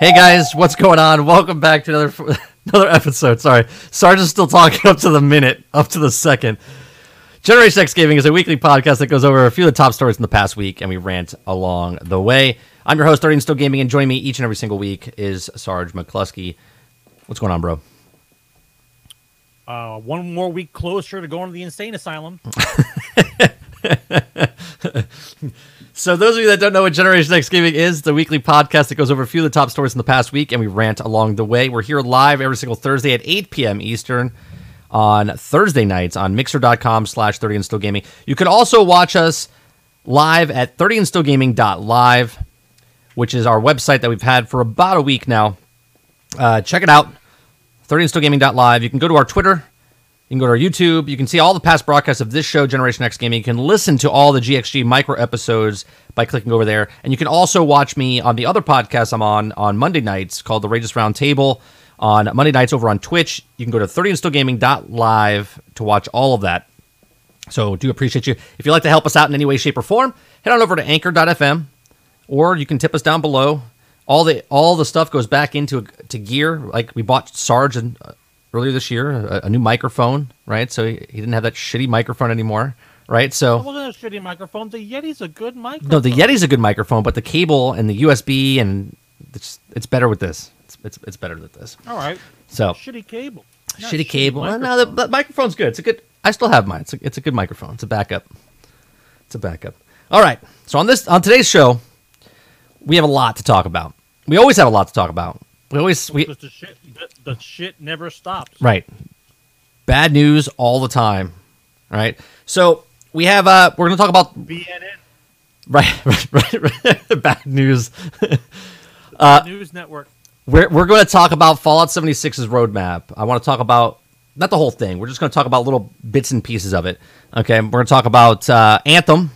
Hey guys, what's going on? Welcome back to another another episode. Sorry, Sarge is still talking up to the minute, up to the second. Generation X Gaming is a weekly podcast that goes over a few of the top stories in the past week, and we rant along the way. I'm your host, 30 and Still Gaming, and joining me each and every single week is Sarge McCluskey. What's going on, bro? Uh, one more week closer to going to the insane asylum. So, those of you that don't know what Generation X Gaming is, the weekly podcast that goes over a few of the top stories in the past week, and we rant along the way. We're here live every single Thursday at 8 p.m. Eastern on Thursday nights on mixer.com slash 30 and still gaming. You can also watch us live at 30 and which is our website that we've had for about a week now. Uh, check it out, 30 and. You can go to our Twitter. You can go to our YouTube. You can see all the past broadcasts of this show, Generation X Gaming. You can listen to all the GXG micro episodes by clicking over there. And you can also watch me on the other podcast I'm on on Monday nights called The Rageous Round Table on Monday nights over on Twitch. You can go to 30andstillgaming.live to watch all of that. So do appreciate you. If you'd like to help us out in any way, shape, or form, head on over to anchor.fm or you can tip us down below. All the all the stuff goes back into to gear. Like we bought Sarge and, uh, earlier this year, a, a new microphone, right? So he, he didn't have that shitty microphone anymore, right? So It wasn't a shitty microphone. The Yeti's a good microphone. no, the Yeti's a good microphone, but the cable and the USB and it's it's better with this. It's it's, it's better with this. All right. So Shitty cable. Not shitty cable. No, the, the microphone's good. It's a good. I still have mine. It's a, it's a good microphone. It's a backup. It's a backup. All right. So on this on today's show, we have a lot to talk about. We always have a lot to talk about. We always we the shit, the, the shit never stops. right. Bad news all the time. Right. So we have uh we're gonna talk about BNN right right right, right. bad news. Uh, news Network. We're, we're going to talk about Fallout 76's roadmap. I want to talk about not the whole thing. We're just going to talk about little bits and pieces of it. Okay, we're going to talk about uh, Anthem.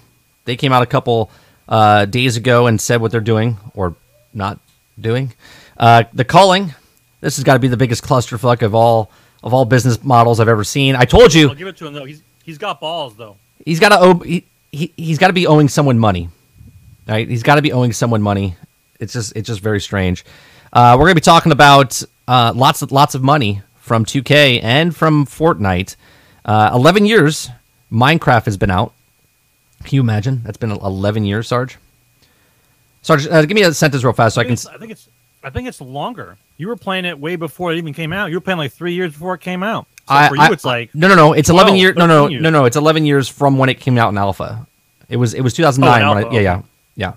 They came out a couple uh, days ago and said what they're doing or not doing. Uh, the Culling. This has got to be the biggest clusterfuck of all of all business models I've ever seen. I told you I'll give it to him though. He's he's got balls though. he's got to owe he, he he's got to be owing someone money right he's got to be owing someone money it's just it's just very strange uh, we're gonna be talking about uh, lots of lots of money from 2k and from fortnite uh, 11 years minecraft has been out can you imagine that's been 11 years sarge sarge uh, give me a sentence real fast so i I can I think it's I think it's longer. You were playing it way before it even came out. You were playing like three years before it came out. So I, for you, I- it's like no no no. It's 11 years no no 13 no no. It's 11 years from when it came out in alpha. It was it was 2009 Oh, when I, yeah yeah yeah.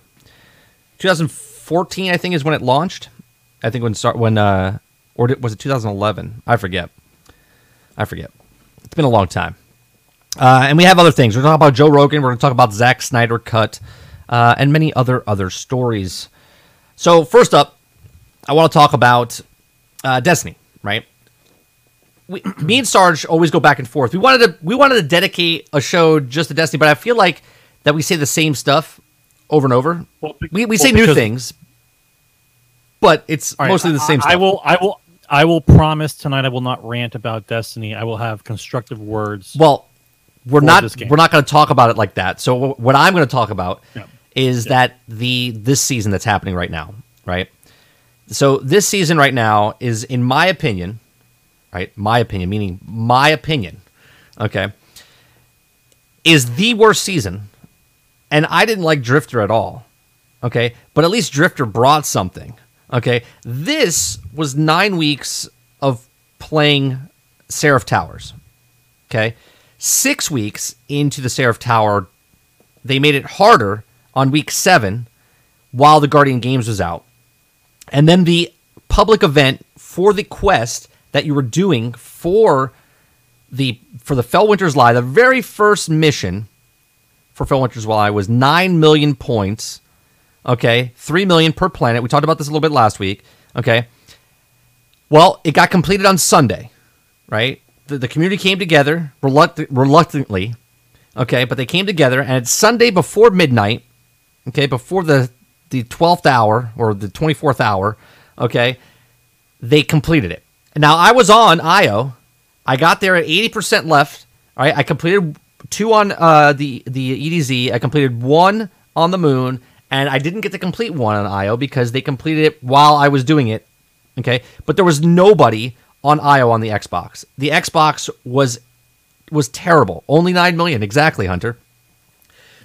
2014 i think is when it launched. I think when start when uh or was it 2011 i forget. I forget. It's been a long time. Uh, and we have other things. We're talking about joe rogan. We're going to talk about Zack snyder cut uh, and many other other stories. So first up i want to talk about uh, destiny right we, me and Sarge always go back and forth. We wanted to we wanted to dedicate a show just to Destiny, but I feel like that we say the same stuff over and over. Well, be- We we well, say new things, but it's right, mostly the same I, stuff. I will. I will. I will promise tonight. I will not rant about Destiny. I will have constructive words. Well, we're not we're not going to talk about it like that. So what I'm going to talk about Yeah. is that the this season that's happening right now, right? So this season right now is, in my opinion, right? My opinion, meaning my opinion, okay, is the worst season. And I didn't like Drifter at all, okay, but at least Drifter brought something, okay. This was nine weeks of playing Seraph Towers, okay. Six weeks into the Seraph Tower, they made it harder on week seven while the Guardian Games was out. And then the public event for the quest that you were doing for the for the Felwinter's Lie, the very first mission for Felwinter's Lie was 9 million points. Okay, 3 million per planet. We talked about this a little bit last week. Okay. Well, it got completed on Sunday, right? The, the community came together reluct- reluctantly, okay, but they came together, and it's Sunday before midnight, okay, before the the 12th hour or the 24th hour, okay, they completed it. Now, I was on Io. I got there at 80% left. All right, I completed two on uh, the the EDZ. I completed one on the moon, and I didn't get to complete one on Io because they completed it while I was doing it. Okay, but there was nobody on Io on the Xbox. The Xbox was was terrible. Only nine million exactly, Hunter.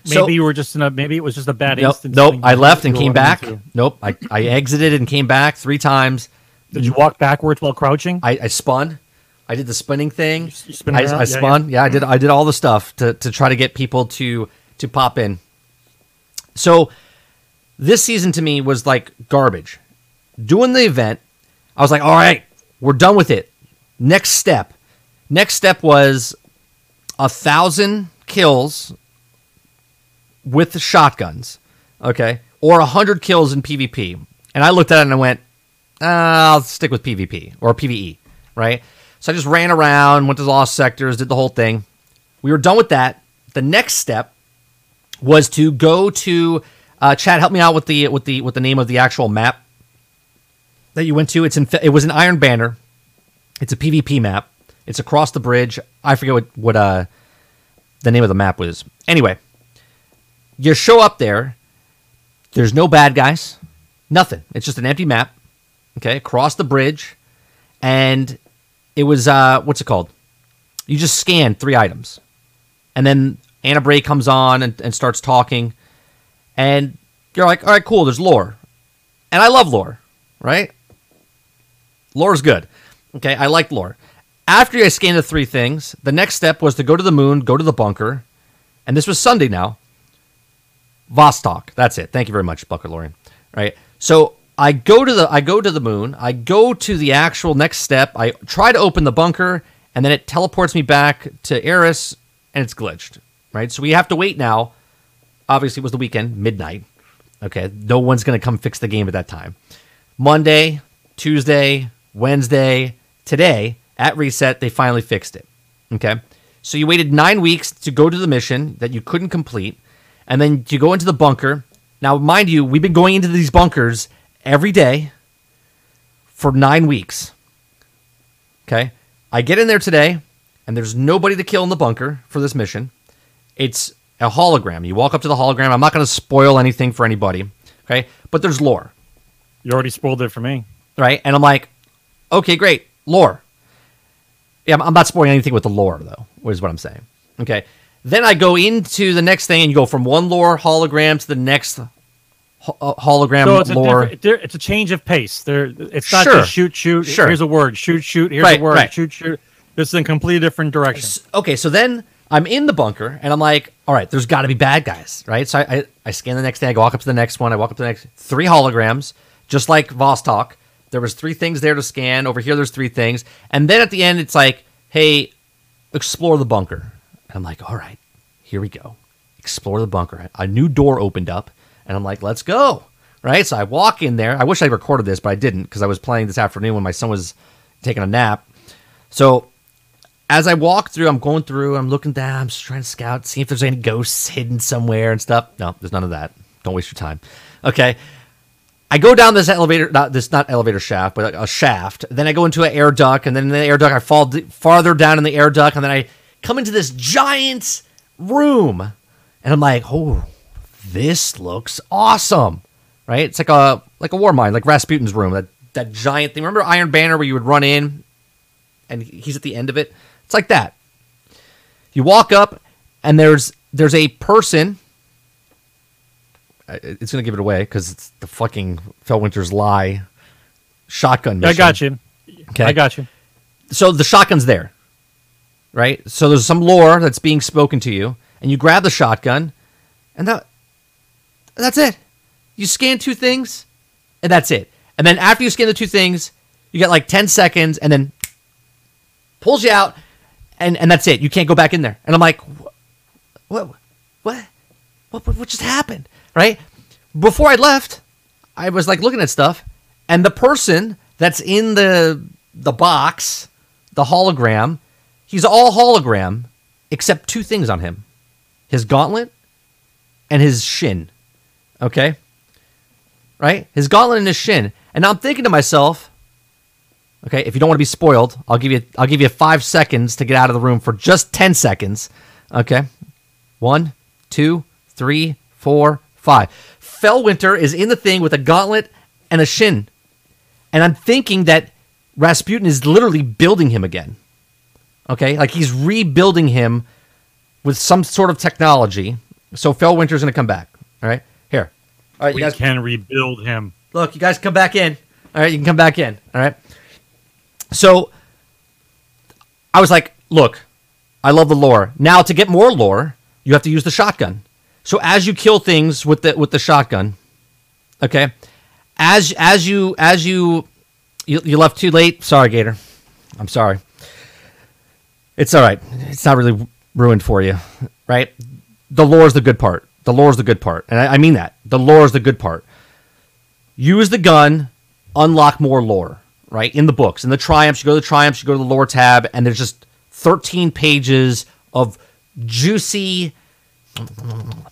Maybe So- you were just in a maybe it was just a bad Nope, instance. nope. I left and came back. into. Nope. I, I exited and came back three times. Did you walk backwards while crouching? I, I spun. I did the spinning thing. you spin I, around? I Yeah, spun. Yeah, I did. I did all the stuff to, to try to get people to to pop in. So this season to me was like garbage. Doing the event, I was like, all right, we're done with it. Next step. Next step was a thousand kills with the shotguns, okay, or a hundred kills in PvP. And I looked at it and I went, ah, I'll stick with PvP or PvE, right? So I just ran around, went to the lost sectors, did the whole thing. We were done with that. The next step was to go to uh, Chad. Help me out with the with the with the name of the actual map that you went to. It's in it was an Iron Banner. It's a PvP map. It's across the bridge. I forget what what uh the name of the map was. Anyway, you show up there. There's no bad guys. Nothing. It's just an empty map. Okay, across the bridge, and it was uh what's it called? You just scan three items, and then Ana Bray comes on and, and starts talking, and you're like, all right, cool. There's lore, and I love lore, right? Lore's good. Okay, I like lore. After I scanned the three things, the next step was to go to the moon, go to the bunker, and this was Sunday now. Vostok. That's it. Thank you very much, Bucker Lorian. Right. So I go to the I go to the moon. I go to the actual next step. I try to open the bunker, and then it teleports me back to Eris, and it's glitched. Right. So we have to wait now. Obviously, it was the weekend, midnight. Okay. No one's gonna come fix the game at that time. Monday, Tuesday, Wednesday, today at reset, they finally fixed it. Okay. So you waited nine weeks to go to the mission that you couldn't complete, and then you go into the bunker. Now, mind you, we've been going into these bunkers every day for nine weeks. Okay. I get in there today, and there's nobody to kill in the bunker for this mission. It's a hologram. You walk up to the hologram. I'm not going to spoil anything for anybody. Okay. But there's lore You already spoiled it for me. right? And I'm like, okay, great, lore. Yeah, I'm- not spoiling anything with the lore though. Is what I'm saying. Okay. Then I go into the next thing, and you go from one lore hologram to the next uh, hologram So it's a lore. there- it's a change of pace. There, it's not Sure. just shoot, shoot. Sure. Here's a word. Shoot, shoot. Here's Right, a word. right. Shoot, shoot. This is in a completely different direction. Okay, so then I'm in the bunker, and I'm like, all right, there's got to be bad guys, right? So I, I, I scan the next thing. I walk up to the next one. I walk up to the next three holograms, just like Vostok. There was three things there to scan. Over here, there's three things, and then at the end, it's like, hey, explore the bunker. And I'm like, all right, here we go. Explore the bunker. A new door opened up, and I'm like, let's go. Right? So I walk in there. I wish I recorded this, but I didn't because I was playing this afternoon when my son was taking a nap. So as I walk through, I'm going through, I'm looking down, I'm just trying to scout, see if there's any ghosts hidden somewhere and stuff. No, there's none of that. Don't waste your time. Okay. I go down this elevator, not this, not elevator shaft, but a shaft. Then I go into an air duct, and then in the air duct, I fall d- farther down in the air duct, and then I come into this giant room, and I'm like, oh, this looks awesome, right? It's like a like a war mine, like Rasputin's room, that that giant thing. Remember Iron Banner, where you would run in, and he's at the end of it. It's like that. You walk up, and there's there's a person. It's gonna give it away because it's the fucking Felwinter's lie shotgun mission. I got you. Okay. I got you. So the shotgun's there, right? So there's some lore that's being spoken to you, and you grab the shotgun, and that that's it. You scan two things, and that's it. And then after you scan the two things, you get like ten seconds, and then pulls you out, and and that's it. You can't go back in there. And I'm like, what, what, what, what, what just happened? Right? Before I left, I was like looking at stuff, and the person that's in the the box, the hologram, he's all hologram except two things on him: his gauntlet and his shin. Okay, right? His gauntlet and his shin. And I'm thinking to myself, okay, if you don't want to be spoiled, I'll give you I'll give you five seconds to get out of the room for just ten seconds. Okay, one, two, three, four, five. Felwinter is in the thing with a gauntlet and a shin. And I'm thinking that Rasputin is literally building him again. Okay? Like he's rebuilding him with some sort of technology. So Felwinter's going to come back. All right? Here. All right, We you guys can rebuild him. Look, you guys come back in. All right, you can come back in. All right. So I was like, look, I love the lore. Now to get more lore, you have to use the shotgun. So as you kill things with the with the shotgun, okay, as as you as you you, you left too late. Sorry, Gator. I'm sorry. It's all right. It's not really ruined for you, right? The lore is the good part. The lore is the good part, and I, I mean that. The lore is the good part use the gun, unlock more lore, right? In the books. In the triumphs, you go to the triumphs, you go to the lore tab, and there's just 13 pages of juicy,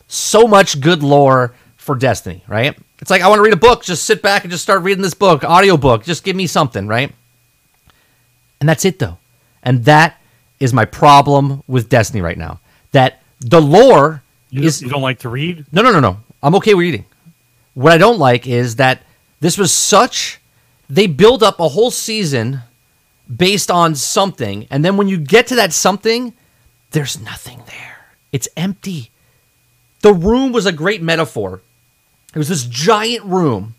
so much good lore for Destiny, right? It's like I want to read a book, just sit back and just start reading this book, audiobook, just give me something, right? And that's it though. And that is my problem with Destiny right now. That the lore You, is you don't like to read? no, no, no, no. I'm okay with reading. What I don't like is that this was such. They build up a whole season based on something, and then when you get to that something, there's nothing there. It's empty. The room was a great metaphor. It was this giant room,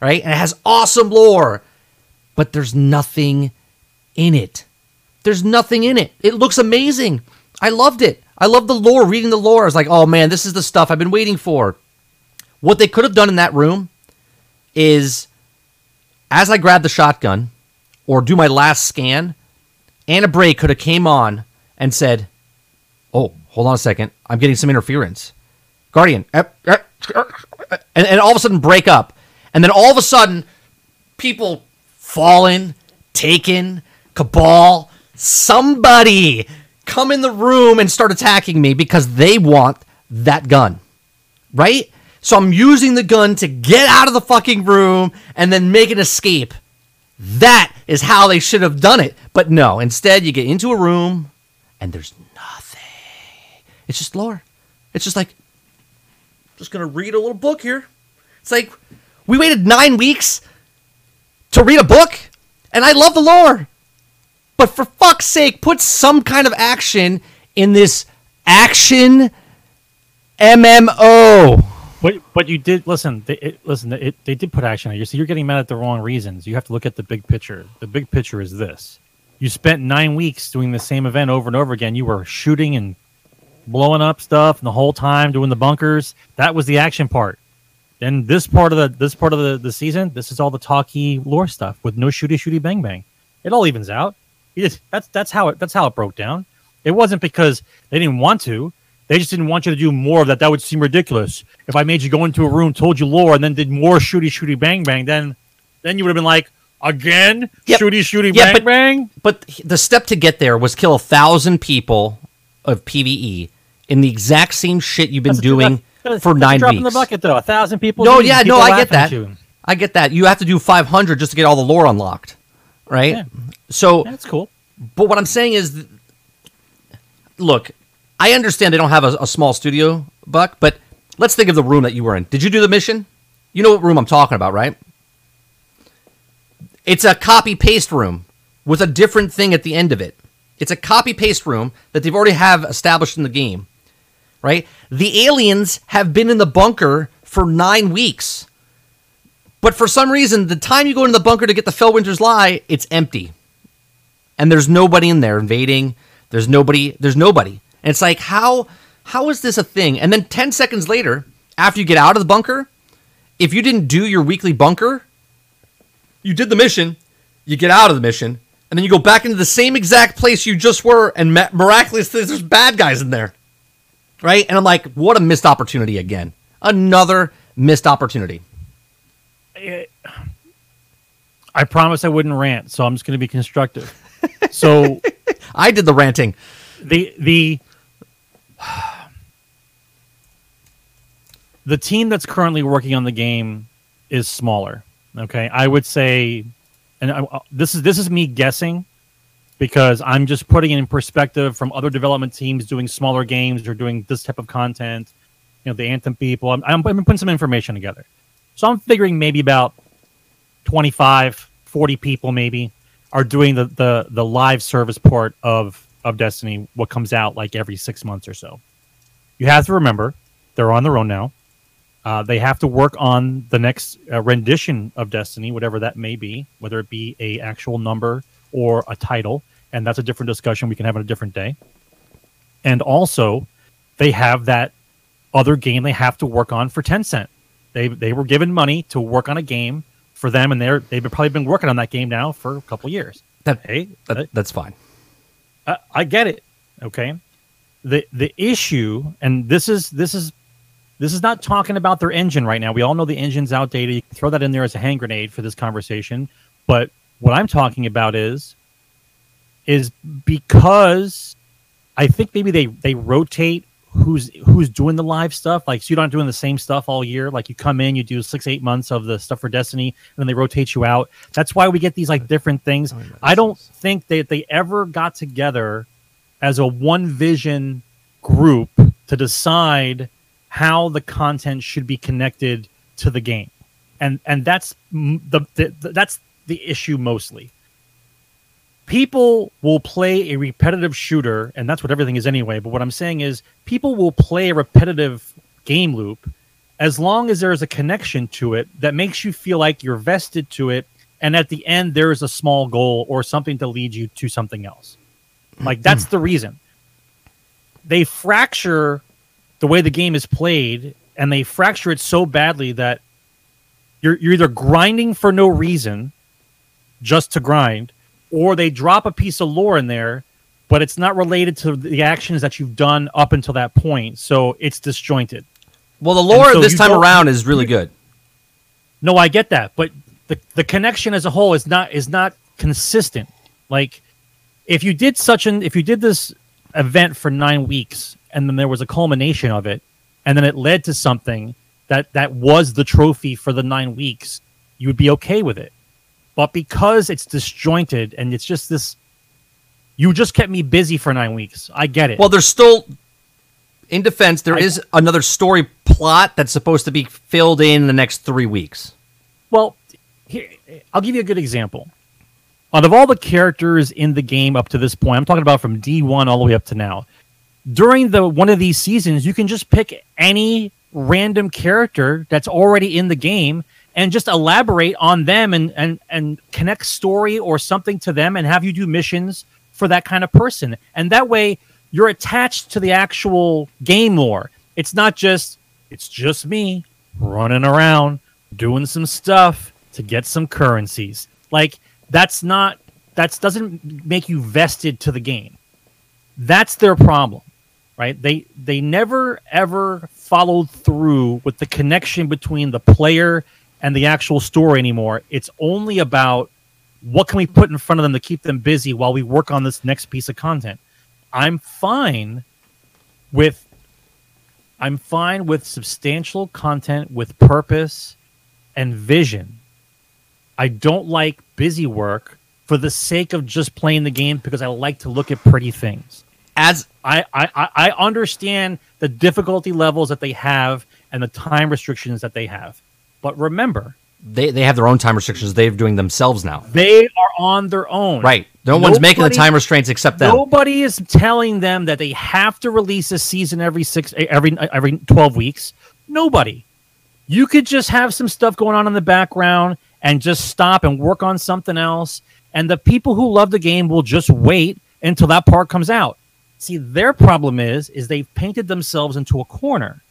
right? And it has awesome lore, but there's nothing in it. There's nothing in it. It looks amazing. I loved it. I loved the lore, reading the lore. I was like, oh man, this is the stuff I've been waiting for. What they could have done in that room is as I grab the shotgun or do my last scan, Ana Bray could have came on and said, "Oh, hold on a second, I'm getting some interference." Guardian, eh, eh," and, and all of a sudden break up, and then all of a sudden, people fallen, taken, cabal, somebody come in the room and start attacking me because they want that gun, right? So I'm using the gun to get out of the fucking room and then make an escape. That is how they should have done it. But no, instead you get into a room and there's nothing. It's just lore. It's just like just gonna read a little book here. It's like we waited nine weeks to read a book, and I love the lore. But for fuck's sake, put some kind of action in this action MMO. But but you did listen. They, it, listen, it, they did put action on you. So you're getting mad at the wrong reasons. You have to look at the big picture. The big picture is this: you spent nine weeks doing the same event over and over again. You were shooting and blowing up stuff and the whole time doing the bunkers. That was the action part. Then this part of the this part of the, the season, this is all the talky lore stuff with no shooty shooty bang bang. It all evens out. Just, that's that's how it that's how it broke down. It wasn't because they didn't want to. They just didn't want you to do more of that. That would seem ridiculous. If I made you go into a room, told you lore, and then did more shooty shooty bang bang, then then you would have been like, again, Yep. shooty shooty Yeah, bang but- bang. But the step to get there was kill a thousand people of PVE in the exact same shit you've been That's doing for nine drop weeks. in the bucket, though. A thousand people. No, yeah, people no, I get that. I get that. You have to do 500 just to get all the lore unlocked, right? Yeah. So, That's cool. but what I'm saying is, look, I understand they don't have a, a small studio, Buck, but let's think of the room that you were in. Did you do the mission? You know what room I'm talking about, right? It's a copy paste room with a different thing at the end of it. It's a copy paste room that they've already have established in the game, right? The aliens have been in the bunker for nine weeks. But for some reason, the time you go into the bunker to get the Felwinter's Lie, it's empty. And there's nobody in there invading. There's nobody. There's nobody. And it's like, how how is this a thing? And then 10 seconds later, after you get out of the bunker, if you didn't do your weekly bunker, you did the mission, you get out of the mission, and then you go back into the same exact place you just were, and miraculously, there's bad guys in there. right? And I'm like, what a missed opportunity again. Another missed opportunity. I promise I wouldn't rant, so I'm just going to be constructive. so I did the ranting. the the the team that's currently working on the game is smaller. Okay, I would say, and I, uh, this is this is me guessing because I'm just putting it in perspective from other development teams doing smaller games or doing this type of content. You know, the Anthem people. I'm, I'm, I'm putting some information together, so I'm figuring maybe about 25, 40 people maybe are doing the the the live service port of of Destiny. What comes out like every six months or so. You have to remember they're on their own now. Uh, they have to work on the next uh, rendition of Destiny, whatever that may be, whether it be a actual number or a title, and that's a different discussion we can have on a different day. And also, they have that other game they have to work on for Tencent. They they were given money to work on a game for them, and they're they've probably been working on that game now for a couple years. That, Hey, that, that's fine. I, I get it. Okay. The the issue, and this is this is this is not talking about their engine right now. We all know the engine's outdated. You can throw that in there as a hand grenade for this conversation. But what I'm talking about is is because I think maybe they they rotate who's who's doing the live stuff. Like so you're not doing the same stuff all year. Like you come in, you do six, eight months of the stuff for Destiny, and then they rotate you out. That's why we get these like different things. I don't think that they ever got together as a one vision group to decide how the content should be connected to the game and and that's the, the, the that's the issue mostly people will play a repetitive shooter and that's what everything is anyway but what i'm saying is people will play a repetitive game loop as long as there is a connection to it that makes you feel like you're vested to it and at the end there is a small goal or something to lead you to something else. Like mm-hmm. that's the reason. They fracture the way the game is played and they fracture it so badly that you're you're either grinding for no reason just to grind or they drop a piece of lore in there but it's not related to the actions that you've done up until that point so it's disjointed. Well, the lore so this time around is really good. no i get that but the, the connection as a whole is not is not consistent. Like if you did such an if you did this event for nine weeks and then there was a culmination of it and then it led to something that that was the trophy for the nine weeks you would be okay with it but because it's disjointed and it's just this you just kept me busy for nine weeks i get it Well, there's still, in defense, there I- is another story plot that's supposed to be filled in the next three weeks. Well, here, I'll give you a good example. Out of all the characters in the game up to this point, I'm talking about from D1 all the way up to now. During the one of these seasons, you can just pick any random character that's already in the game and just elaborate on them and and and connect story or something to them and have you do missions for that kind of person. And that way you're attached to the actual game lore. It's not just it's just me running around doing some stuff to get some currencies. Like that's not that doesn't make you vested to the game. That's their problem, right? They they never ever followed through with the connection between the player and the actual story anymore. It's only about what can we put in front of them to keep them busy while we work on this next piece of content. I'm fine with I'm fine with substantial content with purpose and vision. I don't like busy work for the sake of just playing the game because I like to look at pretty things. As I, I, I- I understand the difficulty levels that they have and the time restrictions that they have. But remember, they, they have their own time restrictions they're doing themselves now. they are on their own. Right. No one's making the time restraints except them. Nobody is telling them that they have to release a season every six eh, every eh, every twelve weeks. Nobody. You could just have some stuff going on in the background and just stop and work on something else. And the people who love the game will just wait until that part comes out. See, their problem is is they've painted themselves into a corner.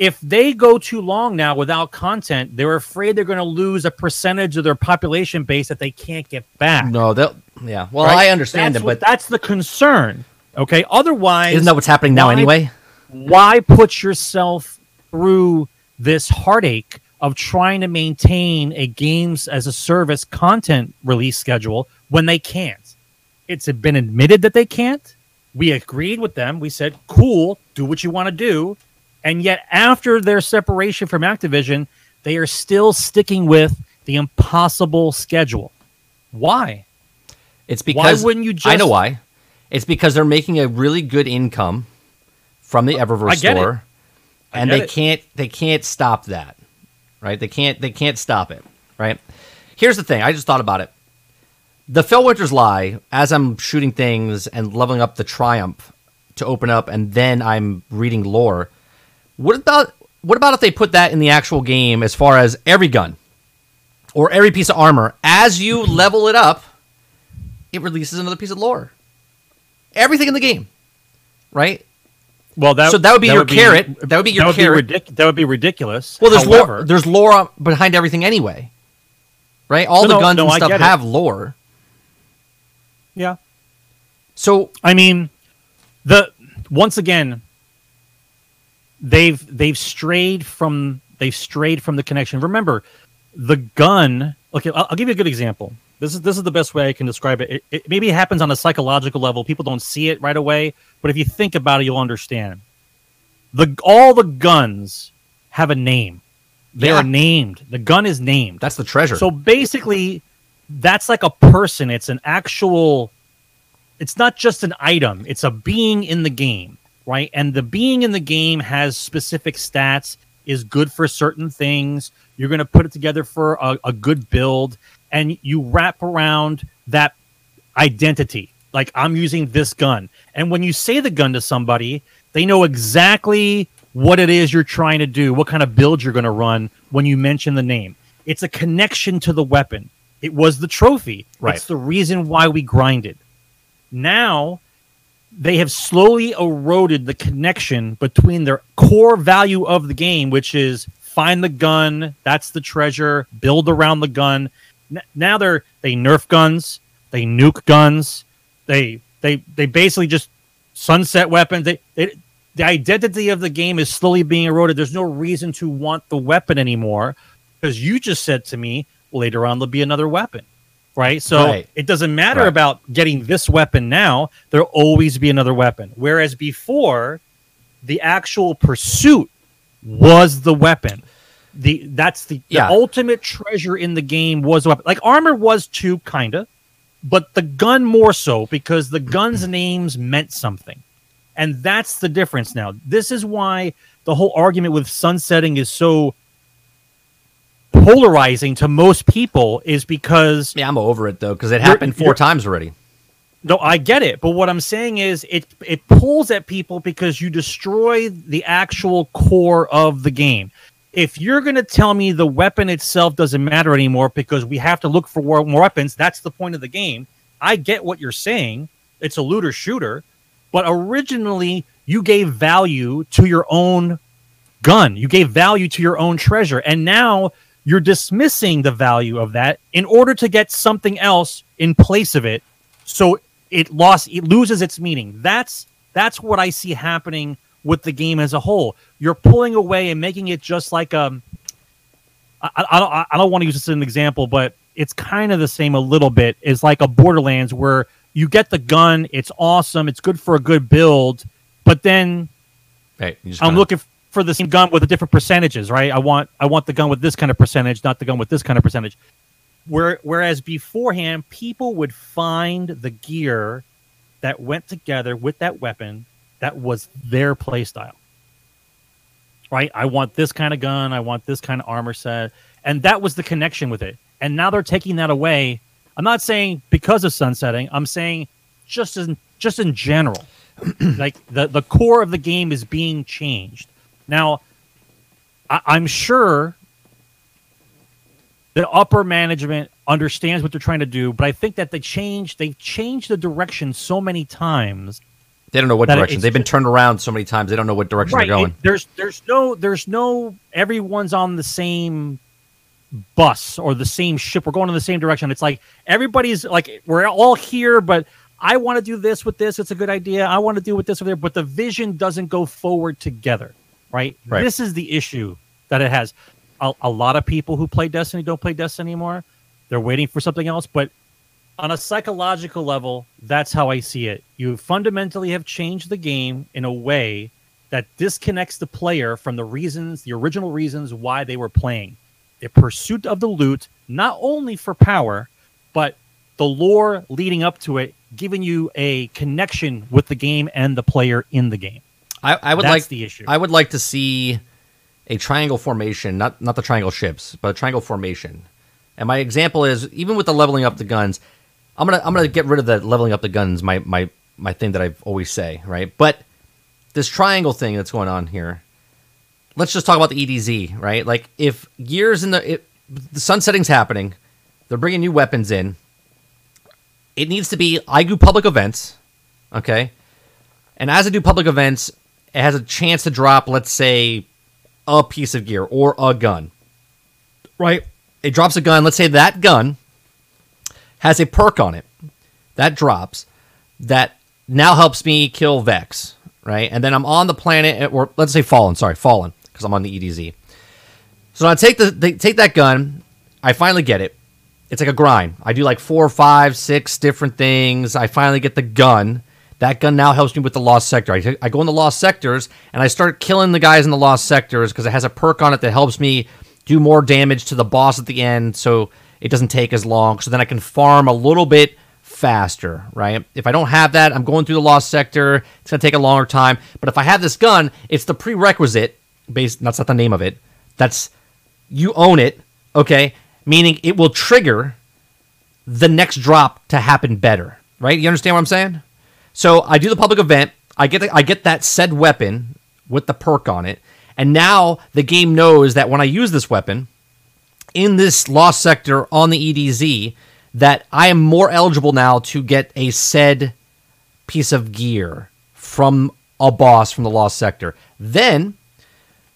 If they go too long now without content, they're afraid they're going to lose a percentage of their population base that they can't get back. No, they'll yeah. Well, right? I understand That's it, what- but that's the concern. Okay. Otherwise, isn't that what's happening now why- anyway? why put yourself through this heartache of trying to maintain a games as a service content release schedule when they can't? It's been admitted that they can't. We agreed with them. We said, cool, do what you want to do. And yet, after their separation from Activision, they are still sticking with the impossible schedule. Why? It's because Why wouldn't you I know why. It's because they're making a really good income from the Eververse I get it. store, and they it. can't they can't stop that, right? They can't they can't stop it, right? Here's the thing. I just thought about it. The Felwinter's lie. As I'm shooting things and leveling up the Triumph to open up, and then I'm reading lore. What about what about if they put that in the actual game as far as every gun or every piece of armor as you level it up, it releases another piece of lore. Everything in the game, right? Well, that So that would be your carrot. That would be your carrot. ridic- that would be ridiculous. Well, there's However, lore. There's lore behind everything anyway, right? All No, the guns no, and I stuff it. have lore. yeah. So I mean, the once again, they've they've strayed from they've strayed from the connection. Remember, the gun. Okay, I'll, I'll give you a good example. This is this is the best way I can describe it. It, it. Maybe it happens on a psychological level. People don't see it right away, but if you think about it, you'll understand. The all the guns have a name. They Yeah. are named. The gun is named. that's the treasure. So basically, that's like a person. It's an actual. It's not just an item. It's a being in the game, right? And the being in the game has specific stats. Is good for certain things. You're going to put it together for a, a good build, and you wrap around that identity. Like I'm using this gun, and when you say the gun to somebody, they know exactly what it is you're trying to do, what kind of build you're going to run when you mention the name. It's a connection to the weapon. It was the trophy. Right. It's the reason why we grinded. Now they have slowly eroded the connection between their core value of the game, which is find the gun, that's the treasure, build around the gun. N- now they're they nerf guns, they nuke guns, they they they basically just sunset weapons. They, they the identity of the game is slowly being eroded. There's no reason to want the weapon anymore because you just said to me later on there'll be another weapon, right? So Right. it doesn't matter Right. about getting this weapon now. There'll always be another weapon. Whereas before, the actual pursuit was the weapon. The that's the, the ultimate treasure in the game was a weapon. Like armor was too, kinda, but the gun more so because the gun's names meant something. And that's the difference now. This is why the whole argument with sunsetting is so polarizing to most people is because yeah, I'm over it though because it happened 4 times already. no, I get it, but what I'm saying is it it pulls at people because you destroy the actual core of the game. If you're going to tell me the weapon itself doesn't matter anymore because we have to look for more, more weapons, that's the point of the game. I get what you're saying. It's a looter shooter, but originally you gave value to your own gun. You gave value to your own treasure, and now you're dismissing the value of that in order to get something else in place of it. So it lost, it loses its meaning. That's that's what I see happening with the game as a whole. You're pulling away and making it just like um. I, I, don't I don't want to use this as an example, but it's kind of the same a little bit. It's like a Borderlands where you get the gun, it's awesome, it's good for a good build, but then just I'm looking for the same gun with the different percentages, right? I want I want the gun with this kind of percentage, not the gun with this kind of percentage. Where whereas beforehand, people would find the gear that went together with that weapon that was their playstyle. Right? I want this kind of gun, I want this kind of armor set, and that was the connection with it. And now they're taking that away. I'm not saying because of sunsetting, I'm saying just in just in general. like the the core of the game is being changed. Now, I, I'm sure the upper management understands what they're trying to do, but I think that they changed they've changed the direction so many times. they don't know what direction. They've been turned around so many times. They don't know what direction Right. they're going. it- there's there's no there's no everyone's on the same bus or the same ship. We're going in the same direction. It's like everybody's like we're all here, but I want to do this with this. It's a good idea. I want to do with this over there, but the vision doesn't go forward together, right? Right. This is the issue that it has. A, a lot of people who play Destiny don't play Destiny anymore. They're waiting for something else, but on a psychological level, that's how I see it. You fundamentally have changed the game in a way that disconnects the player from the reasons, the original reasons why they were playing. The pursuit of the loot, not only for power, but the lore leading up to it, giving you a connection with the game and the player in the game. I, I would That's like the issue. I would like to see a triangle formation, not not the triangle ships, but a triangle formation. And my example is even with the leveling up the guns, I'm gonna I'm gonna get rid of the leveling up the guns. My my my thing that I always say, right? But this triangle thing that's going on here. Let's just talk about the EDZ, right? Like if gears in the it, the sun setting's happening, they're bringing new weapons in. It needs to be I do public events, okay? And as I do public events, it has a chance to drop, let's say, a piece of gear or a gun. Right? It drops a gun. Let's say that gun has a perk on it. That drops. That now helps me kill Vex. Right? And then I'm on the planet, or let's say Fallen. Sorry, Fallen, because I'm on the EDZ. So I take the they take that gun. I finally get it. It's like a grind. I do like four, five, six different things. I finally get the gun. That gun now helps me with the lost sector. I, I go in the lost sectors and I start killing the guys in the lost sectors because it has a perk on it that helps me do more damage to the boss at the end, so it doesn't take as long. So then I can farm a little bit faster, right? If I don't have that, I'm going through the lost sector. It's gonna take a longer time. But if I have this gun, it's the prerequisite. Based, that's not the name of it. That's you own it, okay? Meaning it will trigger the next drop to happen better, right? You understand what I'm saying? So I do the public event. I get the, I get that said weapon with the perk on it, and now the game knows that when I use this weapon in this lost sector on the EDZ, that I am more eligible now to get a said piece of gear from a boss from the lost sector. Then,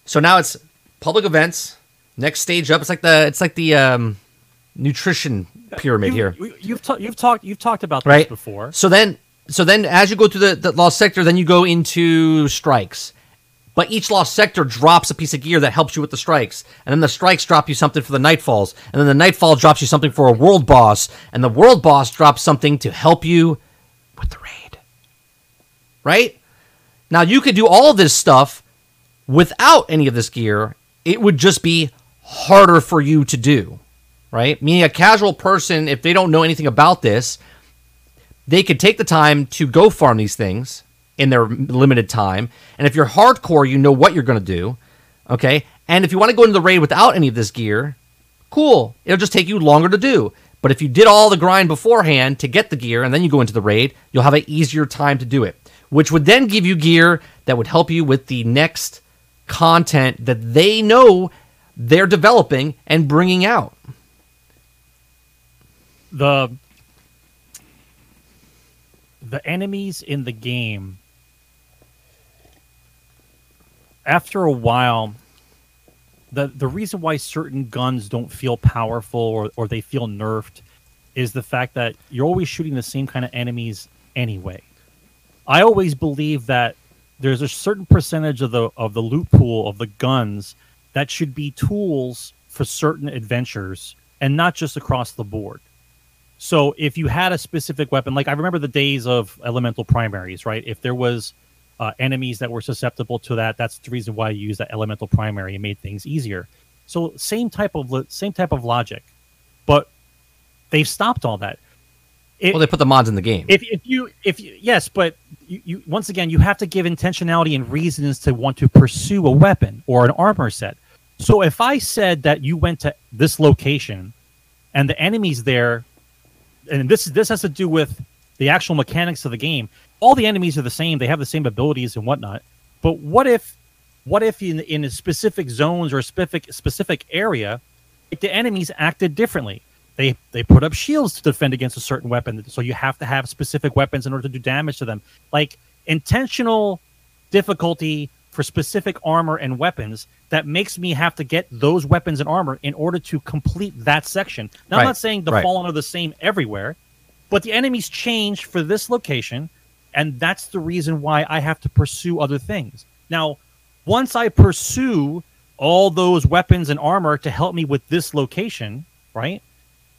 so now it's public events. Next stage up, it's like the it's like the um, nutrition pyramid You- here you- You've, ta- you've talked you've talked about this right before. So then, so then, as you go through the, the lost sector, then you go into strikes. But each lost sector drops a piece of gear that helps you with the strikes, and then the strikes drop you something for the nightfalls, and then the nightfall drops you something for a world boss, and the world boss drops something to help you with the raid. Right now, you could do all this stuff without any of this gear. It would just be harder for you to do. Right? Meaning, a casual person, if they don't know anything about this, they could take the time to go farm these things in their limited time. And if you're hardcore, you know what you're going to do. Okay. And if you want to go into the raid without any of this gear, cool. It'll just take you longer to do. But if you did all the grind beforehand to get the gear and then you go into the raid, you'll have an easier time to do it, which would then give you gear that would help you with the next content that they know they're developing and bringing out. the the enemies in the game after a while the the reason why certain guns don't feel powerful or, or they feel nerfed is the fact that you're always shooting the same kind of enemies anyway. I always believe that there's a certain percentage of the of the loot pool of the guns that should be tools for certain adventures and not just across the board so if you had a specific weapon, like I remember the days of elemental primaries, right? If there was uh, enemies that were susceptible to that, that's the reason why you use that elemental primary and made things easier. So same type of lo- same type of logic, but they've stopped all that. It- Well, they put the mods in the game. if, if you if you, yes but you, you once again you have to give intentionality and reasons to want to pursue a weapon or an armor set so if i said that you went to this location and the enemies there and this this has to do with the actual mechanics of the game. All the enemies are the same. They have the same abilities and whatnot. But what if what if in in specific zones or specific specific area like the enemies acted differently? They they put up shields to defend against a certain weapon. So you have to have specific weapons in order to do damage to them. Like intentional difficulty for specific armor and weapons that makes me have to get those weapons and armor in order to complete that section now i'm not saying the right. fallen are the same everywhere but the enemies change for this location, and that's the reason why I have to pursue other things. Now, once I pursue all those weapons and armor to help me with this location, right?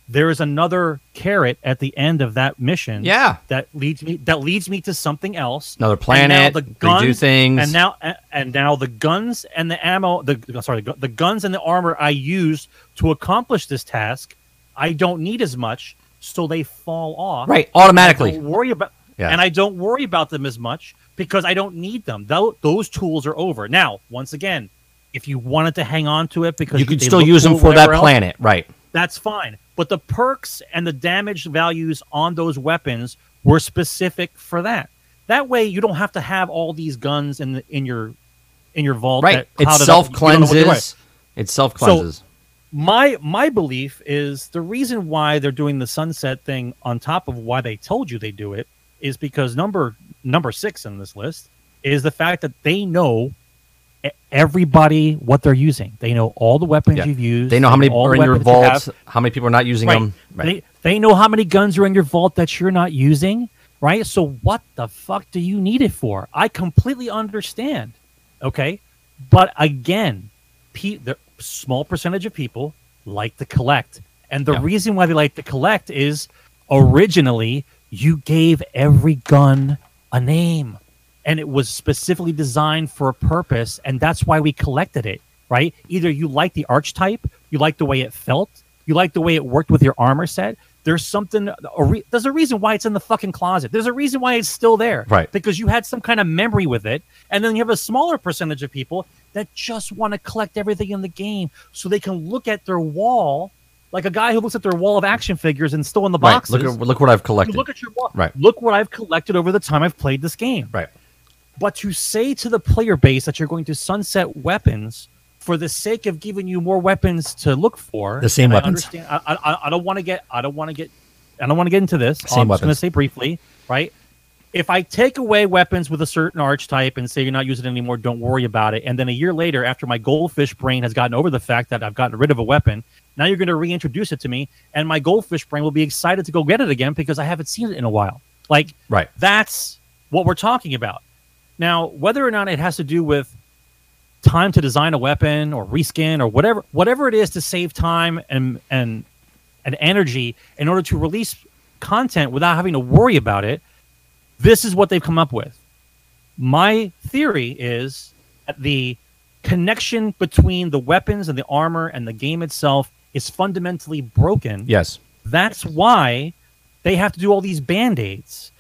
There is another carrot at the end of that mission. Yeah. that leads me that leads me to something else. Another planet, now they do things. and now and now the guns and the ammo, the sorry, the, guns and the armor I use to accomplish this task, I don't need as much, so they fall off. Right, automatically. don't worry about Yeah. and I don't worry about them as much because I don't need them. Tho- those tools are over. Now, once again, if you wanted to hang on to it because you could still use them cool, for that else, planet, right? That's fine. But the perks and the damage values on those weapons were specific for that. That way, you don't have to have all these guns in the, in your in your vault. Right. that It self You don't know what they're doing. cleanses. It self cleanses. My my belief is the reason why they're doing the sunset thing on top of why they told you they do it is because number number six in this list is the fact that they know everybody what they're using. They know all the weapons Yeah. you've used. they know how many are in your weapons you how many people are not using Right. them. Right. They they know how many guns are in your vault that you're not using, right? So what the fuck do you need it for? I completely understand. Okay, but again, pe- the small percentage of people like to collect, and the Yeah. reason why they like to collect is originally you gave every gun a name and it was specifically designed for a purpose and that's why we collected it right either you like the archetype you like the way it felt you like the way it worked with your armor set there's something a re- there's a reason why it's in the fucking closet there's a reason why it's still there Right. because you had some kind of memory with it and then you have a smaller percentage of people that just want to collect everything in the game so they can look at their wall like a guy who looks at their wall of action figures and still in the Right. boxes Look at look what I've you collected. look at your wall Right. look what i've collected over the time i've played this game right. But to say to the player base that you're going to sunset weapons for the sake of giving you more weapons to look for, The same I weapons. understand. I, I, I don't want to get. I don't want to get. I don't want to get into this. Same I'm just going to say briefly, right? If I take away weapons with a certain archetype and say you're not using it anymore, don't worry about it. And then a year later, after my goldfish brain has gotten over the fact that I've gotten rid of a weapon, now you're going to reintroduce it to me, and my goldfish brain will be excited to go get it again because I haven't seen it in a while. Like, Right. that's what we're talking about. Now, whether or not it has to do with time to design a weapon or reskin or whatever whatever it is to save time and and and energy in order to release content without having to worry about it, this is what they've come up with. My theory is that the connection between the weapons and the armor and the game itself is fundamentally broken Yes. that's why they have to do all these band-aids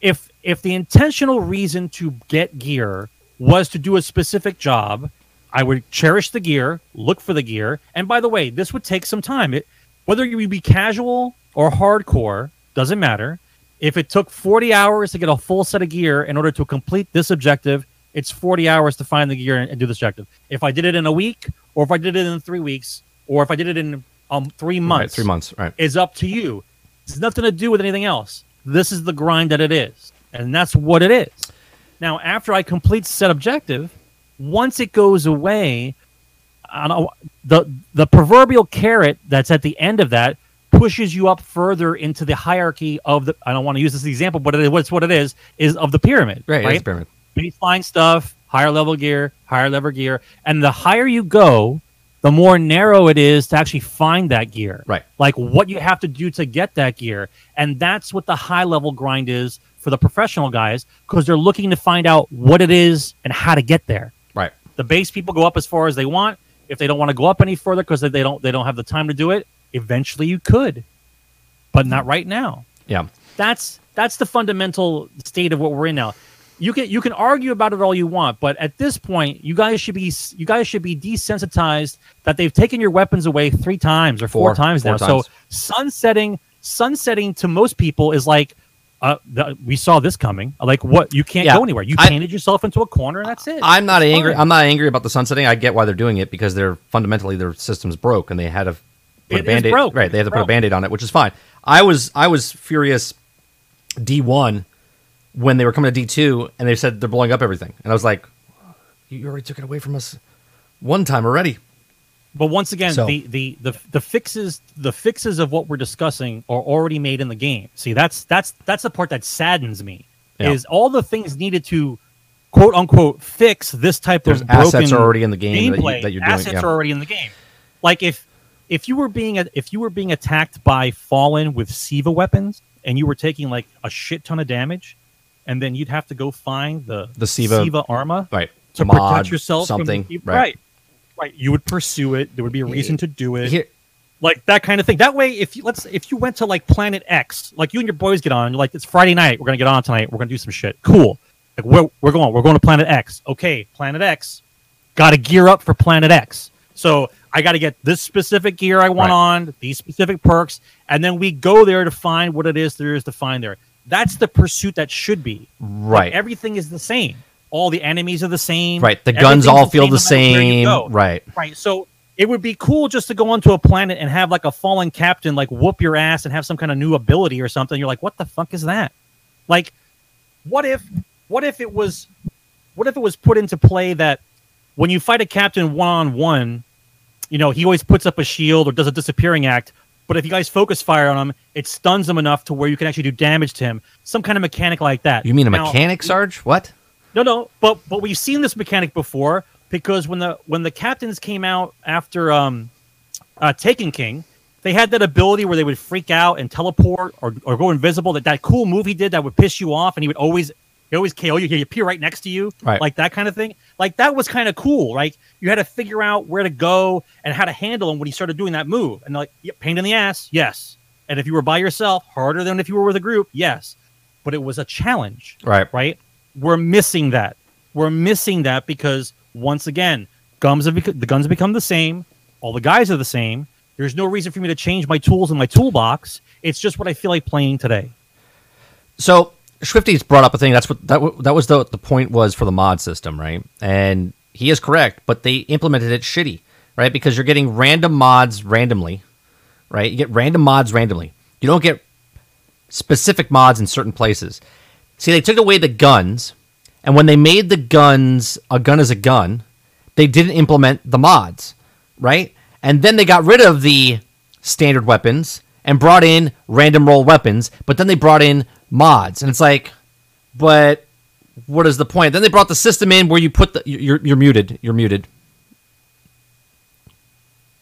if if the intentional reason to get gear was to do a specific job i would cherish the gear look for the gear and by the way this would take some time it, whether you be casual or hardcore doesn't matter if it took 40 hours to get a full set of gear in order to complete this objective it's 40 hours to find the gear and, and do this objective if i did it in a week or if i did it in three weeks or if i did it in um, three Right. months Three months. Right. is up to you. It's nothing to do with anything else. This is the grind that it is, and that's what it is. Now, after I complete set objective, once it goes away, I don't, the the proverbial carrot that's at the end of that pushes you up further into the hierarchy of the. I don't want to use this example, but it is what's what it is is of the pyramid. Right. right? It's pyramid. baseline stuff, higher level gear, higher level gear, and the higher you go, the more narrow it is to actually find that gear. Right. Like what you have to do to get that gear, and that's what the high level grind is for the professional guys because they're looking to find out what it is and how to get there. Right. The base people go up as far as they want. If they don't want to go up any further because they don't they don't have the time to do it, eventually you could, but not right now Yeah. that's that's the fundamental state of what we're in now. You can you can argue about it all you want, but at this point, you guys should be you guys should be desensitized that they've taken your weapons away three times or four, Four. times Four now. times. So sunsetting sunsetting to most people is like. Uh, the, we saw this coming. Like, what? You can't Yeah. go anywhere. You I- painted yourself into a corner, and that's it. I'm not It's angry. fine. I'm not angry about the sunsetting. I get why they're doing it because they're fundamentally their systems broke and they had to put It a band-aid. broke. Right, they had to It's put a broke. band-aid on it, which is fine. I was I was furious D1 when they were coming to D2 and they said they're blowing up everything. And I was like, you already took it away from us one time already. But once again, So- the, the the the fixes the fixes of what we're discussing are already made in the game. See, that's that's that's the part that saddens me. Yeah. Is all the things needed to quote unquote fix this type There's of assets broken already in the game that you- gameplay. that you're doing, Assets yeah. are already in the game. Like if if you were being if you were being attacked by Fallen with Siva weapons and you were taking like a shit ton of damage, and then you'd have to go find the The Siva- Siva armor Right. to Mod, protect yourself something. from right. right right you would pursue it. There would be a reason to do it. Here, like that kind of thing. That way if you let's if you went to like planet x like you and your boys get on you're like it's friday night. We're gonna get on tonight. We're gonna do some shit. Cool. Like where we're going we're going to planet x. Okay planet x. Gotta gear up for planet x. So i gotta get this specific gear i want Right. on these specific perks and then we go there to find what it is there is to find there. That's the pursuit that should be. Like, right. everything is the same all the enemies are the same right. The guns all feel the where you same. Right. Right. So it would be cool just to go onto a planet and have like a fallen captain like whoop your ass and have some kind of new ability or something. You're like, what the fuck is that? Like, what if what if it was what if it was put into play that when you fight a captain one on one, you know, he always puts up a shield or does a disappearing act. But if you guys focus fire on him, it stuns him enough to where you can actually do damage to him. Some kind of mechanic like that. You mean a Now- mechanic, Sarge? What? No, no, but but we've seen this mechanic before because when the when the captains came out after um, uh, Taken King, they had that ability where they would freak out and teleport or, or go invisible. That that cool move he did that would piss you off, and he would always he always KO you. He appear right next to you, Right. like that kind of thing. Like that was kind of cool, right? You had to figure out where to go and how to handle him when he started doing that move. And like, yep, pain in the ass, yes. And if you were by yourself, harder than if you were with a group, yes. But it was a challenge Right. right? We're missing that. We're missing that because once again, guns have bec- the guns have become the same. All the guys are the same. There's no reason for me to change my tools in my toolbox. It's just what I feel like playing today. So Swifty's brought up a thing. That's what that w- that was the the point was for the mod system, right? And he is correct, but they implemented it shitty, right? Because you're getting random mods randomly, right? You get random mods randomly. You don't get specific mods in certain places. See, they took away the guns, and when they made the guns a gun is a gun, they didn't implement the mods, right? And then they got rid of the standard weapons and brought in random roll weapons, but then they brought in mods, and it's like, but what is the point? Then they brought the system in where you put the you're you're muted, you're muted.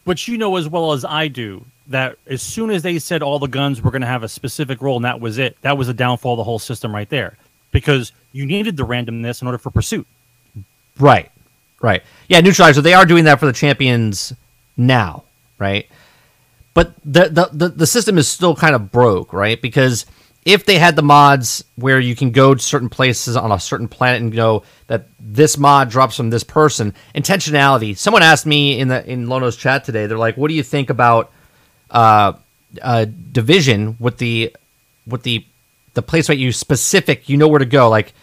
But you know as well as I do that as soon as they said all the guns were going to have a specific role and that was it, that was a downfall of the whole system right there. Because you needed the randomness in order for pursuit. Right. Right. Yeah, neutralizer. They are doing that for the champions now, right? But the the the, the system is still kind of broke, right? Because if they had the mods where you can go to certain places on a certain planet and go that this mod drops from this person, intentionality. Someone asked me in the in Lono's chat today. They're like, "What do you think about uh, uh, division with the with the the place where you specific? You know where to go, like."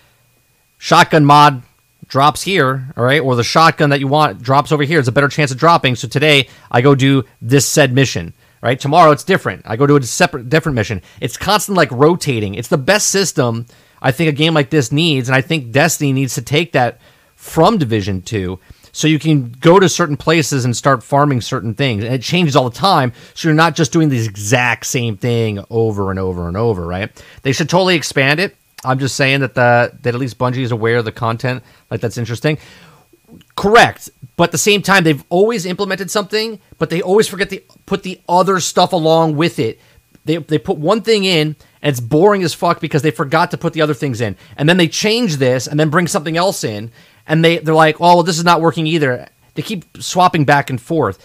shotgun mod drops here, all right, or the shotgun that you want drops over here. It's a better chance of dropping. So today I go do this said mission, right? Tomorrow it's different. I go to a separate, different mission. It's constant like rotating. It's the best system I think a game like this needs, and I think Destiny needs to take that from Division Two. So you can go to certain places and start farming certain things, and it changes all the time. So you're not just doing the exact same thing over and over and over, right? They should totally expand it. I'm just saying that the that at least Bungie is aware of the content. Like that's interesting. Correct, but at the same time, they've always implemented something, but they always forget to put the other stuff along with it. They they put one thing in, and it's boring as fuck because they forgot to put the other things in, and then they change this, and then bring something else in, and they they're like, oh well, this is not working either. They keep swapping back and forth.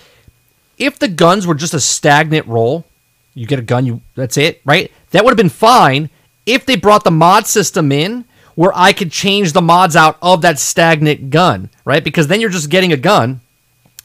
If the guns were just a stagnant roll, you get a gun, you that's it, right? That would have been fine if they brought the mod system in where I could change the mods out of that stagnant gun, right? Because then you're just getting a gun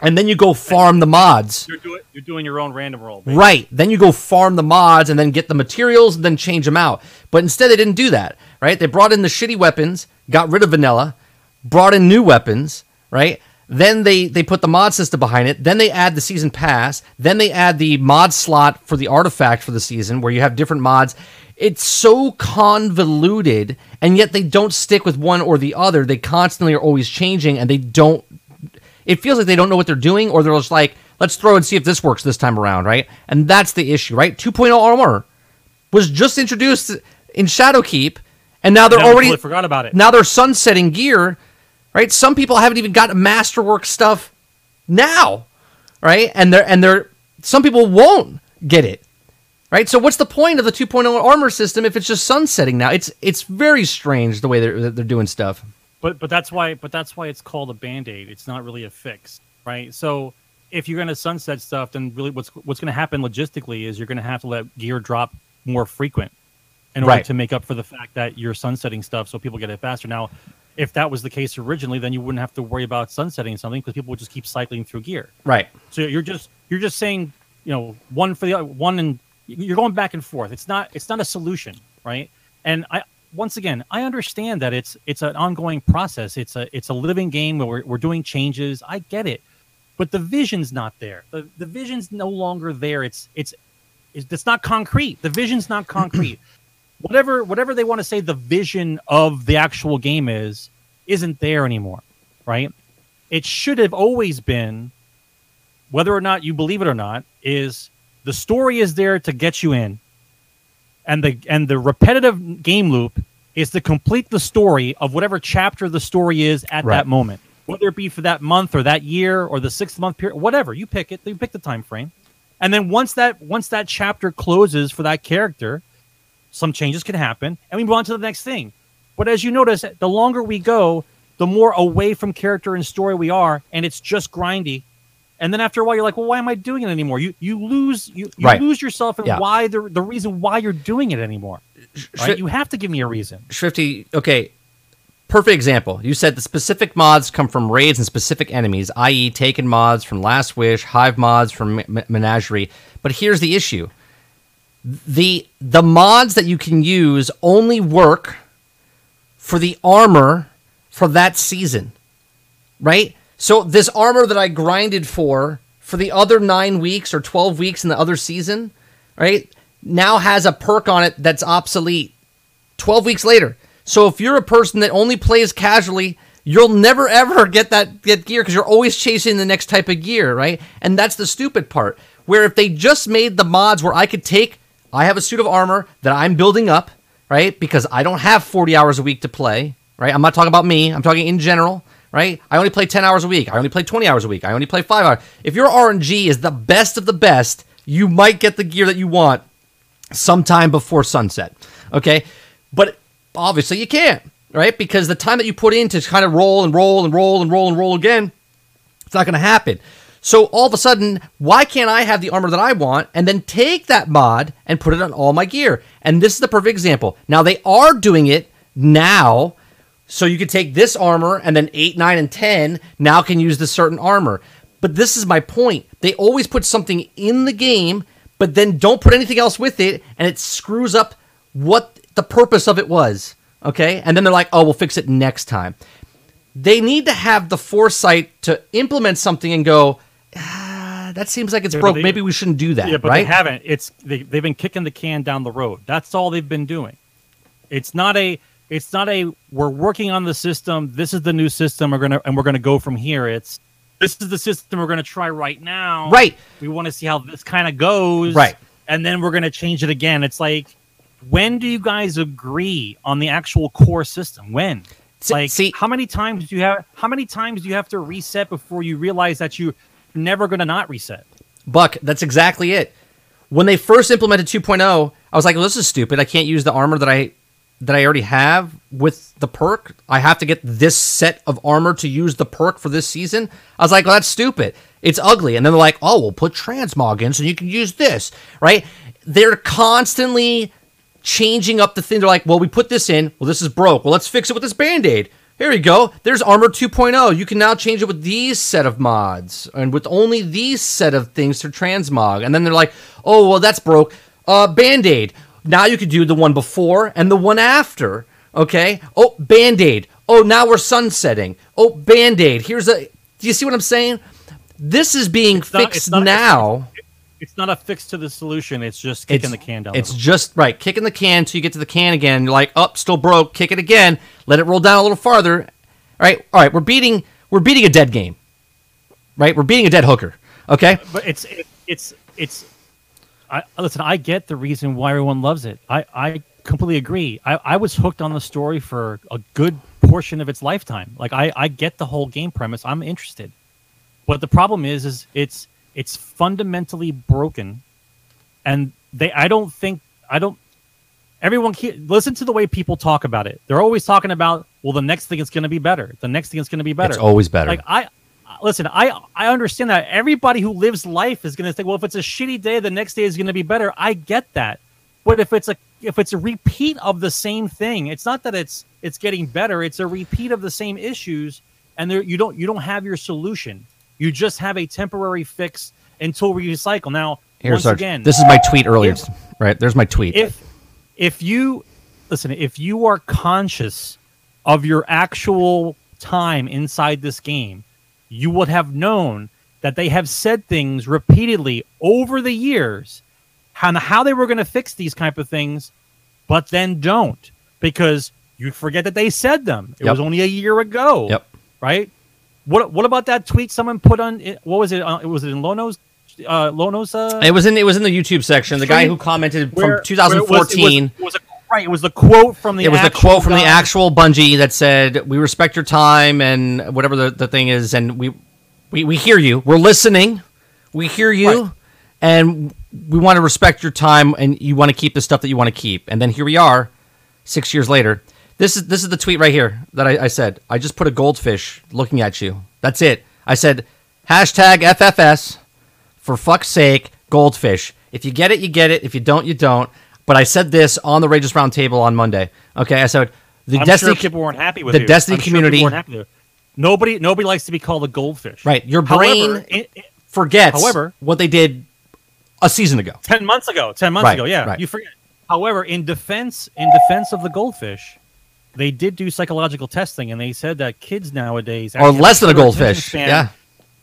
and then you go farm the mods. You're doing you're doing your own random roll. baby. Right. Then you go farm the mods and then get the materials and then change them out. But instead they didn't do that, right? They brought in the shitty weapons, got rid of vanilla, brought in new weapons, right? Then they they put the mod system behind it. Then they add the season pass. Then they add the mod slot for the artifact for the season where you have different mods. It's so convoluted and yet they don't stick with one or the other. They constantly are always changing and they don't it feels like they don't know what they're doing or they're just like Let's throw and see if this works this time around, right? And that's the issue, right? 2.0 armor was just introduced in Shadowkeep, and now they're already forgot about it. Now they're sunsetting gear, right? Some people haven't even got masterwork stuff now, right? And they're and they're some people won't get it. Right? So what's the point of the 2.0 armor system if it's just sunsetting now? It's it's very strange the way they're they're doing stuff. But but that's why but that's why it's called a band aid. It's not really a fix, right? So if you're going to sunset stuff, then really what's what's going to happen logistically is you're going to have to let gear drop more frequent in order Right. to make up for the fact that you're sunsetting stuff, so people get it faster. Now, if that was the case originally, then you wouldn't have to worry about sunsetting something because people would just keep cycling through gear. Right. So you're just you're just saying, you know, one for the other, one and you're going back and forth. It's not it's not a solution, right? And I once again I understand that it's it's an ongoing process. It's a it's a living game where we're, we're doing changes. I get it, but the vision's not there. The the vision's no longer there. It's it's it's, it's not concrete. The vision's not concrete. whatever whatever they want to say the vision of the actual game is isn't there anymore, right? It should have always been whether or not you believe it or not, is the story is there to get you in, and the and the repetitive game loop is to complete the story of whatever chapter the story is at Right. that moment, whether it be for that month or that year or the six month period, whatever you pick it, you pick the time frame, and then once that once that chapter closes for that character, some changes can happen, and we move on to the next thing. But as you notice, the longer we go, the more away from character and story we are, and it's just grindy. And then after a while, you're like, "Well, why am I doing it anymore?" You you lose you, you Right. lose yourself in Yeah. why the the reason why you're doing it anymore. Right? Should- You have to give me a reason. Shrifty, okay, perfect example. You said the specific mods come from raids and specific enemies, i.e., taken mods from Last Wish, Hive mods from M- Menagerie. But here's the issue: the the mods that you can use only work for the armor for that season, right? So this armor that I grinded for for the other nine weeks or twelve weeks in the other season, right? Now has a perk on it that's obsolete 12 weeks later. So if you're a person that only plays casually, you'll never ever get that get gear because you're always chasing the next type of gear, right? And that's the stupid part. Where if they just made the mods where I could take, I have a suit of armor that I'm building up, right? Because I don't have 40 hours a week to play, right? I'm not talking about me. I'm talking in general, right? I only play 10 hours a week. I only play 20 hours a week. I only play five hours. If your RNG is the best of the best, you might get the gear that you want sometime before sunset. Okay. But obviously you can't, right? Because the time that you put in to kind of roll and roll and roll and roll and roll again, it's not going to happen. So all of a sudden, why can't I have the armor that I want and then take that mod and put it on all my gear? And this is the perfect example. Now they are doing it now. So you could take this armor and then 8, 9, and 10 now can use this certain armor. But this is my point. They always put something in the game, but then don't put anything else with it, and it screws up what the purpose of it was. Okay? And then they're like, oh, we'll fix it next time. They need to have the foresight to implement something and go, ah, that seems like it's Yeah, broke. they- Maybe we shouldn't do that. Yeah, but right? they haven't. It's they, they've been kicking the can down the road. That's all they've been doing. It's not a. It's not a. We're working on the system. This is the new system. We're gonna and we're gonna go from here. It's this is the system we're gonna try right now. Right. We want to see how this kind of goes. Right. And then we're gonna change it again. It's like, when do you guys agree on the actual core system? When? Like, see- how many times do you have? How many times do you have to reset before you realize that you're never gonna not reset? Buck, that's exactly it. When they first implemented 2.0, I was like, well, this is stupid. I can't use the armor that I that I already have with the perk. I have to get this set of armor to use the perk for this season. I was like, well, that's stupid. It's ugly. And then they're like, oh, we'll put transmog in so you can use this, right? They're constantly changing up the thing. They're like, well, we put this in. Well, this is broke. Well, let's fix it with this band aid. Here we go. There's Armor 2.0. You can now change it with these set of mods and with only these set of things to transmog. And then they're like, oh, well, that's broke. Uh, band aid. Now you could do the one before and the one after. Okay. Oh, band aid. Oh, now we're sunsetting. Oh, band aid. Here's a. Do you see what I'm saying? This is being not- fixed it's not- now. It's not a fix to the solution. It's just kicking the can down. the It's just right, kicking the can till you get to the can again. You're like, up, still broke. Kick it again. Let it roll down a little farther. All right, all right. We're beating, we're beating a dead game. Right, we're beating a dead hooker. Okay. Uh, but it's it, it's it's. I listen. I get the reason why everyone loves it. I I completely agree. I I was hooked on the story for a good portion of its lifetime. Like I I get the whole game premise. I'm interested. But the problem is, is it's it's fundamentally broken, and they. I don't think I don't. Everyone ke- listen to the way people talk about it. They're always talking about, well, the next thing is going to be better. The next thing is going to be better. It's always better. Like I listen, I I understand that everybody who lives life is going to think, well, if it's a shitty day, the next day is going to be better. I get that, but if it's a if it's a repeat of the same thing, it's not that it's it's getting better. It's a repeat of the same issues, and there you don't you don't have your solution. You just have a temporary fix until we recycle. Now, Here, once Sarge. again, this is my tweet earlier. if- right there's my tweet. if if you listen if you are conscious of your actual time inside this game you would have known that they have said things repeatedly over the years on how they were going to fix these type of things but then don't because you forget that they said them it Yep. was only a year ago Yep. right what what about that tweet someone put on what was it uh, was it in lono's uh lono's uh It was in it was in the YouTube section. The guy who commented where- from 2014. it was, it was, it was a, right, it was the quote from the it was the actual quote from the actual Bungie that said, "We respect your time and whatever the, the thing is, and we, we we hear you. We're listening. We hear you, Right. and we want to respect your time, and you want to keep the stuff that you want to keep. And then here we are, six years later. This is this is the tweet right here that I, I said. I just put a goldfish looking at you. That's it. I said hashtag FFS for fuck's sake, goldfish. If you get it, you get it. If you don't, you don't. But I said this on the Rageous Roundtable on Monday. Okay, I said the I'm Destiny sure people weren't happy with the you. Destiny I'm community- people weren't happy with you. Nobody, nobody likes to be called a goldfish. Right, your However, brain- it- it- forgets However- what they did a season ago. ten months ago, ten months Right, ago, yeah, right. you forget. However, in defense, in defense of the goldfish, they did do psychological testing, and they said that kids nowadays have less than a goldfish. span Yeah.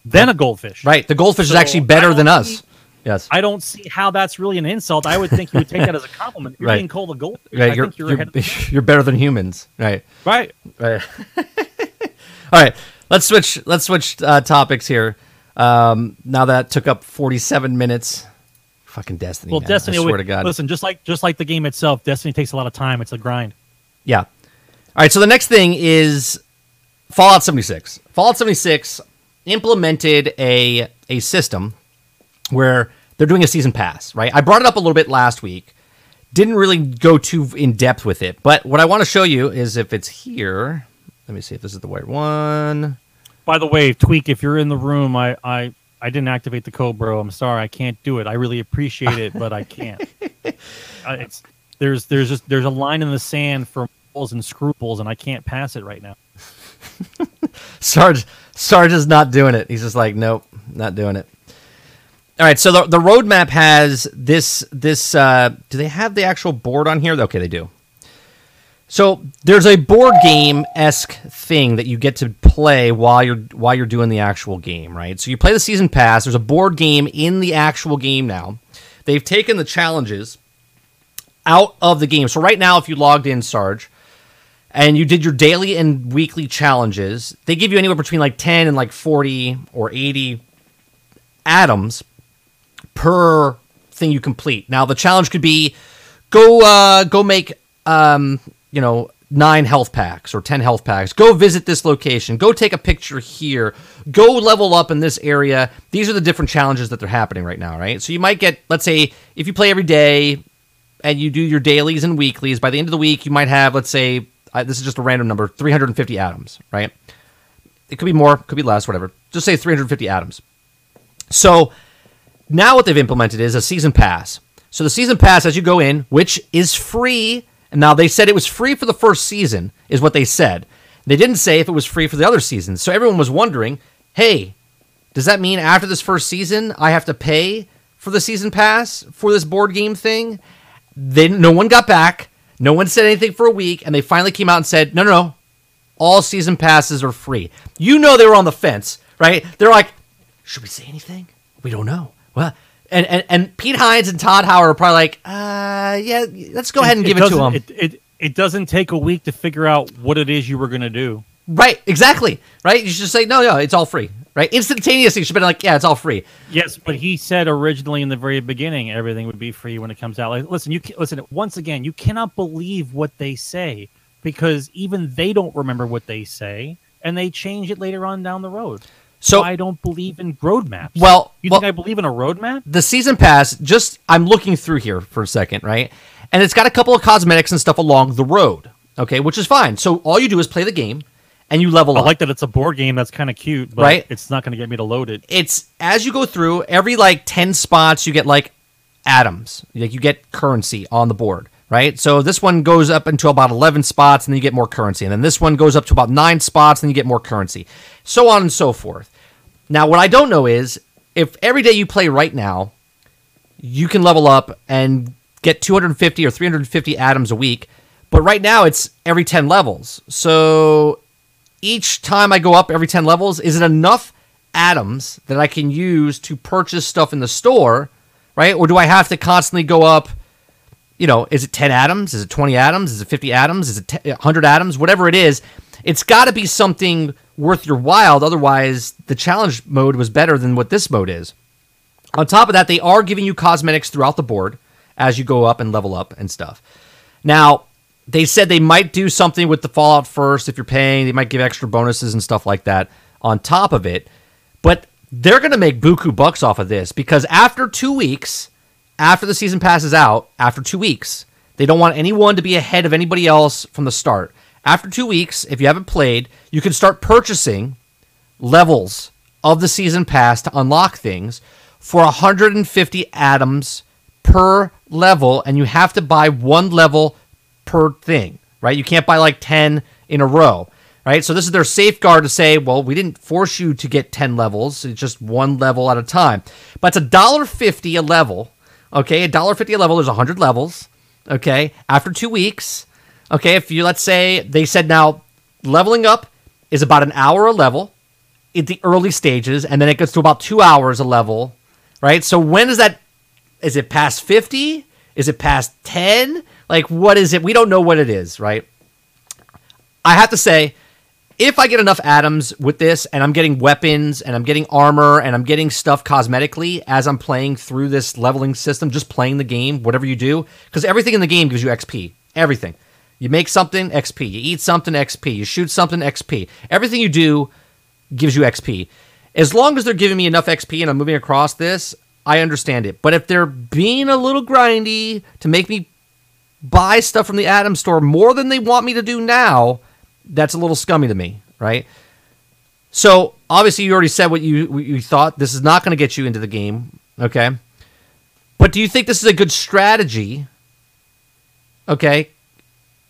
Than a goldfish. Right. The goldfish is actually better than us. see- yes. I don't see how that's really an insult. I would think you would take that as a compliment. You're Right. being called a goldfish. Right. I You're think you're, you're, you're better than humans. Right. right. Right. All right. Let's switch. Let's switch uh, topics here. Um, now that took up 47 minutes. Fucking Destiny. Well, man. Destiny. I swear would- to God. Listen, just like just like the game itself, Destiny takes a lot of time. It's a grind. Yeah. All right. So the next thing is Fallout 76. Fallout 76 implemented a a system where they're doing a season pass. Right. I brought it up a little bit last week. Didn't really go too in depth with it, but what I want to show you is if it's here. Let me see if this is the right one. By the way, Tweak, if you're in the room, I I I didn't activate the code, bro. I'm sorry, I can't do it. I really appreciate it, but I can't. uh, it's there's there's just there's a line in the sand for morals and scruples, and I can't pass it right now. Sarge Sarge is not doing it. He's just like, nope, not doing it. All right, so the the roadmap has this this. Uh, do they have the actual board on here? Okay, they do. So there's a board game esque thing that you get to play while you're while you're doing the actual game, right? So you play the season pass. There's a board game in the actual game now. They've taken the challenges out of the game. So right now, if you logged in, Sarge, and you did your daily and weekly challenges, they give you anywhere between like 10 and like 40 or 80 atoms per thing you complete. Now the challenge could be go uh go make um you know 9 health packs or 10 health packs. Go visit this location. Go take a picture here. Go level up in this area. These are the different challenges that they're happening right now, right? So you might get let's say if you play every day and you do your dailies and weeklies, by the end of the week, you might have, let's say, uh, this is just a random number, 350 atoms, right? It could be more, could be less, whatever. Just say 350 atoms. So now what they've implemented is a season pass. So the season pass, as you go in, which is free, and now they said it was free for the first season, is what they said. They didn't say if it was free for the other seasons. So everyone was wondering, hey, does that mean after this first season I have to pay for the season pass for this board game thing? Then no one got back. No one said anything for a week, and they finally came out and said, no, no, no, all season passes are free. You know they were on the fence, right? They're like, should we say anything? We don't know. Well, and and, and Pete Hines and Todd Howard are probably like, uh, yeah, let's go ahead and give it, to them. It, it it doesn't take a week to figure out what it is you were going to do. Right, exactly. Right, you should say no, no, it's all free. Right? Instantaneously, should have been like, yeah, it's all free. Yes, but he said originally in the very beginning everything would be free when it comes out. Like, listen, you listen. Once again, you cannot believe what they say because even they don't remember what they say, and they change it later on down the road. So- I don't believe in roadmaps. Well- you well- think I believe in a roadmap? the season pass just i'm looking through here for a second right and it's got a couple of cosmetics and stuff along the road okay which is fine so all you do is play the game and you level up. I up like that it's a board game that's kind of cute, but Right. it's not going to get me to load it. it's as you go through every like 10 spots you get like atoms like you get currency on the board right so this one goes up into about 11 spots and then you get more currency and then this one goes up to about 9 spots and you get more currency so on and so forth now what i don't know is if every day you play right now you can level up and get 250 or 350 atoms a week but right now it's every 10 levels so each time I go up every 10 levels, is it enough atoms that I can use to purchase stuff in the store, right? Or do I have to constantly go up, you know, is it 10 atoms? Is it 20 atoms? Is it 50 atoms? Is it 10, 100 atoms? Whatever it is, it's got to be something worth your while. Otherwise, the challenge mode was better than what this mode is. On top of that, they are giving you cosmetics throughout the board as you go up and level up and stuff. Now, they said they might do something with the Fallout first if you're paying. They might give extra bonuses and stuff like that on top of it. But they're going to make buku bucks off of this because after two weeks, after the season passes out, after two weeks, they don't want anyone to be ahead of anybody else from the start. After two weeks, if you haven't played, you can start purchasing levels of the season pass to unlock things for 150 atoms per level, and you have to buy one level per thing, right? You can't buy like 10 in a row, right? So this is their safeguard to say, well, we didn't force you to get 10 levels, it's just one level at a time. But it's a dollar fifty a level, okay? A dollar fifty a level, there's 100 levels, okay? After two weeks, okay, if you, let's say, they said now leveling up is about an hour a level at the early stages, and then it gets to about two hours a level, right? So when is that? Is it past 50? Is it past 10? Like, what is it? We don't know what it is, right? I have to say, if I get enough atoms with this and I'm getting weapons and I'm getting armor and I'm getting stuff cosmetically as I'm playing through this leveling system, just playing the game, whatever you do, because everything in the game gives you XP. Everything. You make something, XP. You eat something, XP. You shoot something, XP. Everything you do gives you XP. As long as they're giving me enough XP and I'm moving across this, I understand it. But if they're being a little grindy to make me buy stuff from the Atom store more than they want me to do now, that's a little scummy to me, right? So obviously, you already said what you what you thought. This is not going to get you into the game, okay? But do you think this is a good strategy? Okay,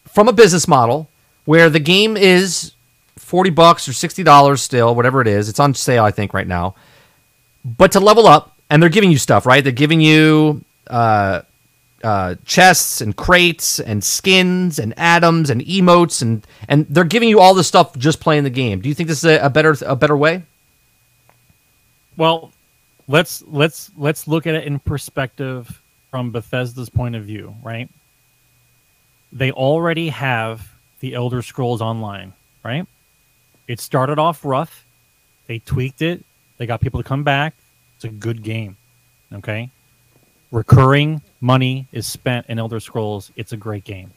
from a business model where the game is forty bucks or sixty dollars still, whatever it is. It's on sale, I think, right now. But to level up, and they're giving you stuff, right? They're giving you uh, uh, chests and crates and skins and atoms and emotes and and they're giving you all this stuff just playing the game. Do you think this is a, a better a better way? Well, let's let's let's look at it in perspective from Bethesda's point of view, right? They already have the Elder Scrolls Online, right? It started off rough. They tweaked it. They got people to come back. It's a good game. Okay? Recurring money is spent in Elder Scrolls. It's a great game.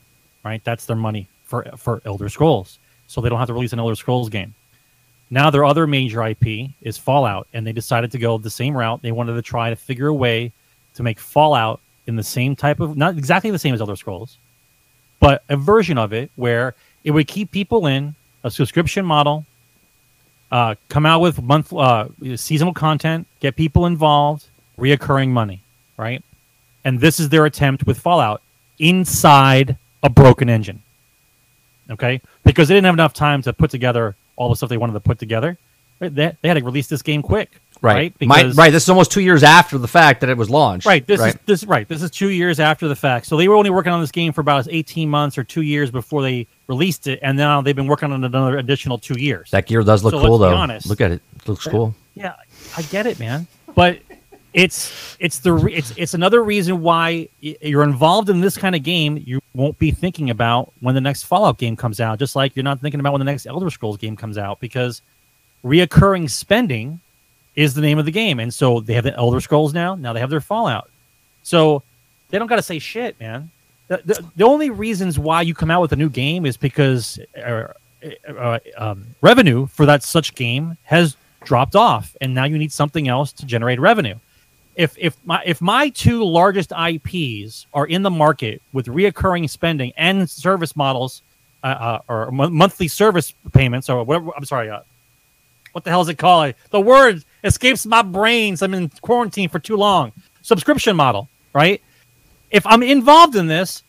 Right? That's their money for for Elder Scrolls. So they don't have to release an Elder Scrolls game. Now their other major IP is Fallout, and they decided to go the same route. They wanted to try to figure a way to make Fallout in the same type of not exactly the same as Elder Scrolls, but a version of it where it would keep people in a subscription model, uh, come out with month uh, seasonal content, get people involved, reoccurring money, right? And this is their attempt with Fallout inside a broken engine. Okay, because they didn't have enough time to put together all the stuff they wanted to put together. They, they had to release this game quick, right? My- right. This is almost two years after the fact that it was launched. Right. This right? is this right. This is two years after the fact. So they were only working on this game for about eighteen months or two years before they released it, and now they've been working on it another additional two years. that gear does look So cool let's be though. honest. Look at it. It looks cool. yeah, I get it, man. But it's it's the re- it's it's another reason why you're involved in this kind of game. You won't be thinking about when the next Fallout game comes out, just like you're not thinking about when the next Elder Scrolls game comes out, because reoccurring spending is the name of the game. And so they have the Elder Scrolls now. Now they have their Fallout. So they don't got to say shit, man. The, the, the, only reasons why you come out with a new game is because uh, uh, um, revenue for that such game has dropped off, and now you need something else to generate revenue. If if my if my two largest IPs are in the market with reoccurring spending and service models, uh, uh or m- monthly service payments, or whatever, I'm sorry, uh, what the hell is it called? The word escapes my brains. I'm in quarantine for too long. Subscription model, right? If I'm involved in this,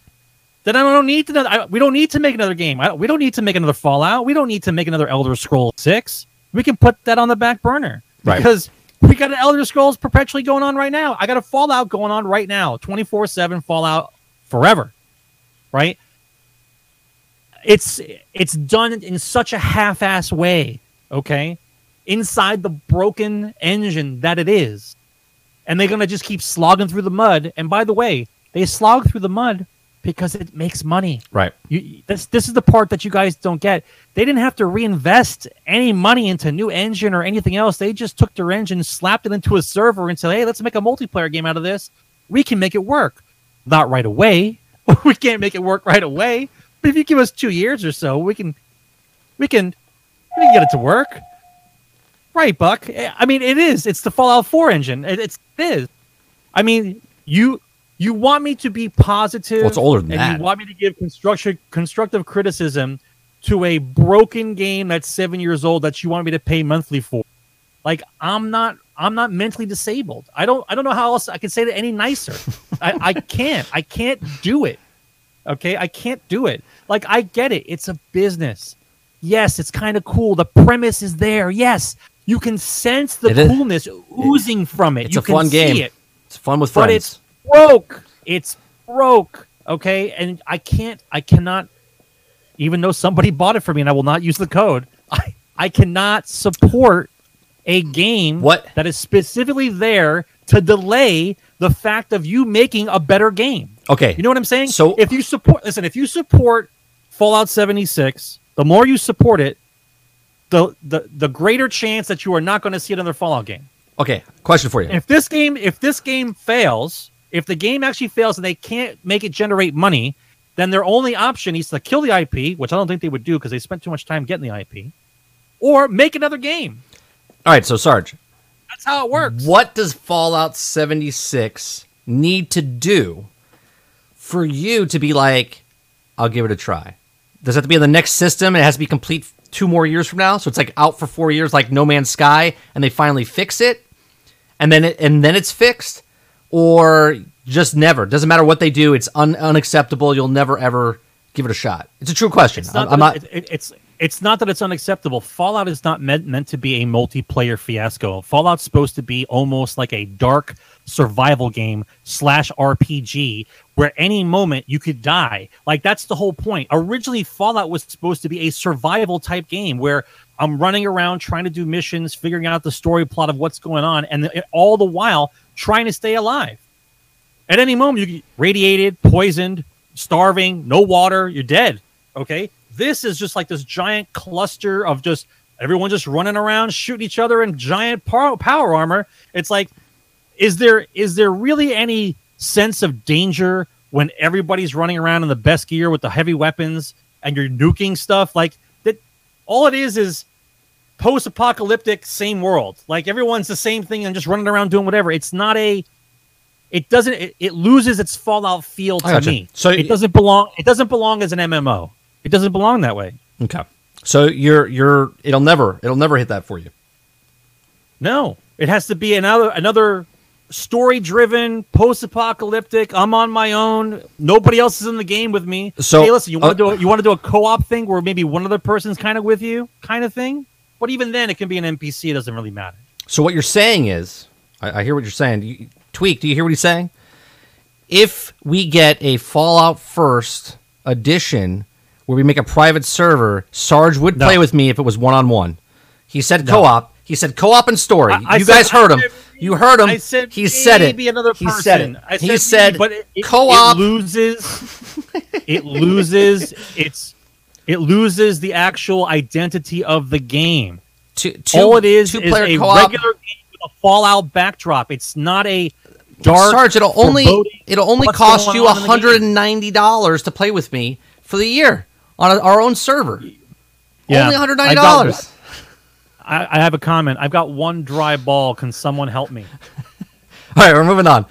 then I don't need to. I, we don't need to make another game. I, we don't need to make another Fallout. We don't need to make another Elder Scroll Six. We can put that on the back burner right. because we got an Elder Scrolls perpetually going on right now. I got a Fallout going on right now, twenty four seven Fallout forever, right? It's it's done in such a half ass way. Okay, inside the broken engine that it is. And they're going to just keep slogging through the mud. And by the way, they slog through the mud because it makes money. Right. You, this this is the part that you guys don't get. They didn't have to reinvest any money into new engine or anything else. They just took their engine, slapped it into a server, and said, "Hey, let's make a multiplayer game out of this. We can make it work. Not right away. we can't make it work right away. But if you give us two years or so, we can, we can, we can get it to work." Right, Buck. I mean, it is. It's the Fallout 4 engine. It, it's it is. I mean, you you want me to be positive. Well, it's older than and that. You want me to give construction constructive criticism to a broken game that's seven years old that you want me to pay monthly for. Like I'm not I'm not mentally disabled. I don't I don't know how else I can say it any nicer. I, I can't. I can't do it. Okay, I can't do it. Like I get it. It's a business. Yes, it's kind of cool. The premise is there. Yes, you can sense the coolness oozing from it. It's you a fun game. It. It's fun with friends. But it's broke. It's broke. Okay, and I can't. I cannot. Even though somebody bought it for me, and I will not use the code. I I cannot support a game what that is specifically there to delay the fact of you making a better game. Okay, you know what I'm saying? So if you support, listen, if you support Fallout 76, the more you support it, the the the greater chance that you are not going to see another Fallout game. Okay, question for you. If this game if this game fails, if the game actually fails and they can't make it generate money, then their only option is to kill the IP, which I don't think they would do because they spent too much time getting the IP, or make another game. All right, so Sarge, that's how it works. What does Fallout 76 need to do for you to be like, I'll give it a try? Does it have to be in the next system? It has to be complete two more years from now. So it's like out for four years, like No Man's Sky, and they finally fix it, and then it, and then it's fixed, or just never. Doesn't matter what they do. It's un- unacceptable. You'll never ever give it a shot. It's a true question. It's not. I'm, I'm not it, it, it's it's not that it's unacceptable. Fallout is not meant meant to be a multiplayer fiasco. Fallout's supposed to be almost like a dark survival game slash RPG where any moment you could die. Like that's the whole point. Originally, Fallout was supposed to be a survival type game where I'm running around trying to do missions, figuring out the story plot of what's going on, and the, all the while trying to stay alive. At any moment, you get radiated, poisoned, starving, no water, you're dead. Okay. This is just like this giant cluster of just everyone just running around shooting each other in giant power, power armor. It's like, is there is there really any sense of danger when everybody's running around in the best gear with the heavy weapons and you're nuking stuff? Like that, all it is is post-apocalyptic same world. Like everyone's the same thing and just running around doing whatever. It's not a it doesn't it, it loses its fallout feel to me. So it doesn't belong it doesn't belong as an mmo it doesn't belong that way. Okay. So you're you're it'll never it'll never hit that for you. No. It has to be another another story driven post-apocalyptic i'm on my own nobody else is in the game with me. So hey listen you want to uh, do a, you want to do a co-op thing where maybe one other person's kind of with you kind of thing but even then it can be an npc it doesn't really matter so what you're saying is i, I hear what you're saying you, Tweak, do you hear what he's saying? If we get a Fallout First edition where we make a private server, Sarge would play with me if it was one on one. He said no. co-op. He said co-op and story. I, I you said, guys heard him. You heard him. Said he said it. Another person. He said it. I he said, but it, it, co-op it loses. it loses its. It loses the actual identity of the game. two, two, All it is two is a co-op. regular game with a Fallout backdrop. It's not a dark. Sarge, it'll only it'll only cost you on in the game. hundred and ninety dollars to play with me for the year on a, our own server. Yeah, only one hundred I ninety dollars. I, I have a comment. I've got one dry ball. Can someone help me? All right, we're moving on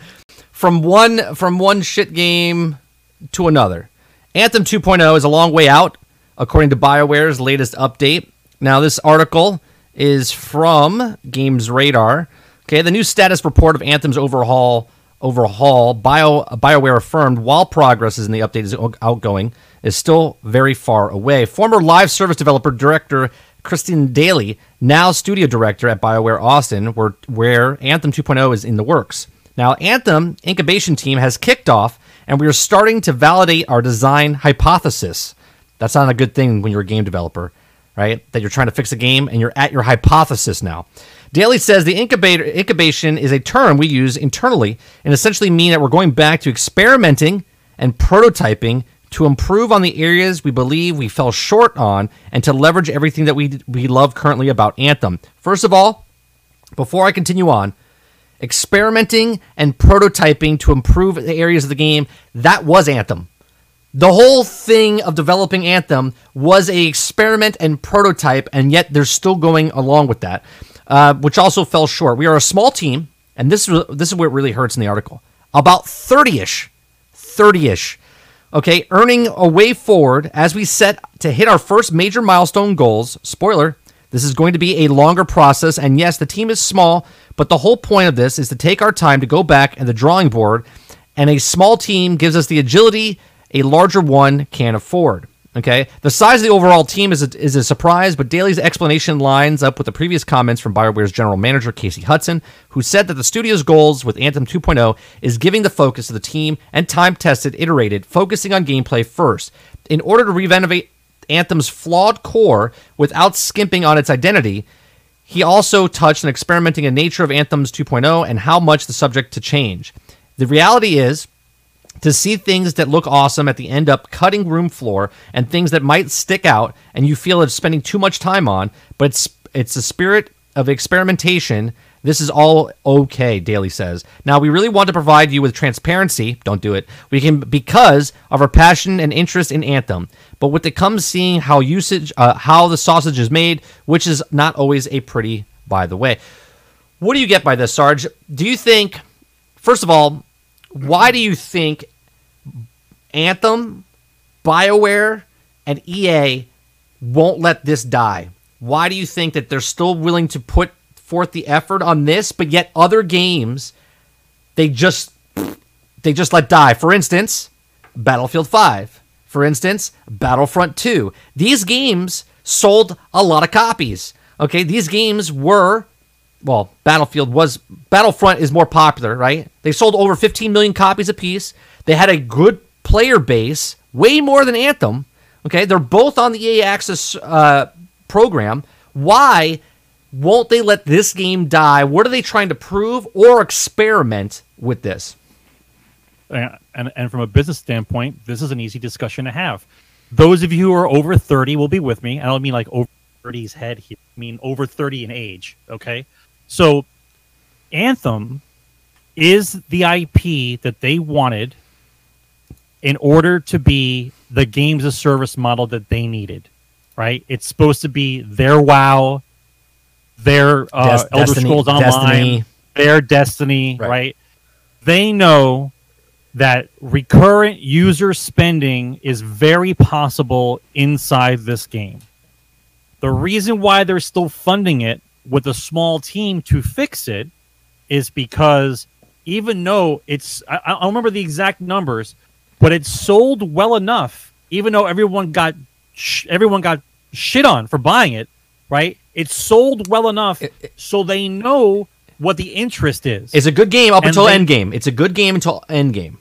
from one from one shit game to another. Anthem 2.0 is a long way out, according to BioWare's latest update. Now, this article is from Games Radar. Okay, the new status report of Anthem's overhaul overhaul Bio BioWare affirmed while progress is in the update is outgoing is still very far away. Former live service developer director Christine Dailey, now studio director at BioWare Austin, where, where Anthem 2.0 is in the works. Now, Anthem incubation team has kicked off, and we are starting to validate our design hypothesis. That's not a good thing when you're a game developer, right? That you're trying to fix a game and you're at your hypothesis now. Dailey says the incubator incubation is a term we use internally and essentially mean that we're going back to experimenting and prototyping to improve on the areas we believe we fell short on and to leverage everything that we we love currently about Anthem. First of all, before I continue on, experimenting and prototyping to improve the areas of the game, that was Anthem. The whole thing of developing Anthem was a experiment and prototype, and yet they're still going along with that, uh, which also fell short. We are a small team, and this is this is where it really hurts in the article. About thirty ish, thirty ish. Okay, earning a way forward as we set to hit our first major milestone goals. Spoiler: this is going to be a longer process, and yes, the team is small, but the whole point of this is to take our time to go back and the drawing board. And a small team gives us the agility a larger one can afford. Okay, the size of the overall team is a, is a surprise, but Dailey's explanation lines up with the previous comments from BioWare's general manager Casey Hudson, who said that the studio's goals with Anthem 2.0 is giving the focus of the team and time-tested, iterated, focusing on gameplay first. In order to renovate Anthem's flawed core without skimping on its identity, he also touched on experimenting in nature of Anthem's 2.0 and how much the subject to change. The reality is, to see things that look awesome at the end up cutting room floor and things that might stick out and you feel it's spending too much time on, but it's it's a spirit of experimentation. This is all okay, Dailey says. Now we really want to provide you with transparency. Don't do it. We can because of our passion and interest in Anthem. But with it comes seeing how usage, uh, how the sausage is made, which is not always a pretty. By the way, what do you get by this, Sarge? Do you think, first of all, why do you think Anthem, BioWare, and EA won't let this die? Why do you think that they're still willing to put forth the effort on this, but yet other games they just they just let die? For instance, Battlefield 5. For instance, Battlefront 2. These games sold a lot of copies. Okay, these games were well, Battlefield was Battlefront is more popular, right? They sold over 15 million copies apiece. They had a good player base, way more than Anthem. Okay, they're both on the EA Access uh, program. Why won't they let this game die? What are they trying to prove or experiment with this? Uh, and and from a business standpoint, this is an easy discussion to have. Those of you who are over 30 will be with me. I don't mean like over 30's head here. I mean over 30 in age. Okay, so Anthem is the IP that they wanted in order to be the games of service model that they needed. Right? It's supposed to be their WoW, their uh, Des- Elder Destiny- Scrolls Online, Destiny. their Destiny. Right. right? They know that recurrent user spending is very possible inside this game. The reason why they're still funding it with a small team to fix it is because even though it's, I, I don't remember the exact numbers, but it sold well enough, even though everyone got, sh- everyone got shit on for buying it, right? It sold well enough so they know what the interest is. It's a good game up And until they- end game. It's a good game until end game.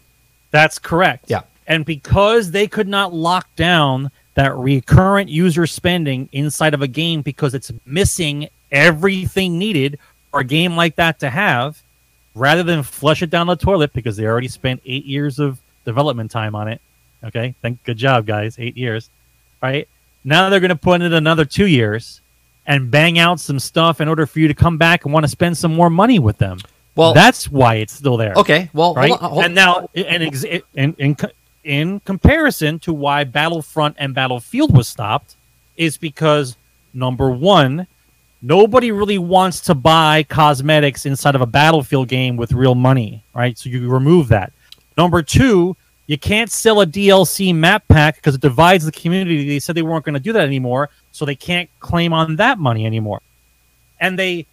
That's correct. Yeah. And because they could not lock down that recurrent user spending inside of a game because it's missing everything needed for a game like that to have, rather than flush it down the toilet because they already spent eight years of development time on it. Okay. Thank good job, guys. Eight years. Right. Now they're going to put in another two years and bang out some stuff in order for you to come back and want to spend some more money with them. Well- that's why it's still there. Okay, well, right? hold on, hold- and now, and ex- in, in in comparison to why Battlefront and Battlefield was stopped, is because number one, nobody really wants to buy cosmetics inside of a Battlefield game with real money, right? So you remove that. Number two, you can't sell a DLC map pack because it divides the community. They said they weren't going to do that anymore, so they can't claim on that money anymore. And they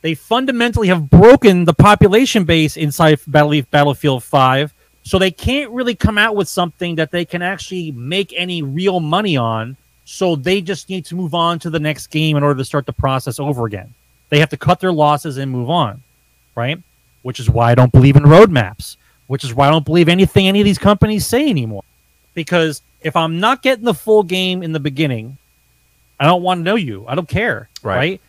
they fundamentally have broken the population base inside Battle- Battlefield 5, so they can't really come out with something that they can actually make any real money on. So they just need to move on to the next game in order to start the process over again. They have to cut their losses and move on, right? Which is why I don't believe in roadmaps, which is why I don't believe anything any of these companies say anymore. Because if I'm not getting the full game in the beginning, I don't want to know you. I don't care, Right. right?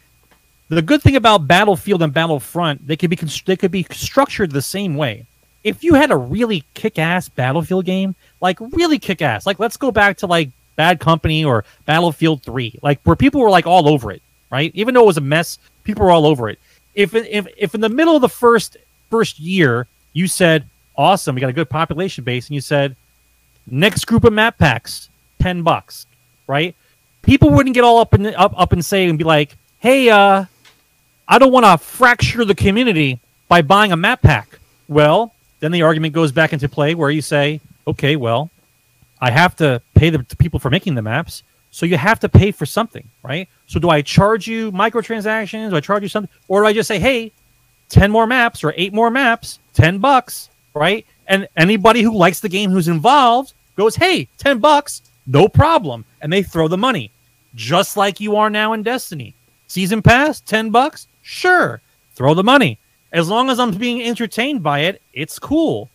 The good thing about Battlefield and Battlefront, they could be they could be structured the same way. If you had a really kick-ass Battlefield game, like really kick-ass, like let's go back to like Bad Company or Battlefield 3, like where people were like all over it, right? Even though it was a mess, people were all over it. If if if in the middle of the first first year you said, "Awesome, we got a good population base," and you said, "Next group of map packs, 10 bucks." Right? People wouldn't get all up and up up and say and be like, "Hey, uh I don't want to fracture the community by buying a map pack. Well, then the argument goes back into play where you say, okay, well, I have to pay the, people for making the maps, so you have to pay for something, right? So do I charge you microtransactions? Do I charge you something? Or do I just say, hey, 10 more maps or eight more maps, 10 bucks, right? And anybody who likes the game who's involved goes, hey, 10 bucks, no problem. And they throw the money, just like you are now in Destiny. Season pass, 10 bucks? Sure. Throw the money. As long as I'm being entertained by it, it's cool.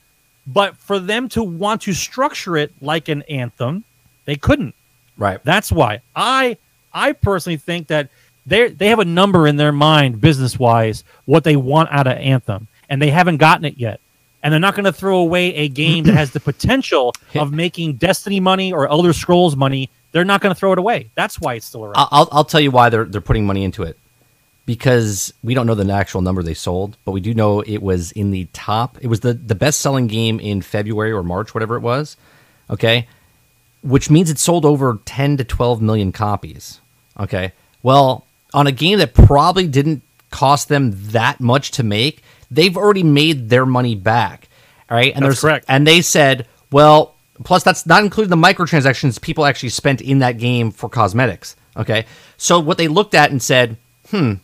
But for them to want to structure it like an anthem, they couldn't. right. That's why I I personally think that they they have a number in their mind business wise what they want out of Anthem, and they haven't gotten it yet. And they're not going to throw away a game that has the potential of making Destiny money or Elder Scrolls money. They're not going to throw it away. That's why it's still around. I'll, I'll tell you why they're they're putting money into it because we don't know the actual number they sold, but we do know it was in the top. It was the the best selling game in February or March, whatever it was. Okay, which means it sold over ten to twelve million copies. Okay, well, on a game that probably didn't cost them that much to make, they've already made their money back. All right, and That's there's correct. and they said, well, plus that's not including the microtransactions people actually spent in that game for cosmetics. Okay, so what they looked at and said, hmm,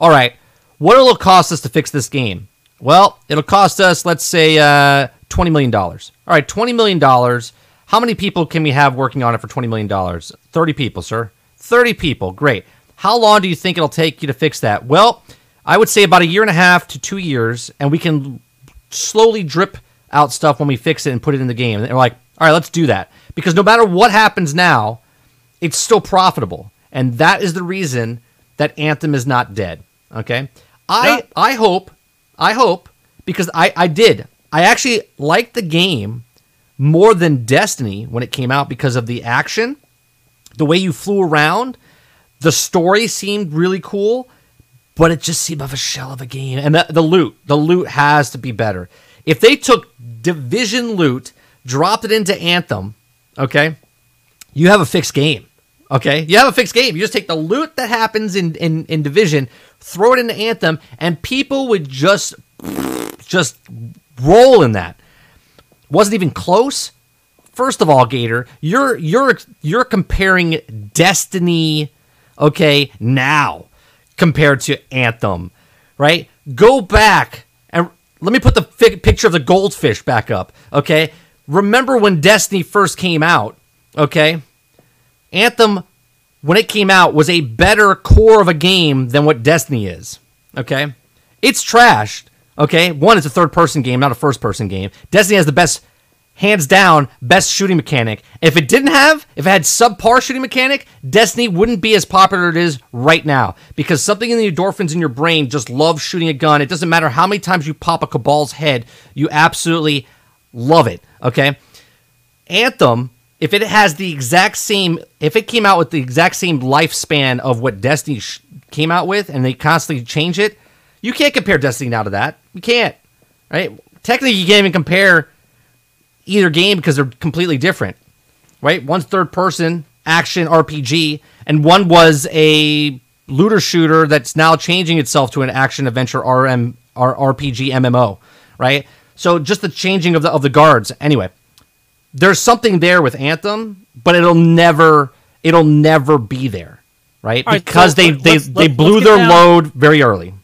all right, what will it cost us to fix this game? Well, it'll cost us, let's say, uh, twenty million dollars. All right, twenty million dollars. How many people can we have working on it for twenty million dollars? Thirty people, sir. Thirty people. Great. How long do you think it'll take you to fix that? Well, I would say about a year and a half to two years, and we can slowly drip out stuff when we fix it and put it in the game. And they're like, all right, let's do that. Because no matter what happens now, it's still profitable. And that is the reason that Anthem is not dead. Okay? I Yeah. I hope, I hope, because I, I did. I actually liked the game more than Destiny when it came out because of the action, the way you flew around, the story seemed really cool, but it just seemed of a shell of a game. And the, the loot, the loot has to be better. If they took Division loot, dropped it into Anthem, okay, you have a fixed game. Okay, you have a fixed game. You just take the loot that happens in in, in Division, throw it into Anthem, and people would just just roll in that. Wasn't even close. First of all, Gator, you're you're you're comparing Destiny, okay, now compared to Anthem, right? Go back and let me put the fi- picture of the goldfish back up, okay? Remember when Destiny first came out, okay? Anthem, when it came out, was a better core of a game than what Destiny is. Okay, it's trashed. Okay, one, it's a third-person game, not a first-person game. Destiny has the best, hands down, best shooting mechanic. If it didn't have, if it had subpar shooting mechanic, Destiny wouldn't be as popular as it is right now because something in the endorphins in your brain just loves shooting a gun. It doesn't matter how many times you pop a Cabal's head, you absolutely love it. Okay, Anthem if it has the exact same, if it came out with the exact same lifespan of what Destiny sh- came out with, and they constantly change it, you can't compare Destiny now to that. You can't, right? Technically, you can't even compare either game because they're completely different, right? One's third person action RPG, and one was a looter shooter that's now changing itself to an action adventure RM RPG MMO, right? So just the changing of the of the guards. Anyway, there's something there with Anthem, but it'll never it'll never be there, right? Because so they they let's- they let's blew their load very early.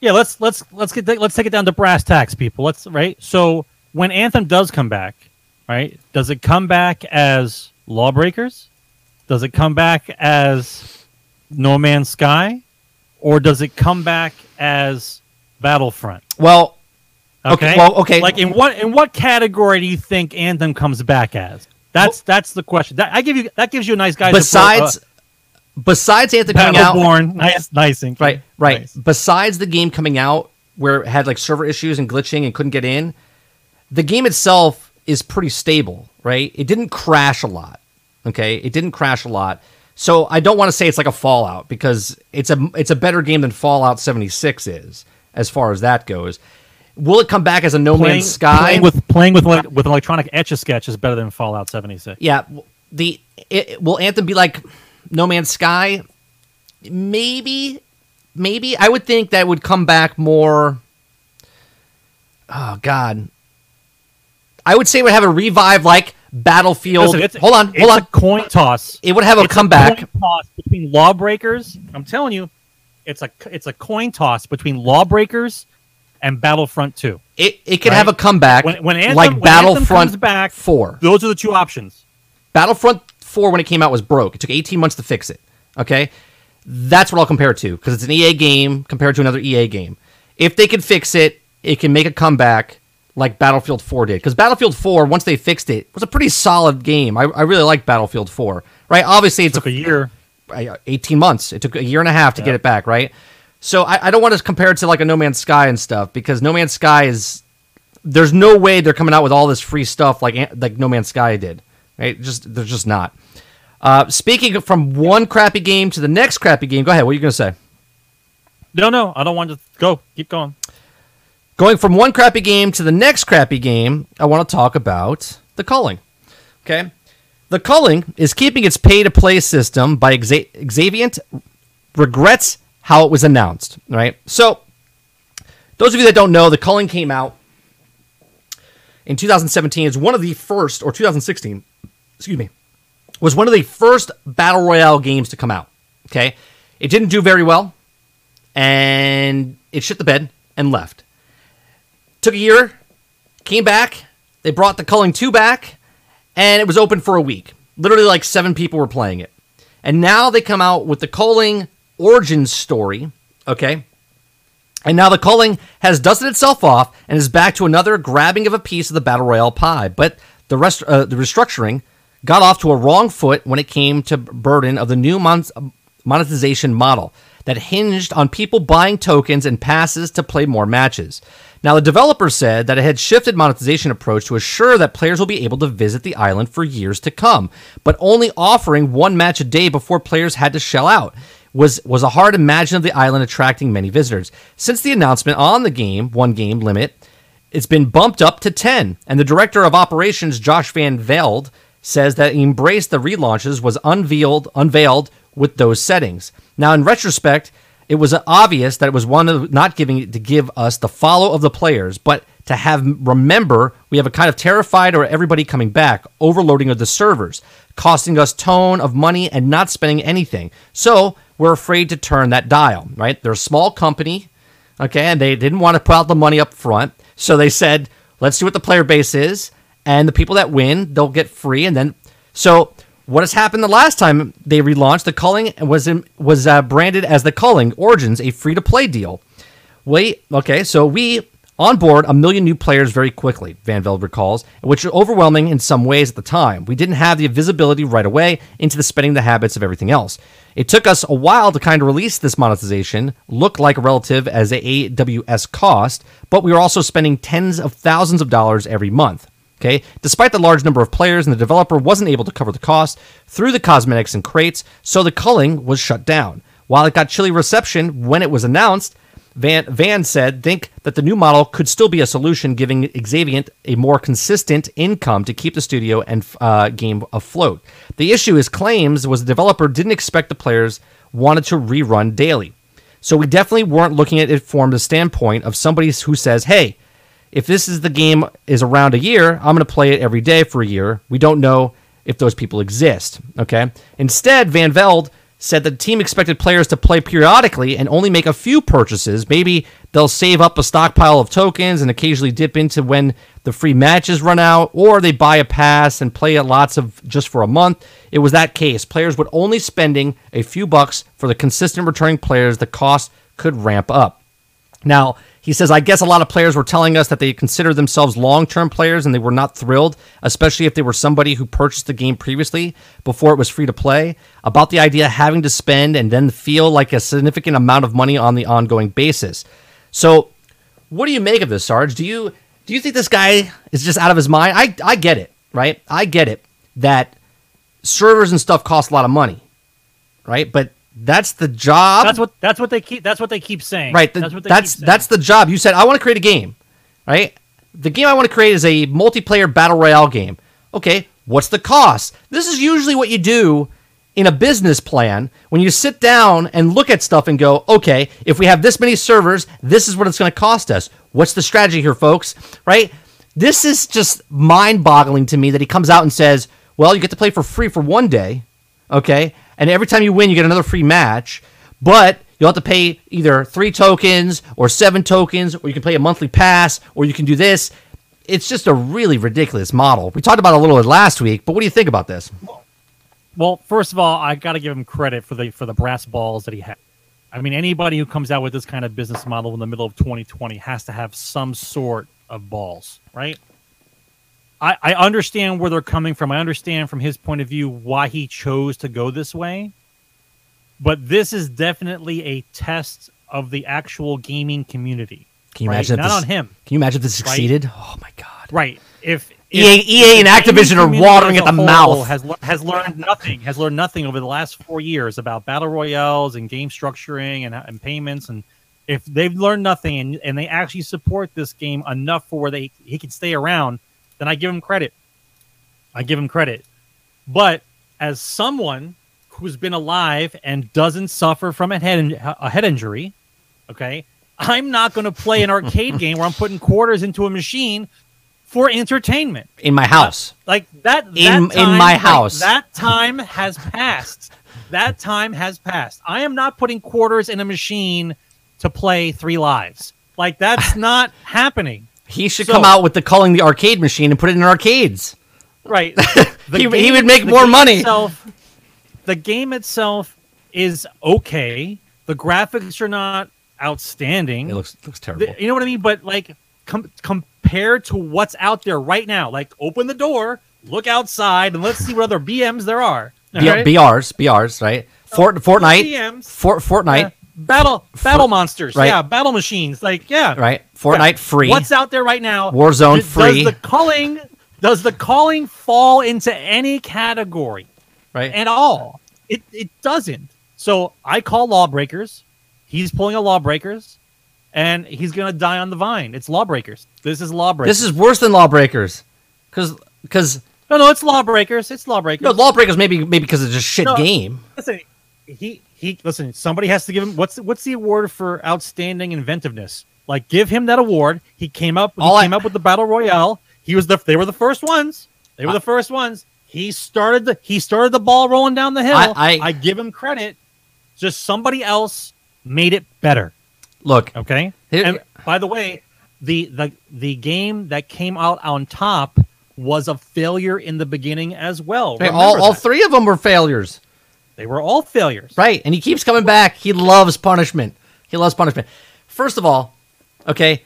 Yeah, let's let's let's get let's take it down to brass tacks, people. Let's right. So when Anthem does come back, right? Does it come back as Lawbreakers? Does it come back as No Man's Sky, or does it come back as Battlefront? Well, Okay. Okay, well, okay. Like in what in what category do you think Anthem comes back as? That's that's the question. That, I give you that gives you a nice guy. besides uh, besides Anthem coming out, Battleborn, nice, nice. Right, right. Nice. Besides the game coming out where it had like server issues and glitching and couldn't get in, the game itself is pretty stable, right? It didn't crash a lot. Okay? It didn't crash a lot. So I don't want to say it's like a Fallout because it's a it's a better game than Fallout 76 is as far as that goes. Will it come back as a No Playing, Man's Sky? playing with playing with with electronic etch a sketch is better than Fallout seventy six. Yeah, the it, will Anthem be like No Man's Sky? Maybe, maybe. I would think that would come back more. Oh God, I would say it would have a revive like Battlefield. Listen, it's- hold on, it's hold on. A coin toss. It would have a It's comeback. coin toss between lawbreakers. I'm telling you, it's a it's a coin toss between lawbreakers and Battlefront Two. It it could Right? have a comeback When, when Anthem, like when Battlefront back, Four. those are the two options. Battlefront 4 when it came out was broke. It took 18 months to fix it. Okay? That's what I'll compare it to because it's an EA game compared to another EA game. If they can fix it, it can make a comeback like Battlefield 4 did. Because Battlefield 4, once they fixed it, was a pretty solid game. I, I really like Battlefield 4. Right? Obviously, it Took a year. uh, 18 months. It took a year and a half to Yeah. get it back, right? So I, I don't want to compare it to like a No Man's Sky and stuff because No Man's Sky is there's no way they're coming out with all this free stuff like like No Man's Sky did, right? Just they're just not. Uh, speaking from one crappy game to the next crappy game, go ahead. What are you gonna say? No, no, I don't want to go. Keep going. Going from one crappy game to the next crappy game, I want to talk about The Culling. Okay? The Culling is keeping its pay to play system by Exa- Xaviant regrets how it was announced, right? So, those of you that don't know, The Culling came out in 2017 It's one of the first or 2016, excuse me, was one of the first battle royale games to come out. Okay? It didn't do very well and it shit the bed and left. Took a year, came back. They brought the Culling 2 back, and it was open for a week. Literally, like seven people were playing it. And now they come out with the Culling origin story, okay? And now the Culling has dusted itself off and is back to another grabbing of a piece of the Battle Royale pie. But the, rest, uh, the restructuring got off to a wrong foot when it came to burden of the new mon- monetization model that hinged on people buying tokens and passes to play more matches. Now, the developer said that it had shifted monetization approach to assure that players will be able to visit the island for years to come, but only offering one match a day before players had to shell out was was a hard imagine of the island attracting many visitors. Since the announcement on the game, one game limit, it's been bumped up to 10, and the director of operations Josh Van Velde says that he embraced the relaunches was unveiled unveiled with those settings. Now in retrospect, it was obvious that it was one of not giving it to give us the follow of the players, but to have remember we have a kind of terrified or everybody coming back, overloading of the servers, costing us tone of money and not spending anything. So we're afraid to turn that dial, right? They're a small company, okay, and they didn't want to put out the money up front. So they said, let's see what the player base is, and the people that win, they'll get free, and then so what has happened the last time they relaunched the Culling was in, was uh, branded as the Culling Origins, a free to play deal. Wait, okay, so we onboard a million new players very quickly, Van Velde recalls, which was overwhelming in some ways at the time. We didn't have the visibility right away into the spending the habits of everything else. It took us a while to kind of release this monetization, look like relative as a AWS cost, but we were also spending tens of thousands of dollars every month. Okay, despite the large number of players and the developer wasn't able to cover the cost through the cosmetics and crates, so the culling was shut down. While it got chilly reception when it was announced, Van, Van said, think that the new model could still be a solution, giving Xaviant a more consistent income to keep the studio and uh, game afloat. The issue is claims was the developer didn't expect the players wanted to rerun daily. So we definitely weren't looking at it from the standpoint of somebody who says, hey, if this is the game is around a year, I'm going to play it every day for a year. We don't know if those people exist. Okay. Instead, Van Velde said the team expected players to play periodically and only make a few purchases. Maybe they'll save up a stockpile of tokens and occasionally dip into when the free matches run out, or they buy a pass and play it lots of just for a month. It was that case. Players would only spending a few bucks for the consistent returning players. The cost could ramp up. Now, he says, I guess a lot of players were telling us that they consider themselves long term players and they were not thrilled, especially if they were somebody who purchased the game previously before it was free to play, about the idea of having to spend and then feel like a significant amount of money on the ongoing basis. So, what do you make of this, Sarge? Do you do you think this guy is just out of his mind? I I get it, right? I get it that servers and stuff cost a lot of money, right? But that's the job. That's what that's what they keep that's what they keep saying. Right. The, that's what they that's that's the job. You said I want to create a game, right? The game I want to create is a multiplayer battle royale game. Okay, what's the cost? This is usually what you do in a business plan when you sit down and look at stuff and go, okay, if we have this many servers, this is what it's going to cost us. What's the strategy here, folks? Right? This is just mind-boggling to me that he comes out and says, well, you get to play for free for one day, okay? And every time you win, you get another free match, but you'll have to pay either three tokens or seven tokens, or you can play a monthly pass, or you can do this. It's just a really ridiculous model. We talked about a little last week, but what do you think about this? Well, first of all, I got to give him credit for the for the brass balls that he had. I mean, anybody who comes out with this kind of business model in the middle of 2020 has to have some sort of balls, right? I, I understand where they're coming from. I understand from his point of view why he chose to go this way. But this is definitely a test of the actual gaming community. Can you right? imagine? Not this, on him. Can you imagine if this succeeded? Oh my god! Right. If, EA if- EA and if the Activision are watering at the as a whole mouth. Has has learned nothing. Has learned nothing over the last four years about battle royales and game structuring and, and payments. And if they've learned nothing and, and they actually support this game enough for where they he can stay around, then I give him credit. I give him credit. But as someone who's been alive and doesn't suffer from a head a head injury, okay, I'm not going to play an arcade game where I'm putting quarters into a machine for entertainment. In my house. Uh, like that. In- that in time- my like, house. that time has passed. That time has passed. I am not putting quarters in a machine to play three lives. Like that's not happening. He should So- come out with the Culling the arcade machine and put it in arcades. Right. He- The he would make more money. Itself, the game itself is okay. The graphics are not outstanding. It looks looks terrible. The- you know what I mean? But like com- compared to what's out there right now, like open the door, look outside, and let's see what other BMs there are. B- alright? BRs, BRs, right? Fort, Fortnite, BMs. Fort, Fortnite, Yeah. Battle battle monsters, right. yeah, battle machines, like yeah, right? Fortnite Yeah. free. What's out there right now? Warzone Does- free. Does the Culling does the Culling fall into any category right? at all? It it doesn't. So I call lawbreakers. He's pulling a lawbreakers, and he's gonna die on the vine. It's lawbreakers. This is lawbreakers. this is worse than Lawbreakers, because because no, no, it's lawbreakers. It's lawbreakers. no Lawbreakers maybe maybe because it's a shit No. game. listen, he he. Listen, somebody has to give him what's what's the award for outstanding inventiveness? Like, give him that award. He came up. He All I- came up with the battle royale. He was the. They were the first ones. They were the first ones. He started the. He started the ball rolling down the hill. I- I- give him credit. Just somebody else made it better. Look, Okay. Here- and by the way, the the the game that came out on top was a failure in the beginning as well. hey, all all three of them were failures, they were all failures. right? And he keeps coming back. He loves punishment. He loves punishment. First of all, okay,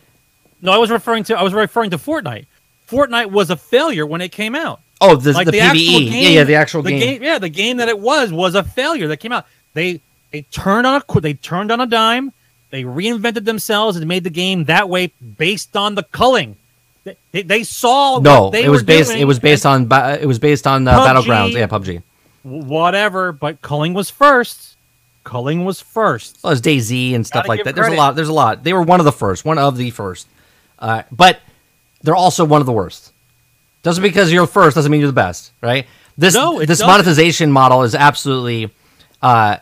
No, I was referring to I was referring to Fortnite. Fortnite was a failure when it came out. oh the, Like the, the, PVE, actual game, yeah, yeah, the actual the game. Yeah, the game that it was was a failure that came out. They they turned on a they turned on a dime. They reinvented themselves and made the game that way based on the culling. They, they, they saw No, it was based. doing It was based on. It was based on uh, PUBG. battlegrounds. Yeah, PUBG. Whatever. But Culling was first. Culling was first. Well, there's DayZ and stuff like that. There's a lot. There's a lot. They were one of the first. One of the first. Uh, but they're also one of the worst. Doesn't because you're first doesn't mean you're the best, right? This No, this doesn't. monetization model is absolutely uh,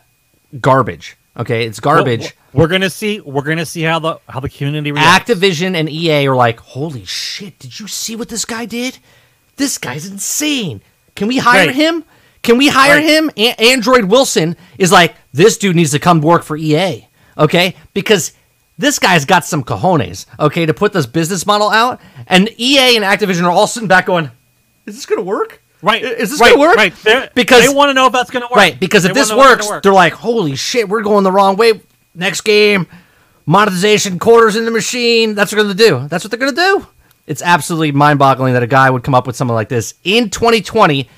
garbage. Okay, it's garbage. We're gonna see. We're gonna see how the how the community reacts. Activision and EA are like, holy shit, did you see what this guy did? This guy's insane. Can we hire Right. him? Can we hire Right. him? A- Andrew Wilson is like, this dude needs to come work for EA, okay? Because this guy's got some cojones, okay, to put this business model out. And EA and Activision are all sitting back going, is this going to work? Right. Is this right, going to work? Right. They're- Because they want to know if that's gonna work. Right, because if They this wanna know if it's works, work. they're like, holy shit, we're going the wrong way. Next game, monetization, quarters in the machine. That's what they're going to do. That's what they're going to do. It's absolutely mind boggling that a guy would come up with something like this in 2020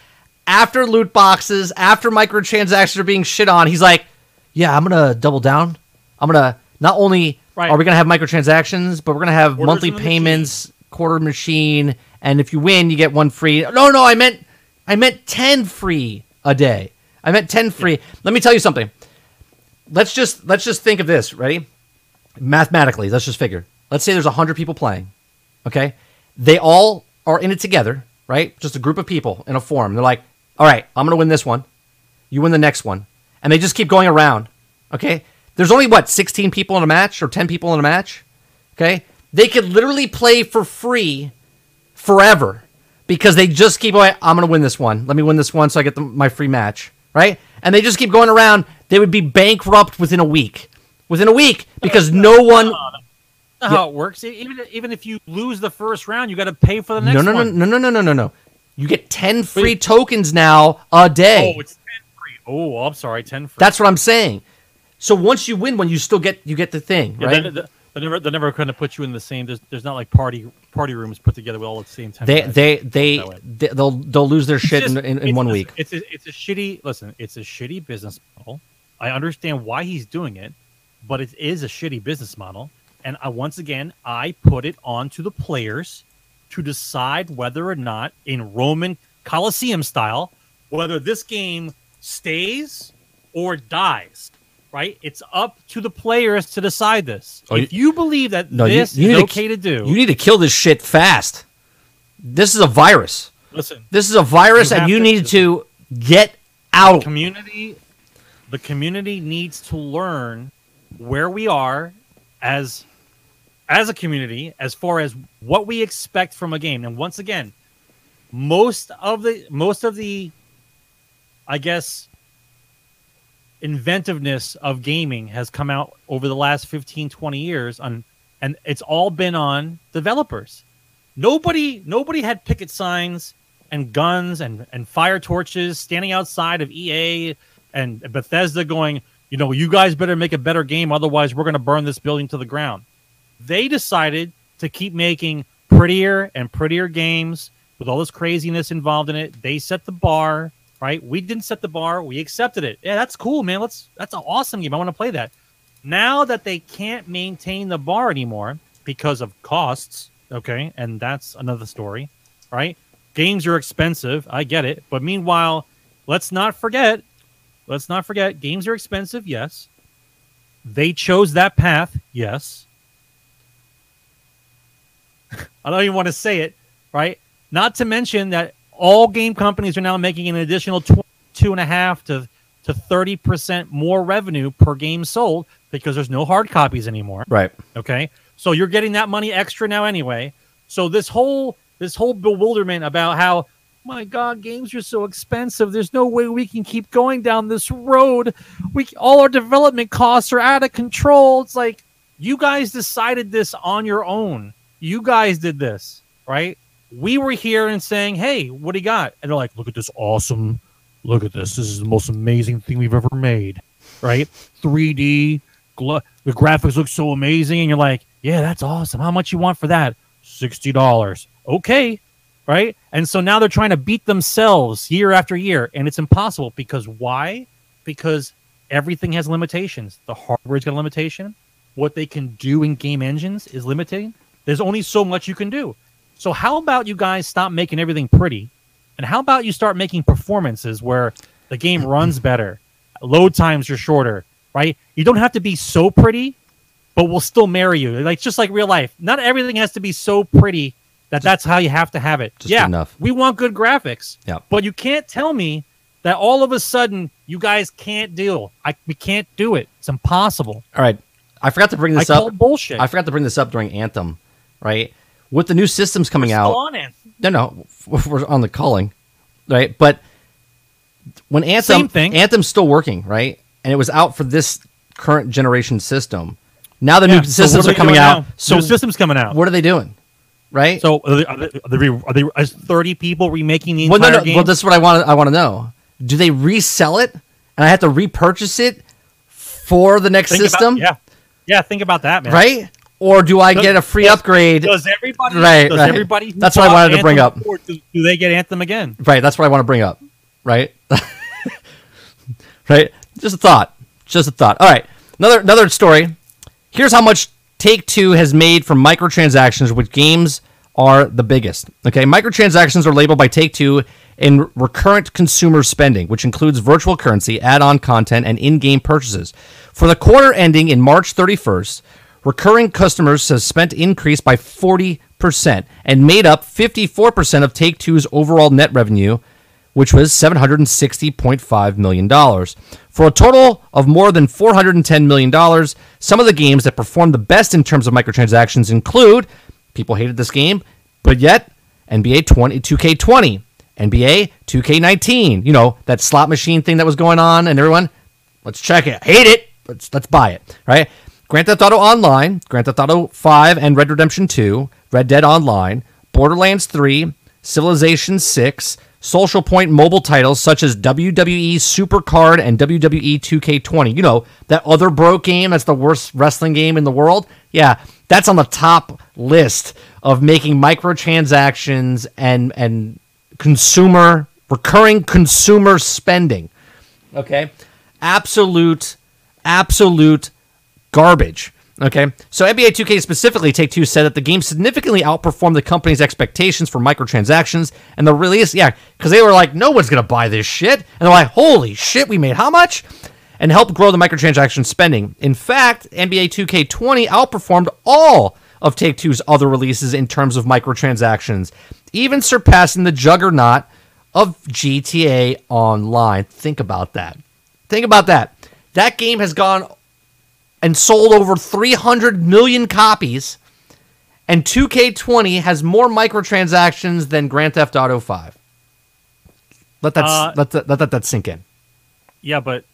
after loot boxes, after microtransactions are being shit on. He's like, yeah, I'm to double down. I'm to not only Right. are we to have microtransactions, but we're to have Quarters monthly payments, quarter machine, and if you win, you get one free. No, no, I meant I meant 10 free a day. I meant 10 free. Let me tell you something. Let's just let's just think of this, ready? Mathematically, let's just figure. Let's say there's 100 people playing. Okay? They all are in it together, right? Just a group of people in a forum. They're like, "All right, I'm going to win this one. You win the next one." And they just keep going around. Okay? There's only what, 16 people in a match or 10 people in a match? Okay? They could literally play for free forever because they just keep going. I'm going to win this one. Let me win this one so I get the, my free match, right? And they just keep going around. They would be bankrupt within a week. Within a week because no one. That's how it works. Even even if you lose the first round, you got to pay for the next No, no, no, no, no, no, no, no, no. You get 10 free tokens now a day. Oh, it's ten free. Oh, I'm sorry, ten free. That's what I'm saying. So once you win one, you still get you get the thing, Yeah, right? They're- they're never they're never going to put you in the same. There's, there's not like party party rooms put together with all at the same time. they they they they they'll they'll lose their It's shit just- in, in, in one listen, week. It's a, it's a shitty. Listen, it's a shitty business model. I understand why he's doing it, but it is a shitty business model. And I, once again, I put it onto the players to decide whether or not, in Roman Coliseum style, whether this game stays or dies. Right? It's up to the players to decide this. Oh, if you believe that No, you- this you is need to okay to, do, You need to kill this shit fast. This is a virus. listen. This is a virus, You and you to- need to get out. The community the community needs to learn where we are as as a community as far as what we expect from a game and once again most of the most of the i guess inventiveness of gaming has come out over the last 15 20 years on and it's all been on developers nobody nobody had picket signs and guns and and fire torches standing outside of EA and Bethesda going, you know, you guys better make a better game otherwise we're going to burn this building to the ground. They decided to keep making prettier and prettier games with all this craziness involved in it. They set the bar, right? We didn't set the bar, we accepted it. Yeah, that's cool, man. Let's that's an awesome game. I want to play that. Now that they can't maintain the bar anymore because of costs, okay, and that's another story, right? Games are expensive, I get it, but meanwhile, let's not forget, let's not forget, games are expensive, yes. They chose that path, yes. I don't even want to say it, right? Not to mention that all game companies are now making an additional two and a half to to thirty percent more revenue per game sold because there's no hard copies anymore. Right. Okay. So you're getting that money extra now anyway. So this whole this whole bewilderment about how my god games are so expensive there's no way we can keep going down this road we all our development costs are out of control it's like you guys decided this on your own you guys did this right? We were here and saying hey what do you got? And they're like look at this awesome look at this. This is the most amazing thing we've ever made right? 3d gl- the graphics look so amazing. And you're like yeah that's awesome. How much you want for that? $60 okay right? And so now they're trying to beat themselves year after year. And it's impossible because why? Because everything has limitations. The hardware's got a limitation. What they can do in game engines is limiting there's only so much you can do So how about you guys stop making everything pretty, and how about you start making performances where the game runs better, load times are shorter, right? You don't have to be so pretty, but we'll still marry you. Like just like real life, not everything has to be so pretty that that's how you have to have it. Just yeah, enough. we want good graphics. Yeah. but you can't tell me that all of a sudden you guys can't deal. I we can't do it. It's impossible. All right. I forgot to bring I this call up. it bullshit. I forgot to bring this up during Anthem, right? With the new systems coming out. still on it. No, no, we're on the Culling, right? But when Anthem, Same thing. Anthem's still working, right? And it was out for this current generation system. Now the Yeah, new so systems are they coming out. now? So New systems coming out. what are they doing, right? So are they, are they, are they, are they is thirty people remaking the well, no, entire no. game? Well, this is what I want. to I want to know. Do they resell it, and I have to repurchase it for the next Think about- system, yeah, yeah. Think about that, man. right? Or do I Does- get a free does- upgrade? Does everybody? Right, Does right. everybody? That's what I wanted to bring up. before, Do, do they get Anthem again? Right, that's what I want to bring up. Right? right? Just a thought. Just a thought. All right. Another another story. Here's how much Take Two has made from microtransactions, which games are the biggest. Okay, microtransactions are labeled by Take Two in recurrent consumer spending, which includes virtual currency, add-on content, and in-game purchases. For the quarter ending in March 31st, recurring customers have spent increased by 40% and made up 54% of Take Two's overall net revenue which was $760.5 million. For a total of more than $410 million, some of the games that performed the best in terms of microtransactions include people hated this game, but yet NBA 20, 2K20, NBA 2K19, you know, that slot machine thing that was going on, and everyone, let's check it. Hate it, let's, let's buy it, right? Grand Theft Auto Online, Grand Theft Auto 5 and Red Redemption 2, Red Dead Online, Borderlands 3, Civilization 6, Social Point mobile titles such as WWE Supercard and WWE 2K20. You know, that other broke game that's the worst wrestling game in the world? Yeah, that's on the top list of making microtransactions and and consumer recurring consumer spending. Okay? Absolute absolute garbage. Okay, so NBA 2K specifically, Take Two said that the game significantly outperformed the company's expectations for microtransactions, and the release, yeah, because they were like, no one's gonna buy this shit, and they're like, holy shit, we made how much? And helped grow the microtransaction spending. In fact, NBA 2K20 outperformed all of Take Two's other releases in terms of microtransactions, even surpassing the juggernaut of GTA Online. Think about that. Think about that. That game has gone and sold over 300 million copies, and 2K20 has more microtransactions than Grand Theft Auto 5. Let that Uh, let that, let that, that sink in. Yeah, but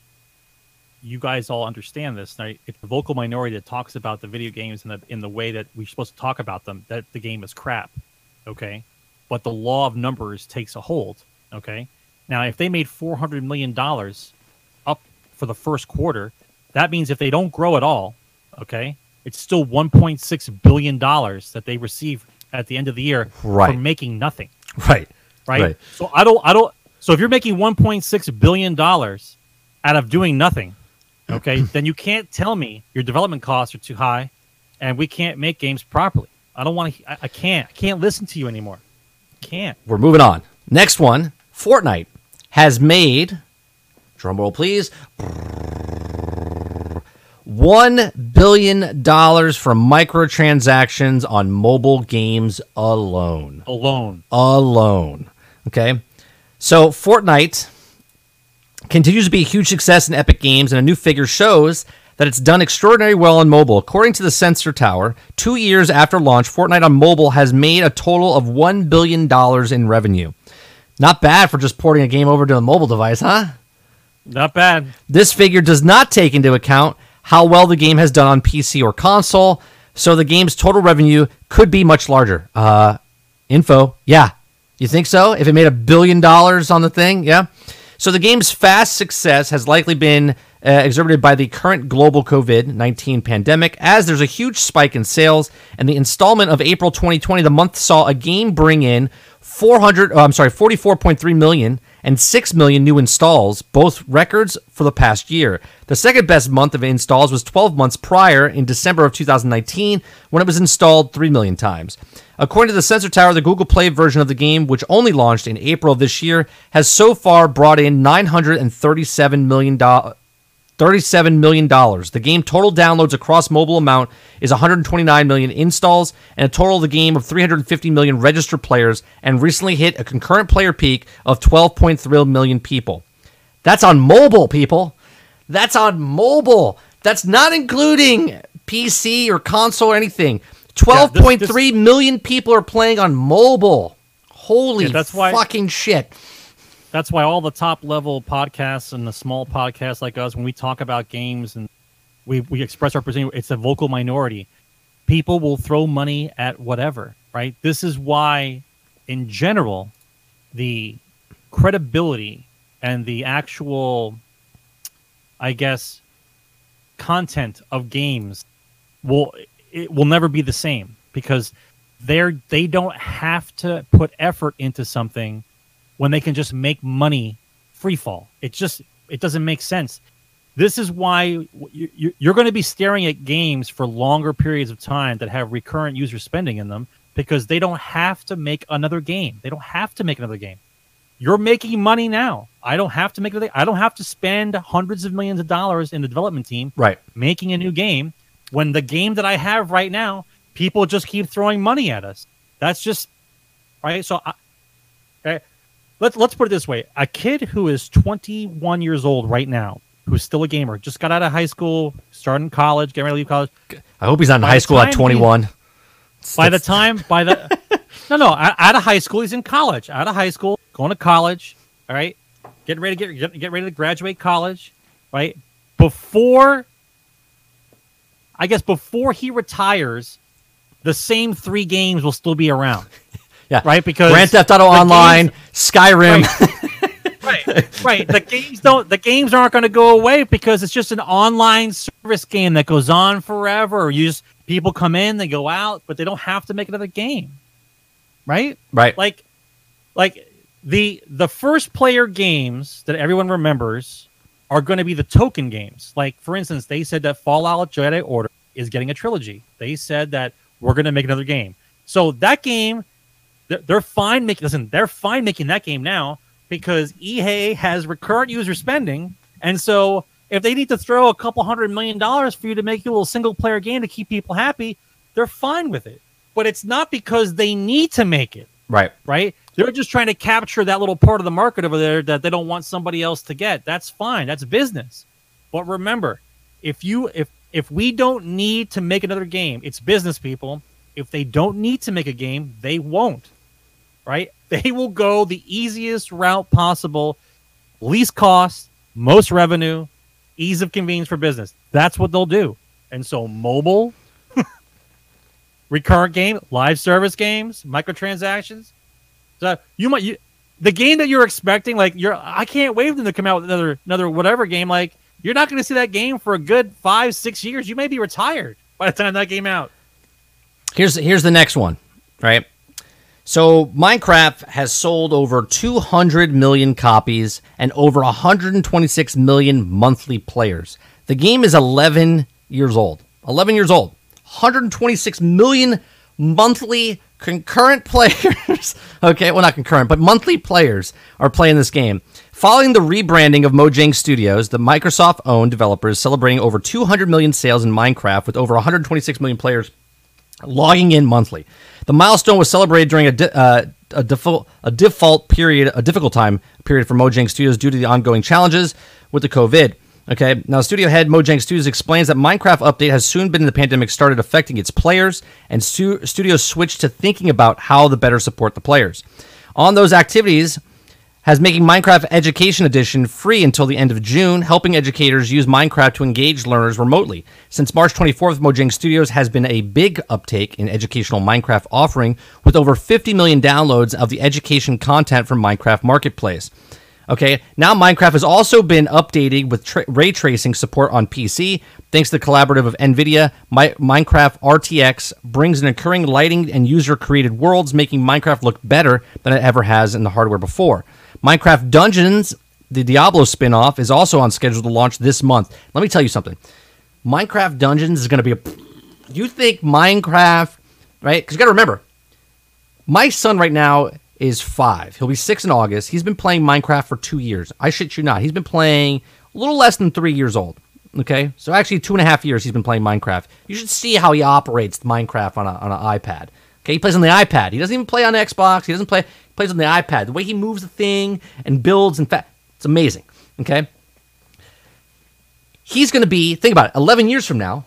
you guys all understand this, right? It's the vocal minority that talks about the video games in the in the way that we're supposed to talk about them. That the game is crap, okay? But the law of numbers takes a hold, okay? Now, if they made four hundred million dollars up for the first quarter, that means if they don't grow at all, okay, it's still one point six billion dollars that they receive at the end of the year Right. for making nothing Right. right? So I don't, I don't. So if you're making 1.6 billion dollars out of doing nothing, okay, then you can't tell me your development costs are too high, and we can't make games properly. I don't want to. I, I can't. I can't listen to you anymore. Can't. We're moving on. Next one Fortnite has made, drumroll please, $1 billion from microtransactions on mobile games alone. Alone. alone. Okay. So Fortnite continues to be a huge success in Epic Games, and a new figure shows that it's done extraordinarily well on mobile. According to the Sensor Tower, two years after launch, Fortnite on mobile has made a total of $1 billion in revenue. Not bad for just porting a game over to a mobile device, huh? Not bad. This figure does not take into account how well the game has done on PC or console, so the game's total revenue could be much larger. Uh, info, yeah. You think so? If it made a billion dollars on the thing, yeah. So the game's fast success has likely been uh, by the current global COVID 19 pandemic, as there's a huge spike in sales. And the installment of April 2020, the month saw a game bring in 400, oh, I'm sorry, 44.3 million and 6 million new installs, both records for the past year. The second best month of installs was 12 months prior in December of 2019 when it was installed 3 million times. According to the Sensor Tower, the Google Play version of the game, which only launched in April of this year, has so far brought in $937 million. $37 million. The game total downloads across mobile amount is 129 million installs and a total of the game of 350 million registered players and recently hit a concurrent player peak of 12.3 million people. That's on mobile, people. That's on mobile. That's not including PC or console or anything. Twelve point three million people are playing on mobile. Holy yeah, that's why, fucking shit. That's why all the top level podcasts and the small podcasts like us, when we talk about games and we, we express our position, it's a vocal minority. People will throw money at whatever, right? This is why, in general, the credibility and the actual, I guess, content of games will it will never be the same because they're they don't have to put effort into something when they can just make money free fall. It just it doesn't make sense. This is why you're going to be staring at games for longer periods of time that have recurrent user spending in them because they don't have to make another game. They don't have to make another game. You're making money now. I don't have to make another. I don't have to spend hundreds of millions of dollars in the development team, right, making a new game. When the game that I have right now, people just keep throwing money at us. That's just right. So I, let's let's put it this way: a kid who is 21 years old right now, who's still a gamer, just got out of high school, starting college, getting ready to leave college. I hope he's not in high school at 21. by the time, by the no, no, out of high school, he's in college. Out of high school, going to college. All right, getting ready to get, get ready to graduate college. Right before, I guess before he retires, the same three games will still be around. Yeah. Right? Because Grand Theft Auto Online, games, Skyrim. Right. right. right. The games don't the games aren't going to go away because it's just an online service game that goes on forever. You just people come in, they go out, but they don't have to make another game. Right? Right. Like like the the first player games that everyone remembers are going to be the token games. Like for instance, they said that Fallen Jedi Order is getting a trilogy. They said that we're going to make another game. So that game they're fine making listen they're fine making that game now because EA has recurrent user spending. And so if they need to throw a couple hundred million dollars for you to make a little single player game to keep people happy they're fine with it. But it's not because they need to make it. Right. Right? They're just trying to capture that little part of the market over there that they don't want somebody else to get. That's fine. That's business. But remember if you if if we don't need to make another game it's business people. If they don't need to make a game they won't right? They will go the easiest route possible, least cost, most revenue, ease of convenience for business. That's what they'll do. And so mobile, recurrent game, live service games, microtransactions. So you might you the game that you're expecting, like you're I can't wait for them to come out with another another whatever game. Like you're not gonna see that game for a good five, six years. You may be retired by the time that game out. Here's here's the next one, right? So, Minecraft has sold over 200 million copies and over 126 million monthly players. The game is 11 years old. 11 years old. 126 million monthly concurrent players. okay, well, not concurrent, but monthly players are playing this game. Following the rebranding of Mojang Studios, the Microsoft owned developer is celebrating over 200 million sales in Minecraft with over 126 million players logging in monthly. The milestone was celebrated during a, uh, a, default, a default period, a difficult time period for Mojang Studios due to the ongoing challenges with the COVID. Okay, now studio head Mojang Studios explains that Minecraft update has soon been the pandemic started affecting its players, and stu- studios switched to thinking about how to better support the players. On those activities, has making Minecraft Education Edition free until the end of June, helping educators use Minecraft to engage learners remotely. Since March 24th, Mojang Studios has been a big uptake in educational Minecraft offering with over 50 million downloads of the education content from Minecraft Marketplace. Okay, now Minecraft has also been updated with tra- ray tracing support on PC. Thanks to the collaborative of NVIDIA, My- Minecraft RTX brings an occurring lighting and user created worlds, making Minecraft look better than it ever has in the hardware before. Minecraft Dungeons, the Diablo spin off, is also on schedule to launch this month. Let me tell you something Minecraft Dungeons is going to be a. You think Minecraft, right? Because you got to remember, my son right now is five. He'll be six in August. He's been playing Minecraft for two years. I shit you not. He's been playing a little less than three years old. Okay, so actually two and a half years he's been playing Minecraft. You should see how he operates Minecraft on a on an iPad. Okay, he plays on the iPad. He doesn't even play on Xbox. He doesn't play. Plays on the iPad. The way he moves the thing and builds, in fact, it's amazing. Okay, he's going to be. Think about it. Eleven years from now,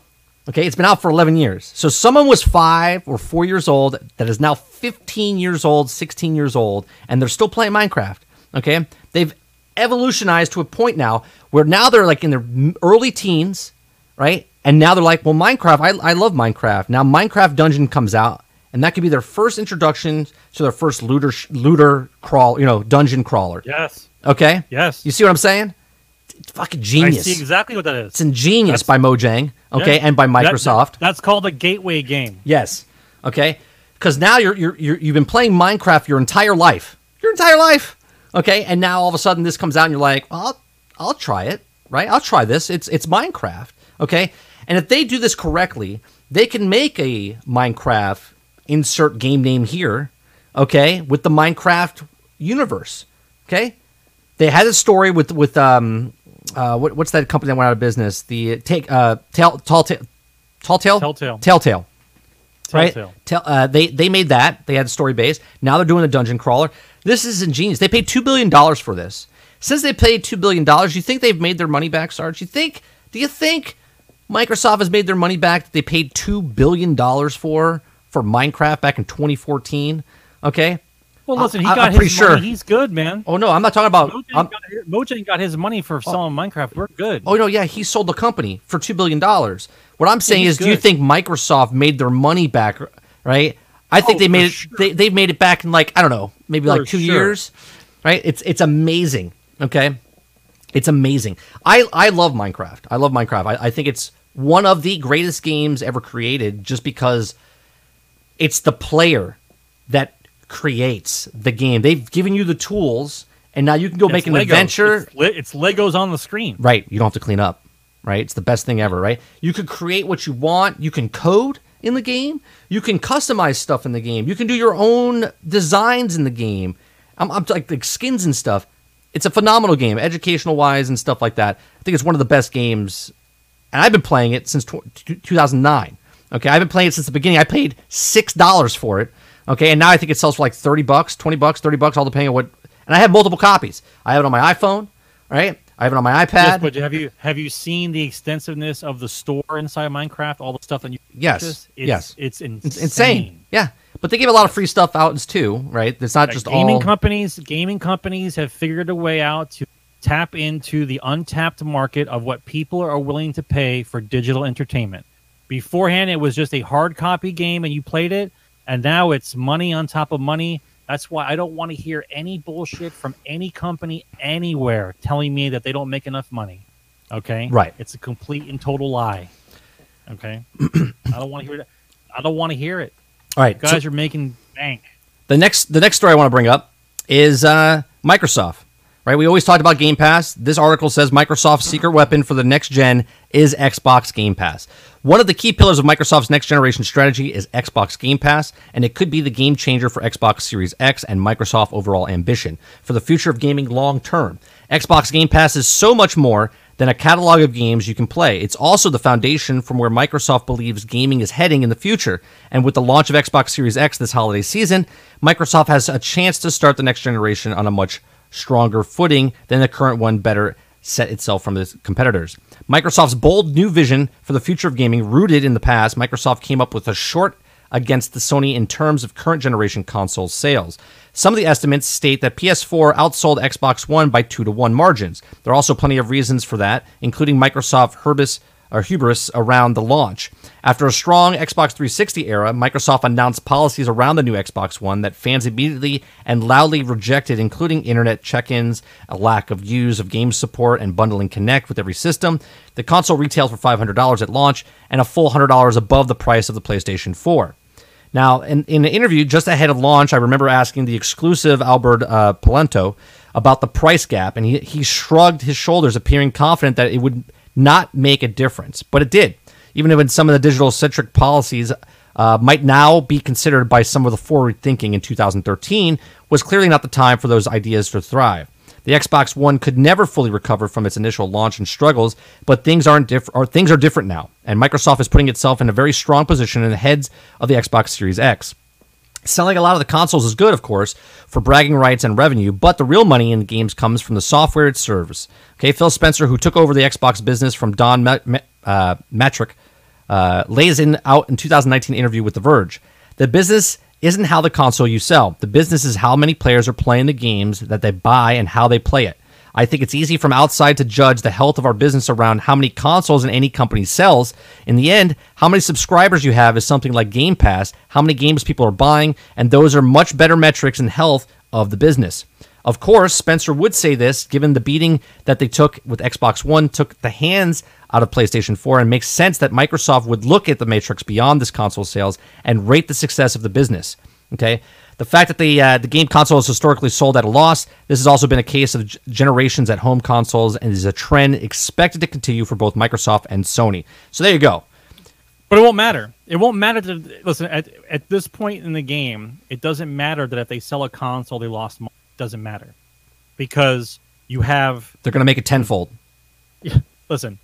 Okay, it's been out for 11 years. So someone was five or four years old that is now 15 years old, 16 years old, and they're still playing Minecraft. Okay, they've evolutionized to a point now where now they're like in their early teens, right? And now they're like, well, Minecraft, I, I love Minecraft. Now Minecraft Dungeon comes out, and that could be their first introduction to their first looter looter crawl, you know, dungeon crawler. Yes. Okay. Yes. You see what I'm saying? It's fucking genius. I see exactly what that is. It's ingenious by Mojang, okay, Yeah. and by Microsoft. that- that's called a gateway game. Yes. Okay. Because now you're, you're you're you've been playing Minecraft your entire life, your entire life. Okay, and now all of a sudden this comes out and you're like, well, I'll I'll try it, right? I'll try this. It's it's Minecraft. Okay, and if they do this correctly, they can make a Minecraft insert game name here. Okay, with the Minecraft universe. Okay, they had a story with with um uh what, what's that company that went out of business? The take uh tell tall tale tall tale Telltale. Telltale right? Telltale. Tell, uh, they they made that. They had story base. Now they're doing the dungeon crawler. This is ingenious. They paid two billion dollars for this. Since they paid two billion dollars, you think they've made their money back, Sarge? You think? Do you think Microsoft has made their money back that they paid two billion dollars for for Minecraft back in 2014? Okay. Well, listen, he I- got I'm his money. sure. He's good, man. Oh no, I'm not talking about. Mojang, got, Mojang got his money for oh. selling Minecraft. We're good. Oh no, yeah, he sold the company for two billion dollars. What I'm saying he's is, do you think Microsoft made their money back? Right? I think Oh, they made it. sure. They, they've made it back in like I don't know, maybe like two sure. years. Right? It's it's amazing. Okay, it's amazing. I I love Minecraft. I love Minecraft. I, I think it's one of the greatest games ever created, just because it's the player that creates the game. They've given you the tools, and now you can go make an Legos. adventure. It's, le- it's Legos on the screen. Right. You don't have to clean up. Right. It's the best thing ever. Right. You can create what you want. You can code in the game. You can customize stuff in the game. You can do your own designs in the game. I'm, I'm like, like skins and stuff. It's a phenomenal game, educational wise and stuff like that. I think it's one of the best games, and I've been playing it since t- 2009. Okay, I've been playing it since the beginning. I paid six dollars for it. Okay, and now I think it sells for like thirty bucks, twenty bucks, thirty bucks, all depending on what. And I have multiple copies. I have it on my iPhone, right? I have it on my iPad. Yes, but have you have you seen the extensiveness of the store inside Minecraft? All the stuff that you Yes, purchase? It's, yes. it's insane. It's insane. Yeah, but they give a lot of free stuff out too, right? It's not Like, just gaming all. companies. Gaming companies have figured a way out to tap into the untapped market of what people are willing to pay for digital entertainment. Beforehand, it was just a hard copy game and you played it, and now it's money on top of money. That's why I don't want to hear any bullshit from any company anywhere telling me that they don't make enough money. Okay, Right. It's a complete and total lie. Okay, I don't want to hear that. I don't want to hear it. all right, You so- guys are making bank. the next the next story I want to bring up is uh, Microsoft. Right, we always talked about Game Pass. This article says Microsoft's secret weapon for the next gen is Xbox Game Pass. One of the key pillars of Microsoft's next generation strategy is Xbox Game Pass, and it could be the game changer for Xbox Series X and Microsoft overall ambition for the future of gaming long term. Xbox Game Pass is so much more than a catalog of games you can play. It's also the foundation from where Microsoft believes gaming is heading in the future. And with the launch of Xbox Series X this holiday season, Microsoft has a chance to start the next generation on a much stronger footing than the current one better set itself from its competitors. Microsoft's bold new vision for the future of gaming rooted in the past, Microsoft came up with a short against the Sony in terms of current generation console sales. Some of the estimates state that PS4 outsold Xbox One by 2 to 1 margins. There are also plenty of reasons for that, including Microsoft Herbis or hubris around the launch. After a strong Xbox 360 era, Microsoft announced policies around the new Xbox One that fans immediately and loudly rejected, including internet check ins, a lack of use of game support, and bundling Kinect with every system. The console retails for $500 at launch and a full $100 above the price of the PlayStation 4. Now, in, in an interview just ahead of launch, I remember asking the exclusive Albert uh, Penello about the price gap, and he, he shrugged his shoulders, appearing confident that it would not make a difference. But it did, even if some of the digital centric policies uh, might now be considered by some of the forward thinking in 2013, was clearly not the time for those ideas to thrive. The Xbox One could never fully recover from its initial launch and struggles, but things aren't different. Or things are different now, and Microsoft is putting itself in a very strong position in the heads of the Xbox Series X. Selling a lot of the consoles is good, of course, for bragging rights and revenue, but the real money in games comes from the software it serves. Okay, Phil Spencer, who took over the Xbox business from Don uh, uh, lays in out in 2019 interview with The Verge. The business isn't how the console you sell. The business is how many players are playing the games that they buy and how they play it. I think it's easy from outside to judge the health of our business around how many consoles in any company sells. In the end, how many subscribers you have is something like Game Pass, how many games people are buying, and those are much better metrics in health of the business. Of course, Spencer would say this given the beating that they took with Xbox One, took the hands out of PlayStation 4 and makes sense that Microsoft would look at the Matrix beyond this console sales and rate the success of the business. Okay, the fact that the uh, the game console is historically sold at a loss, this has also been a case of generations at home consoles and is a trend expected to continue for both Microsoft and Sony. So there you go. But it won't matter. It won't matter to listen at at this point in the game. It doesn't matter that if they sell a console, they lost money. It doesn't matter because you have. They're going to make it tenfold. Yeah, Listen,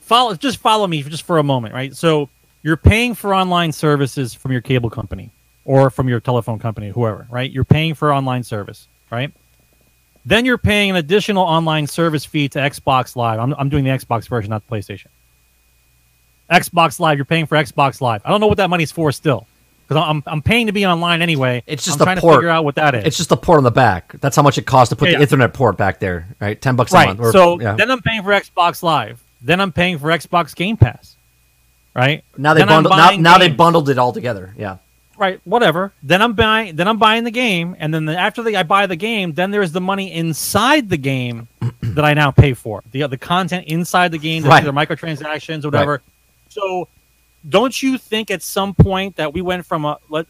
follow just follow me just for a moment, right? So you're paying for online services from your cable company or from your telephone company, whoever, right? You're paying for online service, right? Then you're paying an additional online service fee to Xbox Live. I'm, I'm doing the Xbox version, not the PlayStation. Xbox Live, you're paying for Xbox Live. I don't know what that money's for still because I'm, I'm paying to be online anyway. It's just I'm the trying port. to figure out what that is. It's just the port on the back. That's how much it costs to put Yeah, the yeah. Ethernet port back there, right? Ten bucks a right. month. or- so yeah. then I'm paying for Xbox Live. Then I'm paying for Xbox Game Pass. Right now they bundled. Now, now they bundled it all together. Yeah. right whatever then i'm buying then i'm buying the game and then the, after the, i buy the game then there's the money inside the game that i now pay for the the content inside the game Right. the microtransactions or whatever so don't you think at some point that we went from a let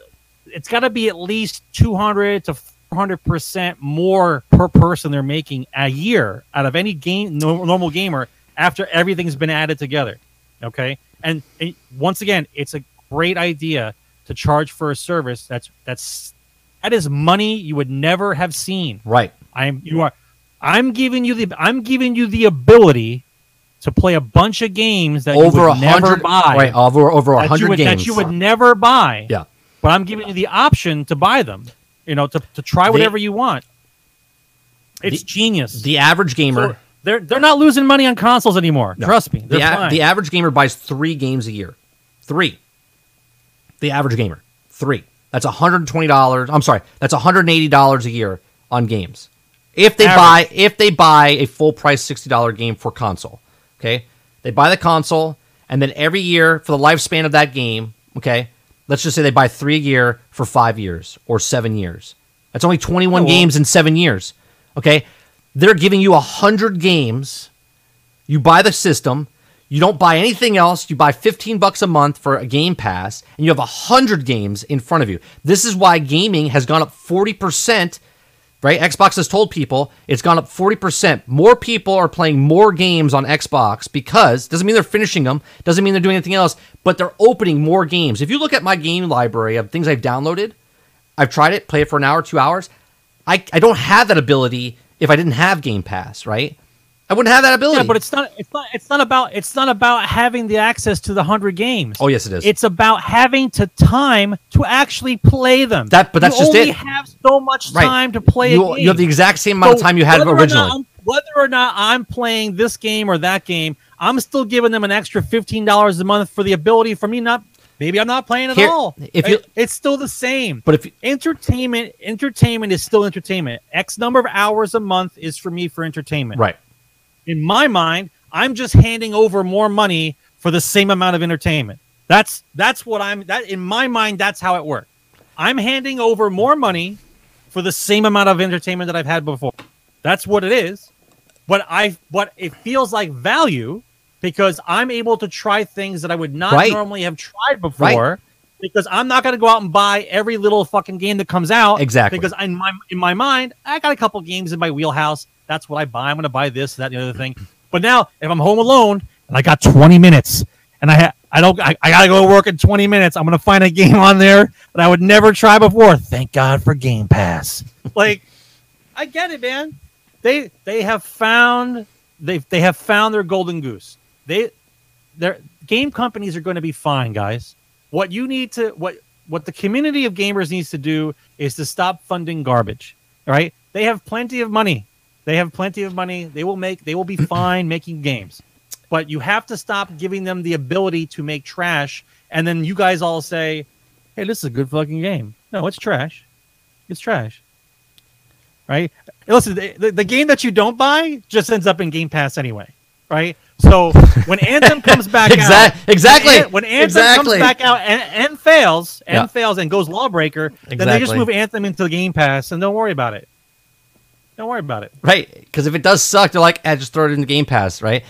it's got to be at least 200 to 400 percent more per person they're making a year out of any game no, normal gamer after everything's been added together okay and, and once again it's a great idea to charge for a service that's that's that is money you would never have seen Right. i'm you are i'm giving you the i'm giving you the ability to play a bunch of games that over you a would never hundred. buy Right. Over over a hundred games. that you would never buy Yeah. but i'm giving you the option to buy them you know to, to try The- whatever you want it's The- genius The average gamer. So they're they're not losing money on consoles anymore trust me the, a- the average gamer buys three games a year. Three. The average gamer. Three. That's $120. I'm sorry. That's $180 a year on games. If they Average. buy if they buy a full price $60 game for console. Okay? They buy the console and then every year for the lifespan of that game, okay? Let's just say they buy 3 a year for 5 years or 7 years. That's only 21 Oh, well- games in 7 years. Okay? They're giving you 100 games you buy the system, you don't buy anything else, you buy 15 bucks a month for a game pass, and you have 100 games in front of you. This is why gaming has gone up 40%, right? Xbox has told people it's gone up 40%. More people are playing more games on Xbox because doesn't mean they're finishing them, doesn't mean they're doing anything else, but they're opening more games. If you look at my game library of things I've downloaded, I've tried it, play it for an hour, 2 hours. I, I don't have that ability if I didn't have Game Pass, right? I wouldn't have that ability. Yeah, but it's not. It's not. It's not about. It's not about having the access to the hundred games. Oh, yes, it is. It's about having to time to actually play them. That- but that's you just it. have so much Right. time to play. you, you have the exact same amount of time you had whether or not originally. Whether or not I'm playing this game or that game, I'm still giving them an extra fifteen dollars a month for the ability for me not. Maybe I'm not playing at Here- all. if you- It- it's still the same. But if you- entertainment, entertainment is still entertainment. X number of hours a month is for me for entertainment right, in my mind, I'm just handing over more money for the same amount of entertainment. That's that's what I'm that in my mind that's how it works. I'm handing over more money for the same amount of entertainment that I've had before. That's what it is. But I but it feels like value because I'm able to try things that I would not Right. normally have tried before. Because I'm not going to go out and buy every little fucking game that comes out. Exactly. Because in my in my mind, I got a couple games in my wheelhouse. That's what I buy. I'm going to buy this, that, and the other thing. But now, if I'm home alone and I got 20 minutes, and I ha- I don't I, I got to go to work in 20 minutes, I'm going to find a game on there that I would never try before. Thank God for Game Pass. like, I get it, man. They they have found they they have found their golden goose. They their game companies are going to be fine, guys. What you need to what what the community of gamers needs to do is to stop funding garbage. Right? They have plenty of money. They have plenty of money. They will make they will be fine making games. But you have to stop giving them the ability to make trash and then you guys all say, "Hey, this is a good fucking game." No, it's trash. It's trash. Right? Listen, the, the, the game that you don't buy just ends up in Game Pass anyway. Right? So when Anthem comes back Exact- out, exactly. when, when Anthem Exactly. comes back out and, and fails and Yeah. fails and goes Lawbreaker, then they just move Anthem into the Game Pass and don't worry about it. Don't worry about it. Right. Because if it does suck, they're like, eh, just throw it in the Game Pass, right?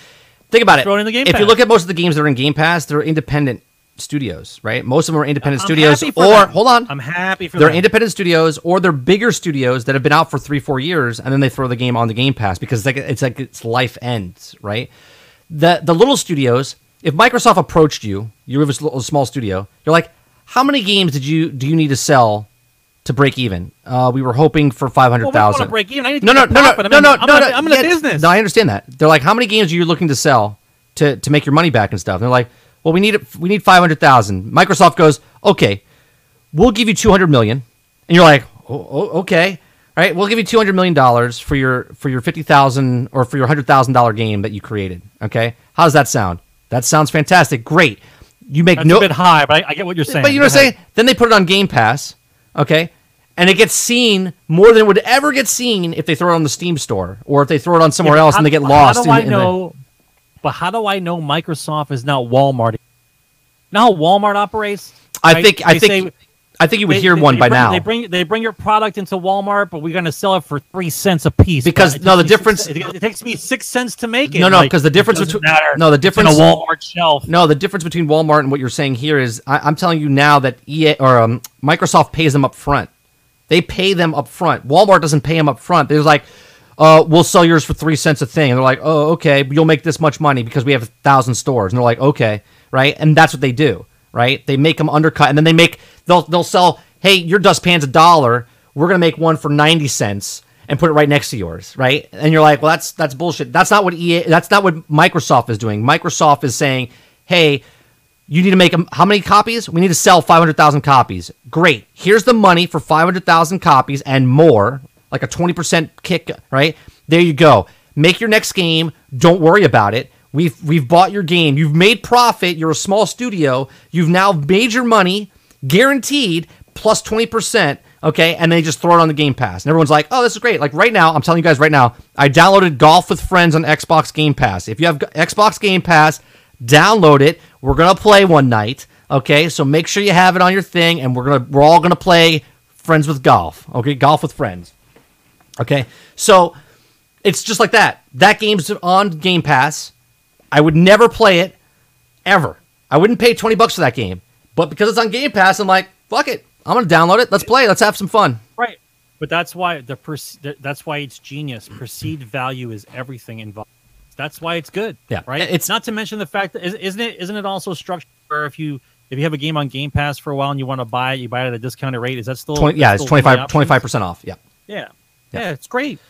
Think about it. Throw it in the Game if you look at most of the games that are in Game Pass, they're independent studios, right? Most of them are independent I'm studios. happy for Or, them. hold on. I'm happy for they're them. independent studios or they're bigger studios that have been out for three, four years, and then they throw the game on the Game Pass because it's like it's like its life ends, right? The the little studios, if Microsoft approached you, you have a, small studio, you're like, how many games did you do you need to sell to break even? Uh, we were hoping for five hundred thousand. Well, we want thousand. to break even. I need to No, no, no, no, no, I'm no, in, I'm no, in, no. I'm in a business. No, I understand that. They're like, how many games are you looking to sell to to make your money back and stuff? And they're like, well, we need we need five hundred thousand. Microsoft goes, okay, we'll give you two hundred million, and you're like, oh, oh, okay, all right, we'll give you two hundred million dollars for your for your fifty thousand or for your hundred thousand dollar game that you created. Okay, how does that sound? That sounds fantastic. Great. You make That's no a bit high, but I, I get what you're saying. but you know Go what I'm ahead. saying? Then they put it on Game Pass, okay? And it gets seen more than it would ever get seen if they throw it on the Steam store or if they throw it on somewhere Yeah, else how- and they get how lost. do in, I in the- know? But how do I know Microsoft is not Walmart? You know how Walmart operates? I right? think I They think say- I think you would they- hear they- one they by bring- now. They bring they bring your product into Walmart, but we're going to sell it for three cents a piece. Because- no, the difference- Six, it, it takes me six cents to make it. No, no, Like, 'cause the difference between- no, the difference- in a Walmart shelf. No, the difference between Walmart and what you're saying here is I, I'm telling you now that EA or um, Microsoft pays them up front. They pay them up front. Walmart doesn't pay them up front. They're like, uh, we'll sell yours for three cents a thing. And they're like, oh, okay, you'll make this much money because we have a thousand stores. And they're like, okay, right? And that's what they do, right? They make them undercut, and then they make they'll they'll sell. Hey, your dustpan's a dollar. We're gonna make one for ninety cents and put it right next to yours, right? And you're like, well, that's that's bullshit. That's not what EA. That's not what Microsoft is doing. Microsoft is saying, hey, you need to make how many copies? We need to sell 500,000 copies. Great. Here's the money for 500,000 copies and more, like a 20% kick, right? There you go. Make your next game. Don't worry about it. We've we've bought your game. You've made profit. You're a small studio. You've now made your money, guaranteed, plus 20%, okay? And they just throw it on the Game Pass. And everyone's like, "Oh, this is great." Like right now, I'm telling you guys right now, I downloaded Golf with Friends on Xbox Game Pass. If you have Xbox Game Pass, download it. We're gonna play one night. Okay, so make sure you have it on your thing, and we're gonna we're all gonna play Friends with Golf. Okay, Golf with Friends. Okay, so it's just like that. That game's on Game Pass. I would never play it ever. I wouldn't pay twenty bucks for that game, but because it's on Game Pass, I'm like, fuck it. I'm gonna download it. Let's play. Let's have some fun. Right. But that's why the perce- that's why it's genius. Perceived value is everything involved. That's why it's good. Yeah. Right. It's- not to mention the fact that is- isn't it isn't it also structured where if you if you have a game on Game Pass for a while and you want to buy it, you buy it at a discounted rate. Is that still 20, yeah, it's still one of the 25 options? percent off. Yeah. Yeah. Yeah. yeah. it's great.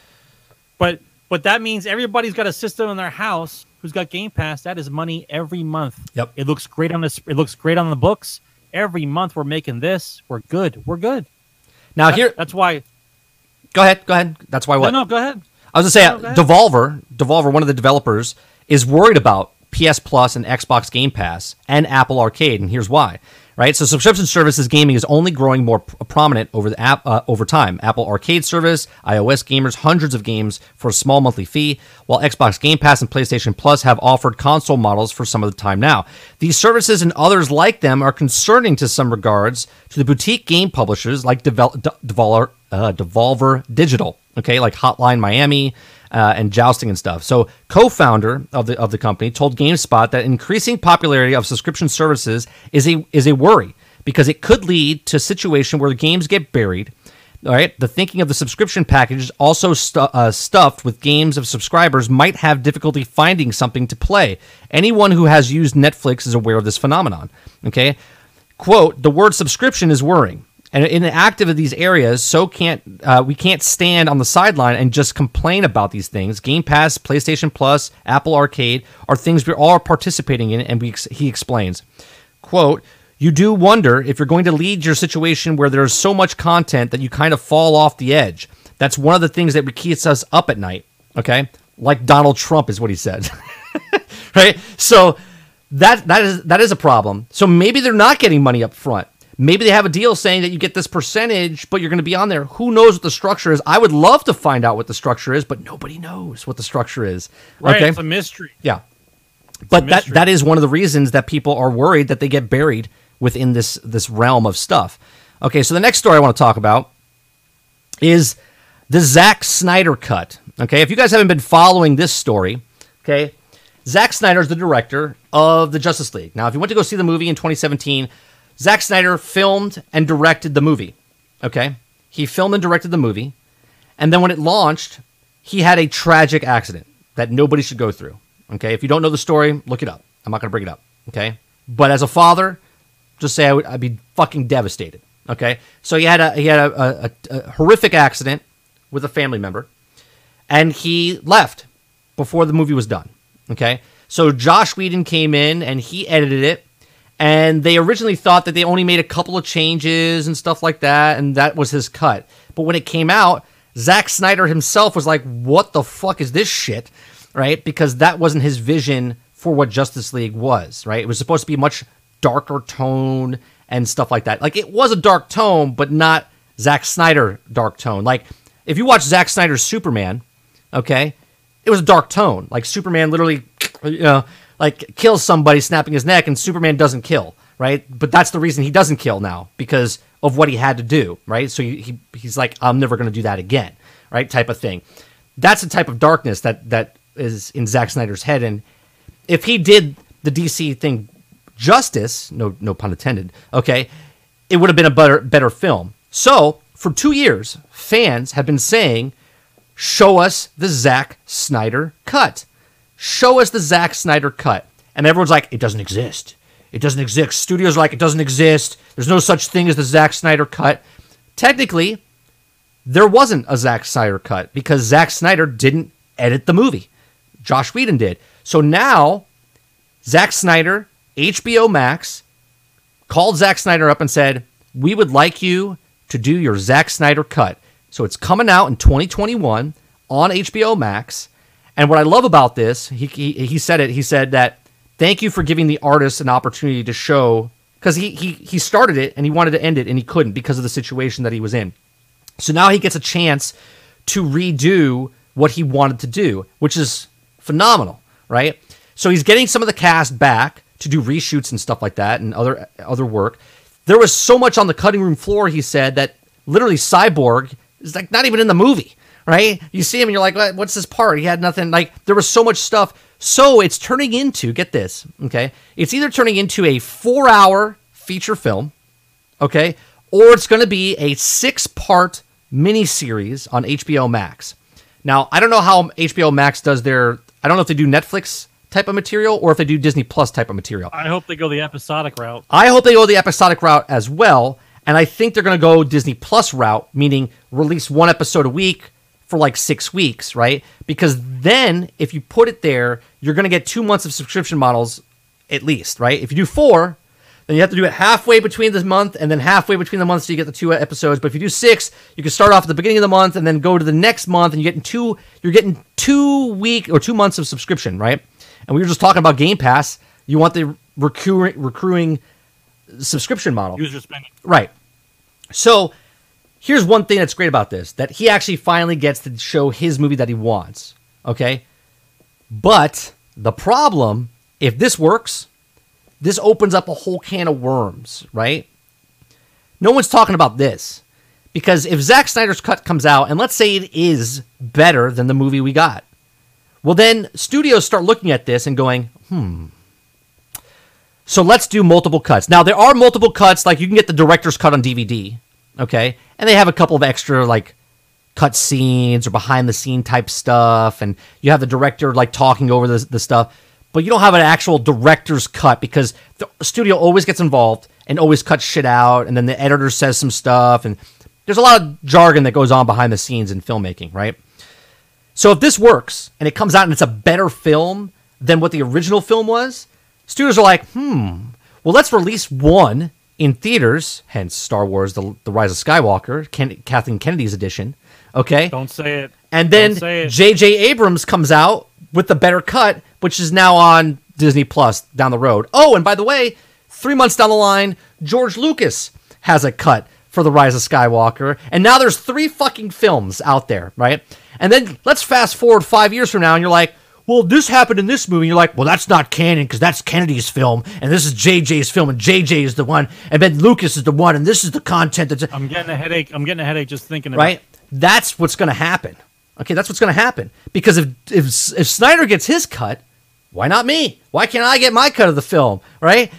But but that means everybody's got a system in their house who's got Game Pass. That is money every month. Yep. It looks great on this. It looks great on the books. Every month we're making this. We're good. We're good. Now That- here, that's why. go ahead, go ahead. That's why what? No, no, go ahead. I was gonna say, No, uh, go. Devolver, Devolver, one of the developers, is worried about PS Plus and Xbox Game Pass and Apple Arcade, and here's why. Right, so subscription services gaming is only growing more prominent over the app uh, over time. Apple Arcade service, iOS gamers hundreds of games for a small monthly fee, while Xbox Game Pass and PlayStation Plus have offered console models for some of the time now. These services and others like them are concerning to some regards to the boutique game publishers like Devel- D- Devolver, uh, Devolver Digital, okay, like Hotline Miami, uh, and jousting and stuff. So, co-founder of the of the company told GameSpot that increasing popularity of subscription services is a is a worry because it could lead to a situation where games get buried. All right, the thinking of the subscription package also stu- uh, stuffed with games of subscribers might have difficulty finding something to play. Anyone who has used Netflix is aware of this phenomenon. Okay, quote: the word subscription is worrying. And in the active of these areas, so can't uh, we can't stand on the sideline and just complain about these things. Game Pass, PlayStation Plus, Apple Arcade are things we're all participating in, and we he explains, quote. You do wonder if you're going to lead your situation where there's so much content that you kind of fall off the edge. That's one of the things that keeps us up at night. Okay, like Donald Trump is what he said. right. So that that is that is a problem. So maybe they're not getting money up front. Maybe they have a deal saying that you get this percentage, but you're going to be on there. Who knows what the structure is? I would love to find out what the structure is, but nobody knows what the structure is. Right, okay, it's a mystery. yeah, but that that is one of the reasons that people are worried that they get buried within this this realm of stuff. Okay, so the next story I want to talk about is the Zack Snyder cut. Okay, if you guys haven't been following this story, okay, Zack Snyder is the director of the Justice League. Now, if you went to go see the movie in 2017, Zack Snyder filmed and directed the movie. Okay, he filmed and directed the movie, and then when it launched, he had a tragic accident that nobody should go through. Okay, if you don't know the story, look it up. I'm not going to bring it up. Okay, but as a father, just say I would, I'd be fucking devastated. Okay, so he had a he had a, a, a horrific accident with a family member, and he left before the movie was done. Okay, so Joss Whedon came in and he edited it, and they originally thought that they only made a couple of changes and stuff like that, and that was his cut. But when it came out, Zack Snyder himself was like, "What the fuck is this shit?" Right? Because that wasn't his vision for what Justice League was. Right? It was supposed to be a much darker tone and stuff like that. Like it was a dark tone, but not Zack Snyder dark tone. Like if you watch Zack Snyder's Superman, okay, it was a dark tone. Like Superman literally, you know, like kills somebody, snapping his neck, and Superman doesn't kill, right? But that's the reason he doesn't kill now because of what he had to do, right? So he, he he's like, I'm never going to do that again, right? Type of thing. That's the type of darkness that that is in Zack Snyder's head, and if he did the DC thing justice, no no pun intended, okay, it would have been a better better film. So for two years, fans have been saying, "Show us the Zack Snyder cut. Show us the Zack Snyder cut." And everyone's like, "It doesn't exist. It doesn't exist." Studios are like, "It doesn't exist. There's no such thing as the Zack Snyder cut." Technically, there wasn't a Zack Snyder cut because Zack Snyder didn't edit the movie. Joss Whedon did. So now, Zack Snyder, HBO Max, called Zack Snyder up and said, We would like you to do your Zack Snyder cut. So it's coming out in 2021 on HBO Max. And what I love about this, he, he, he said it, he said that thank you for giving the artist an opportunity to show, because he, he, he started it and he wanted to end it and he couldn't because of the situation that he was in. So now he gets a chance to redo what he wanted to do, which is phenomenal, right? So he's getting some of the cast back to do reshoots and stuff like that and other other work. There was so much on the cutting room floor, he said, that literally Cyborg is like not even in the movie, right? You see him and you're like, "What- what's this part? He had nothing. Like there was so much stuff. So it's turning into, get this, okay? It's either turning into a four hour feature film, okay, or it's going to be a six part miniseries on HBO Max. Now, I don't know how HBO Max does their, I don't know if they do Netflix type of material or if they do Disney Plus type of material. I hope they go the episodic route. I hope they go the episodic route as well. And I think they're going to go Disney Plus route, meaning release one episode a week for like six weeks, right? Because then if you put it there, you're going to get two months of subscription models at least, right? If you do four, then you have to do it halfway between the month and then halfway between the months so you get the two episodes. But if you do six, you can start off at the beginning of the month and then go to the next month and you're getting two you're getting two week or two months of subscription, right? And we were just talking about Game Pass. You want the recurring recruiting subscription model. User spending. Right. So here's one thing that's great about this that he actually finally gets to show his movie that he wants. Okay. But the problem, if this works, this opens up a whole can of worms, right? No one's talking about this. Because if Zack Snyder's cut comes out, and let's say it is better than the movie we got, well, then studios start looking at this and going, hmm. So let's do multiple cuts. Now, there are multiple cuts, like you can get the director's cut on DVD, okay? And they have a couple of extra, like, cut scenes or behind the scene type stuff. And you have the director, like, talking over the, the stuff. But you don't have an actual director's cut because the studio always gets involved and always cuts shit out. And then the editor says some stuff. And there's a lot of jargon that goes on behind the scenes in filmmaking, right? So if this works and it comes out and it's a better film than what the original film was, studios are like, hmm, well, let's release one in theaters, hence Star Wars: The, the Rise of Skywalker, Ken, Kathleen Kennedy's edition. Okay, Don't say it. and then Don't say it. J.J. Abrams comes out with the better cut, which is now on Disney Plus down the road. Oh, and by the way, three months down the line, George Lucas has a cut for The Rise of Skywalker. And now there's three fucking films out there, right? And then let's fast forward five years from now, and you're like, well, this happened in this movie. And you're like, well, that's not canon because that's Kennedy's film, and this is JJ's film, and JJ is the one, and then Lucas is the one, and this is the content that's I'm getting a headache. I'm getting a headache just thinking about right? That's what's going to happen. Okay, that's what's going to happen because if if if Snyder gets his cut, why not me? Why can't I get my cut of the film, right?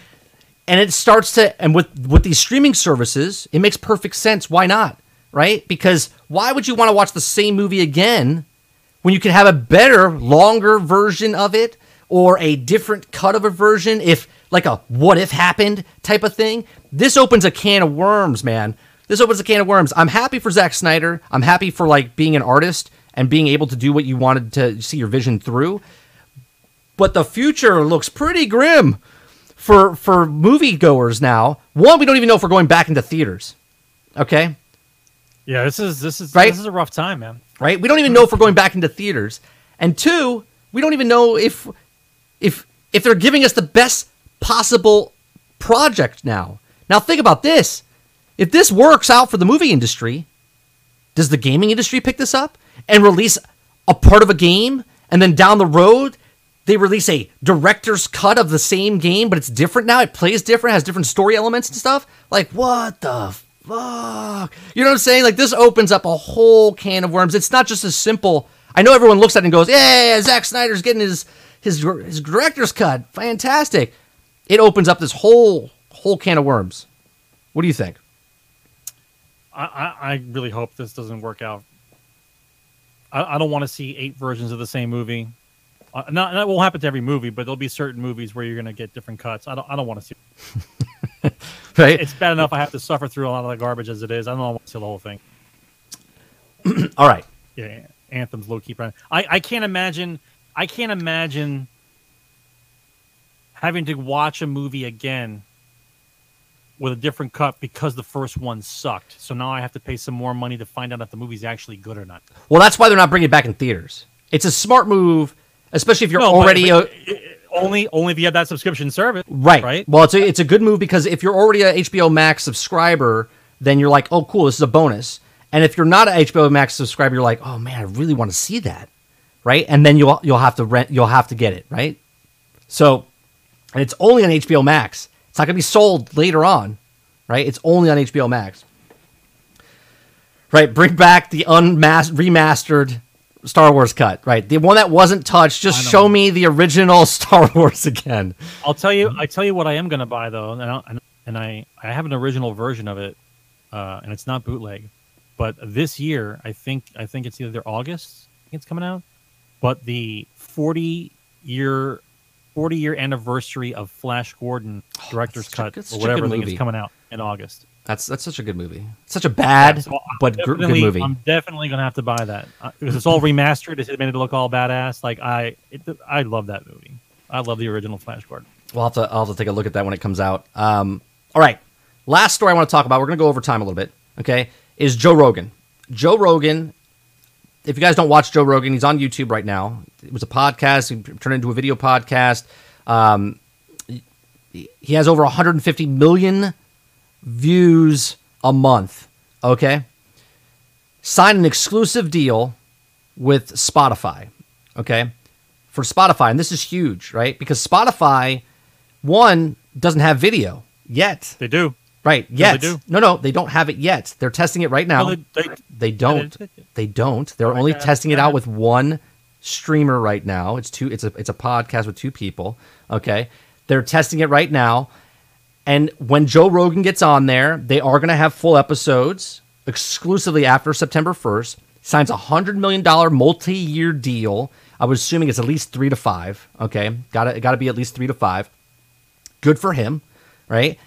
And it starts to and with with these streaming services, it makes perfect sense. Why not? Right? Because why would you want to watch the same movie again when you can have a better, longer version of it or a different cut of a version if like a what if happened type of thing? This opens a can of worms, man. This opens a can of worms. I'm happy for Zack Snyder. I'm happy for like being an artist and being able to do what you wanted to see your vision through. But the future looks pretty grim for for moviegoers now. One, we don't even know if we're going back into theaters. Okay? Yeah, this is this is Right? this is a rough time, man. Right? We don't even know if we're going back into theaters. And two, we don't even know if if if they're giving us the best possible project now. Now think about this. If this works out for the movie industry, does the gaming industry pick this up and release a part of a game and then down the road they release a director's cut of the same game but it's different now it plays different has different story elements and stuff like what the fuck you know what i'm saying like this opens up a whole can of worms it's not just as simple i know everyone looks at it and goes yeah Zack snyder's getting his his his director's cut fantastic it opens up this whole whole can of worms what do you think I, I, I really hope this doesn't work out. I, I don't want to see eight versions of the same movie. Uh, not that won't happen to every movie, but there'll be certain movies where you're going to get different cuts. I don't I don't want to see. right It's bad enough I have to suffer through a lot of the garbage as it is. I don't want to see the whole thing. all right Yeah, Anthem's low key. I I can't imagine. I can't imagine having to watch a movie again with a different cut because the first one sucked. So now I have to pay some more money to find out if the movie's actually good or not. Well, that's why they're not bringing it back in theaters. It's a smart move, especially if you're No, already but a, only only if you have that subscription service. right. Right. Well, it's a it's a good move because if you're already a HBO Max subscriber, then you're like, oh, cool, this is a bonus. And if you're not a HBO Max subscriber, you're like, oh man, I really want to see that, right? And then you'll you'll have to rent, you'll have to get it, right? So, and it's only on HBO Max. It's not gonna be sold later on, right? It's only on HBO Max. Right, bring back the unmas- remastered Star Wars cut, right? The one that wasn't touched. Just I know. show me the original Star Wars again. I'll tell you. I tell you what I am going to buy though, and I, and I I have an original version of it, uh, and it's not bootleg. But this year, I think I think it's either August. I think it's coming out. But the 40 year 40 year anniversary of Flash Gordon director's such a cut or whatever thing is coming out in August. That's that's such a good movie. Such a bad Yeah, so but good movie. I'm definitely gonna have to buy that uh, because it's all remastered. It's made it look all badass. Like I, it, I love that movie. I love the original Flash Gordon. We'll have to I'll have to take a look at that when it comes out. Um, all right, last story I want to talk about. We're gonna go over time a little bit. Okay, is Joe Rogan. Joe Rogan if you guys don't watch Joe Rogan, he's on YouTube right now. It was a podcast. He turned into a video podcast. Um, he has over 150 million views a month. Okay. Sign an exclusive deal with Spotify. Okay. For Spotify. And this is huge, right? Because Spotify, one, doesn't have video yet. They do. Right. Yet. they do. No, no, they don't have it yet. They're testing it right now. Well, they- they- They don't. they- They don't. They're only God, testing it out with one streamer right now. It's two. It's a it's a podcast with two people. Okay, they're testing it right now, and when Joe Rogan gets on there, they are going to have full episodes exclusively after September first. Signs a hundred million dollar multi year deal. I was assuming it's at least three to five. Okay, got to got to be at least three to five. Good for him, right?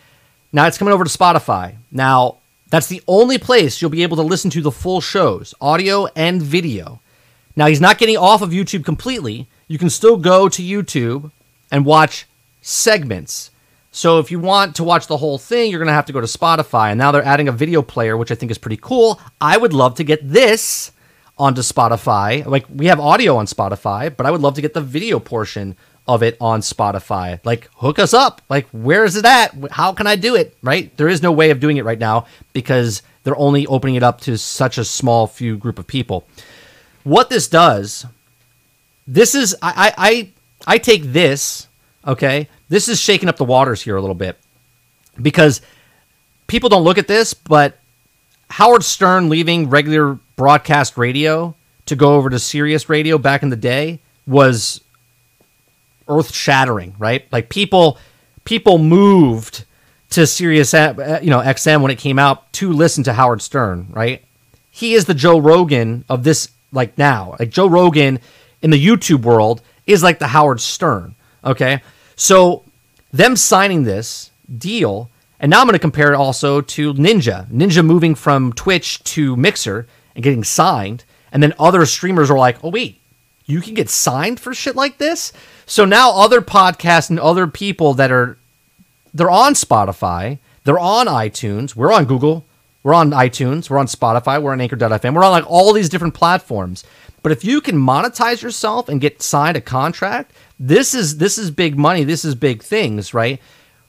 Now it's coming over to Spotify. Now, that's the only place you'll be able to listen to the full shows, audio and video. Now, he's not getting off of YouTube completely. You can still go to YouTube and watch segments. So if you want to watch the whole thing, you're going to have to go to Spotify. And now they're adding a video player, which I think is pretty cool. I would love to get this onto Spotify. Like we have audio on Spotify, but I would love to get the video portion of it on Spotify. Like hook us up. Like where is it at? How can I do it? Right? There is no way of doing it right now because they're only opening it up to such a small few group of people. What this does, this is I I I, I take this, okay? This is shaking up the waters here a little bit. Because people don't look at this, but Howard Stern leaving regular broadcast radio to go over to Sirius radio back in the day was earth shattering, right? Like people people moved to Sirius uh, you know XM when it came out to listen to Howard Stern, right? He is the Joe Rogan of this like now. Like Joe Rogan in the YouTube world is like the Howard Stern, okay? So them signing this deal and now I'm going to compare it also to Ninja. Ninja moving from Twitch to Mixer and getting signed. And then other streamers are like, oh, wait, you can get signed for shit like this? So now other podcasts and other people that are, they're on Spotify, they're on iTunes, we're on Google, we're on iTunes, we're on Spotify, we're on Anchor.fm, we're on like all these different platforms. But if you can monetize yourself and get signed a contract, this is this is big money. This is big things, right?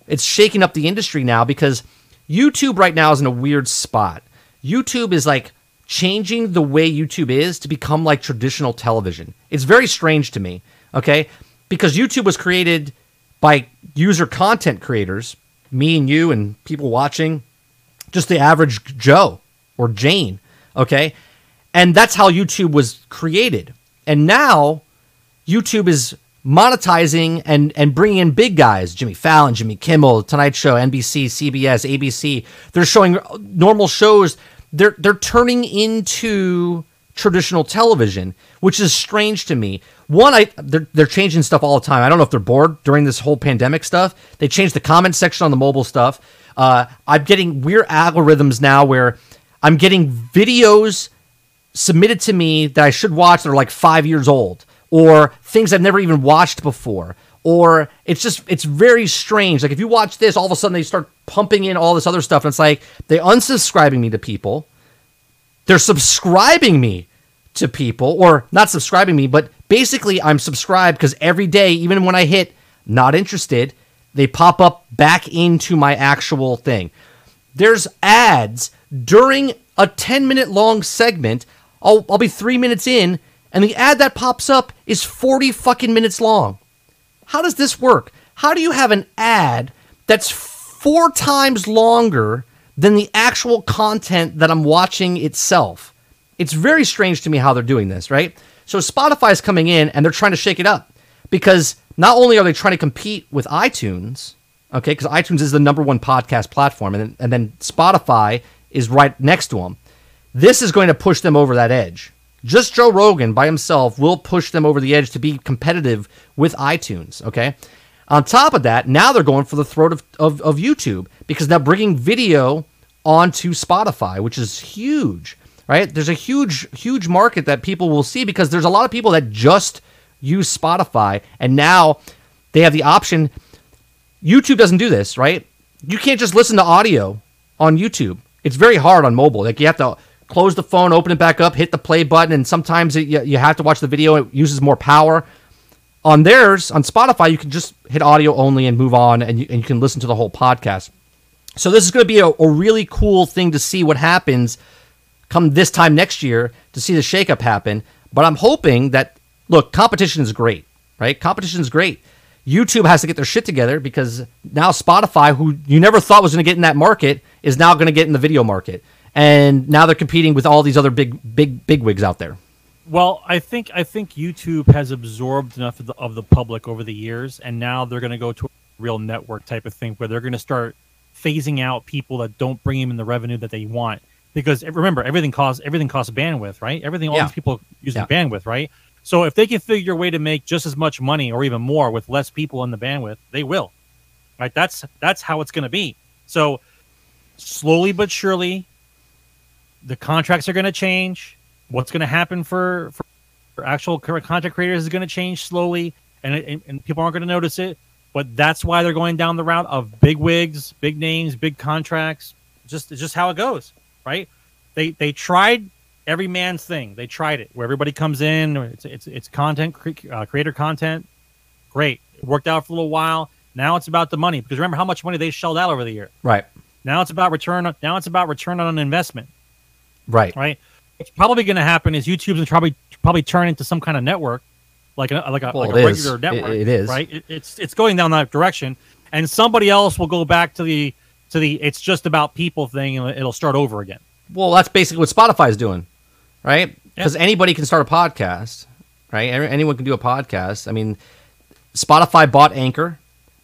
It's shaking up the industry now because YouTube right now is in a weird spot. YouTube is like changing the way YouTube is to become like traditional television. It's very strange to me, okay? Because YouTube was created by user content creators, me and you and people watching, just the average Joe or Jane, okay? And that's how YouTube was created. And now YouTube is monetizing and and bringing in big guys. Jimmy fallon jimmy kimmel tonight show nbc cbs abc they're showing normal shows. They're they're turning into traditional television which is strange to me. One i they're, they're changing stuff all the time. I don't know if they're bored during this whole pandemic stuff. They changed the comment section on the mobile stuff. Uh, i'm getting weird algorithms now where i'm getting videos submitted to me that I should watch that are like five years old, or things I've never even watched before, or it's just it's very strange. Like if you watch this, all of a sudden they start pumping in all this other stuff, and it's like they unsubscribing me to people, they're subscribing me to people, or not subscribing me, but basically I'm subscribed because every day, even when I hit not interested, they pop up back into my actual thing. There's ads during a 10 minute long segment. I'll, I'll be three minutes in, and the ad that pops up is 40 fucking minutes long. How does this work? How do you have an ad that's four times longer than the actual content that I'm watching itself? It's very strange to me how they're doing this, right? So Spotify is coming in and they're trying to shake it up because not only are they trying to compete with iTunes, okay, because iTunes is the number one podcast platform, and then, and then Spotify is right next to them. This is going to push them over that edge. Just Joe Rogan by himself will push them over the edge to be competitive with iTunes, okay? On top of that, now they're going for the throat of, of, of YouTube because they're bringing video onto Spotify, which is huge, right? There's a huge, huge market that people will see because there's a lot of people that just use Spotify and now they have the option. YouTube doesn't do this, right? You can't just listen to audio on YouTube. It's very hard on mobile. Like you have to close the phone, open it back up, hit the play button, and sometimes it, you, you have to watch the video. It uses more power. On theirs, on Spotify, you can just hit audio only and move on, and you, and you can listen to the whole podcast. So this is going to be a, a really cool thing to see what happens come this time next year to see the shakeup happen. But I'm hoping that look, competition is great, right? Competition is great. YouTube has to get their shit together because now Spotify, who you never thought was going to get in that market, is now going to get in the video market, and now they're competing with all these other big, big, big wigs out there. Well, I think I think YouTube has absorbed enough of the, of the public over the years, and now they're going to go to a real network type of thing where they're going to start phasing out people that don't bring them in the revenue that they want. Because remember, everything costs everything costs bandwidth, right? Everything, all Yeah. these people using Yeah. bandwidth, right? So if they can figure a way to make just as much money or even more with less people in the bandwidth, they will. Right? That's that's how it's going to be. So slowly but surely, the contracts are going to change. What's going to happen for, for for actual content creators is going to change slowly, and, and and people aren't going to notice it. But that's why they're going down the route of big wigs, big names, big contracts. Just it's just how it goes, right? They they tried every man's thing. They tried it where everybody comes in. It's it's it's content cre- uh, creator content. Great, it worked out for a little while. Now it's about the money because remember how much money they shelled out over the year. Right, Now it's about return. Now it's about return on investment right, right? What's probably going to happen is YouTube's going to probably probably turn into some kind of network, like a like a, Well, like it a is. regular It- network. it is. right. It, it's it's going down that direction, and somebody else will go back to the to the it's just about people thing, and it'll start over again. Well, that's basically what Spotify's doing, right? Because anybody can start a podcast, right? Anyone can do a podcast. I mean, Spotify bought Anchor.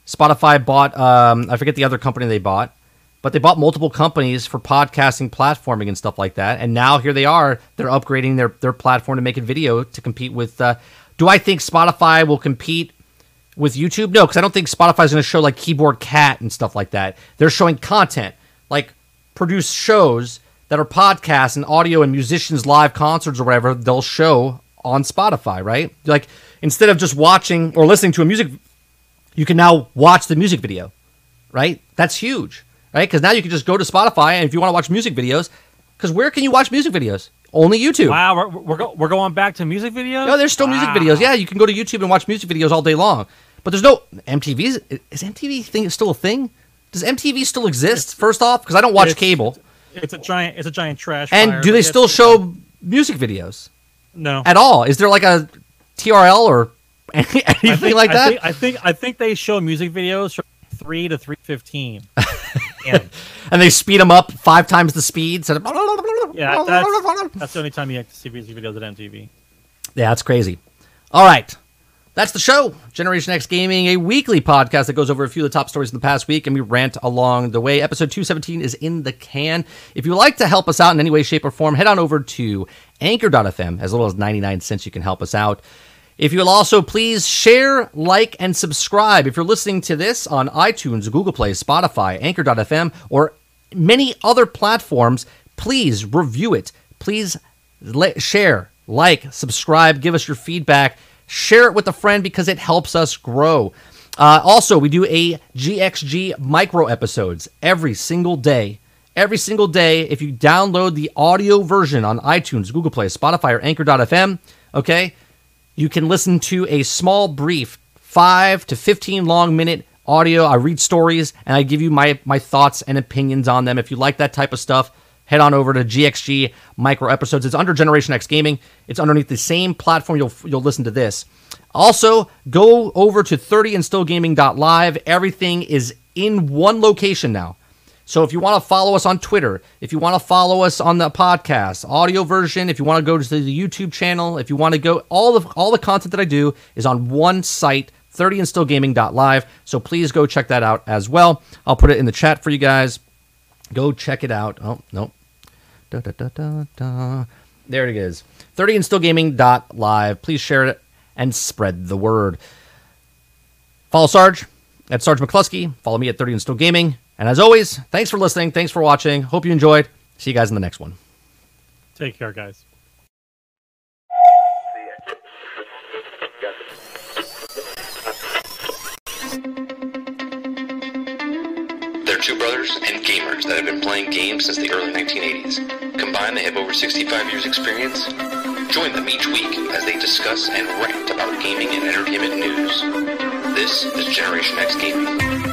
Spotify bought, um, I forget the other company they bought, but they bought multiple companies for podcasting, platforming, and stuff like that. And now here they are. They're upgrading their, their platform to make it video to compete with. Uh, do I think Spotify will compete with YouTube? No, because I don't think Spotify's going to show like Keyboard Cat and stuff like that. They're showing content, like produce shows that are podcasts and audio and musicians live concerts or whatever. They'll show on Spotify, right? Like instead of just watching or listening to a music, you can now watch the music video, right? That's huge, right? Because now you can just go to Spotify and if you want to watch music videos, because where can you watch music videos? Only YouTube. Wow, we're we're, go, we're going back to music videos. No, there's still music videos. Yeah, you can go to YouTube and watch music videos all day long. But there's no MTV. Is MTV thing still a thing? Does MTV still exist? First off, because I don't watch It's- cable. It's a giant. It's a giant trash. And fire, do they still show music videos No. at all? Is there like a TRL or anything think, like I that? think, I think I think they show music videos from three to three fifteen. and and they speed them up five times the speed. So yeah, that's, that's the only time you have to see music videos at MTV. Yeah, that's crazy. All right. That's the show. Generation X Gaming, a weekly podcast that goes over a few of the top stories in the past week, and we rant along the way. Episode 217 is in the can. If you'd like to help us out in any way, shape, or form, head on over to anchor.fm. As little as 99 cents, you can help us out. If you'll also please share, like, and subscribe. If you're listening to this on iTunes, Google Play, Spotify, Anchor.fm, or many other platforms, please review it. Please let, share, like, subscribe, give us your feedback, share it with a friend because it helps us grow. Uh, also, we do a GXG micro episodes every single day. Every single day, if you download the audio version on iTunes, Google Play, Spotify, or Anchor.fm, okay, you can listen to a small, brief, five to 15 long minute audio. I read stories and I give you my, my thoughts and opinions on them. If you like that type of stuff, head on over to GXG Micro Episodes. It's under Generation X Gaming. It's underneath the same platform you'll you'll listen to this. Also, go over to 30andstillgaming.live. Everything is in one location now. So if you want to follow us on Twitter, if you want to follow us on the podcast, audio version, if you want to go to the YouTube channel, if you want to go all the all the content that I do is on one site, 30andstillgaming.live. So please go check that out as well. I'll put it in the chat for you guys. Go check it out. Oh, no. Da, da, da, da, da. There it is. 30andstillgaming.live. Please share it and spread the word. Follow Sarge at Sarge McCluskey. Follow me at 30 and Gaming. And as always, thanks for listening. Thanks for watching. Hope you enjoyed. See you guys in the next one. Take care, guys. They're two brothers and gamers that have been playing games since the early 1980s. Combined, they have over 65 years experience. Join them each week as they discuss and rant about gaming and entertainment news. This is Generation X Gaming.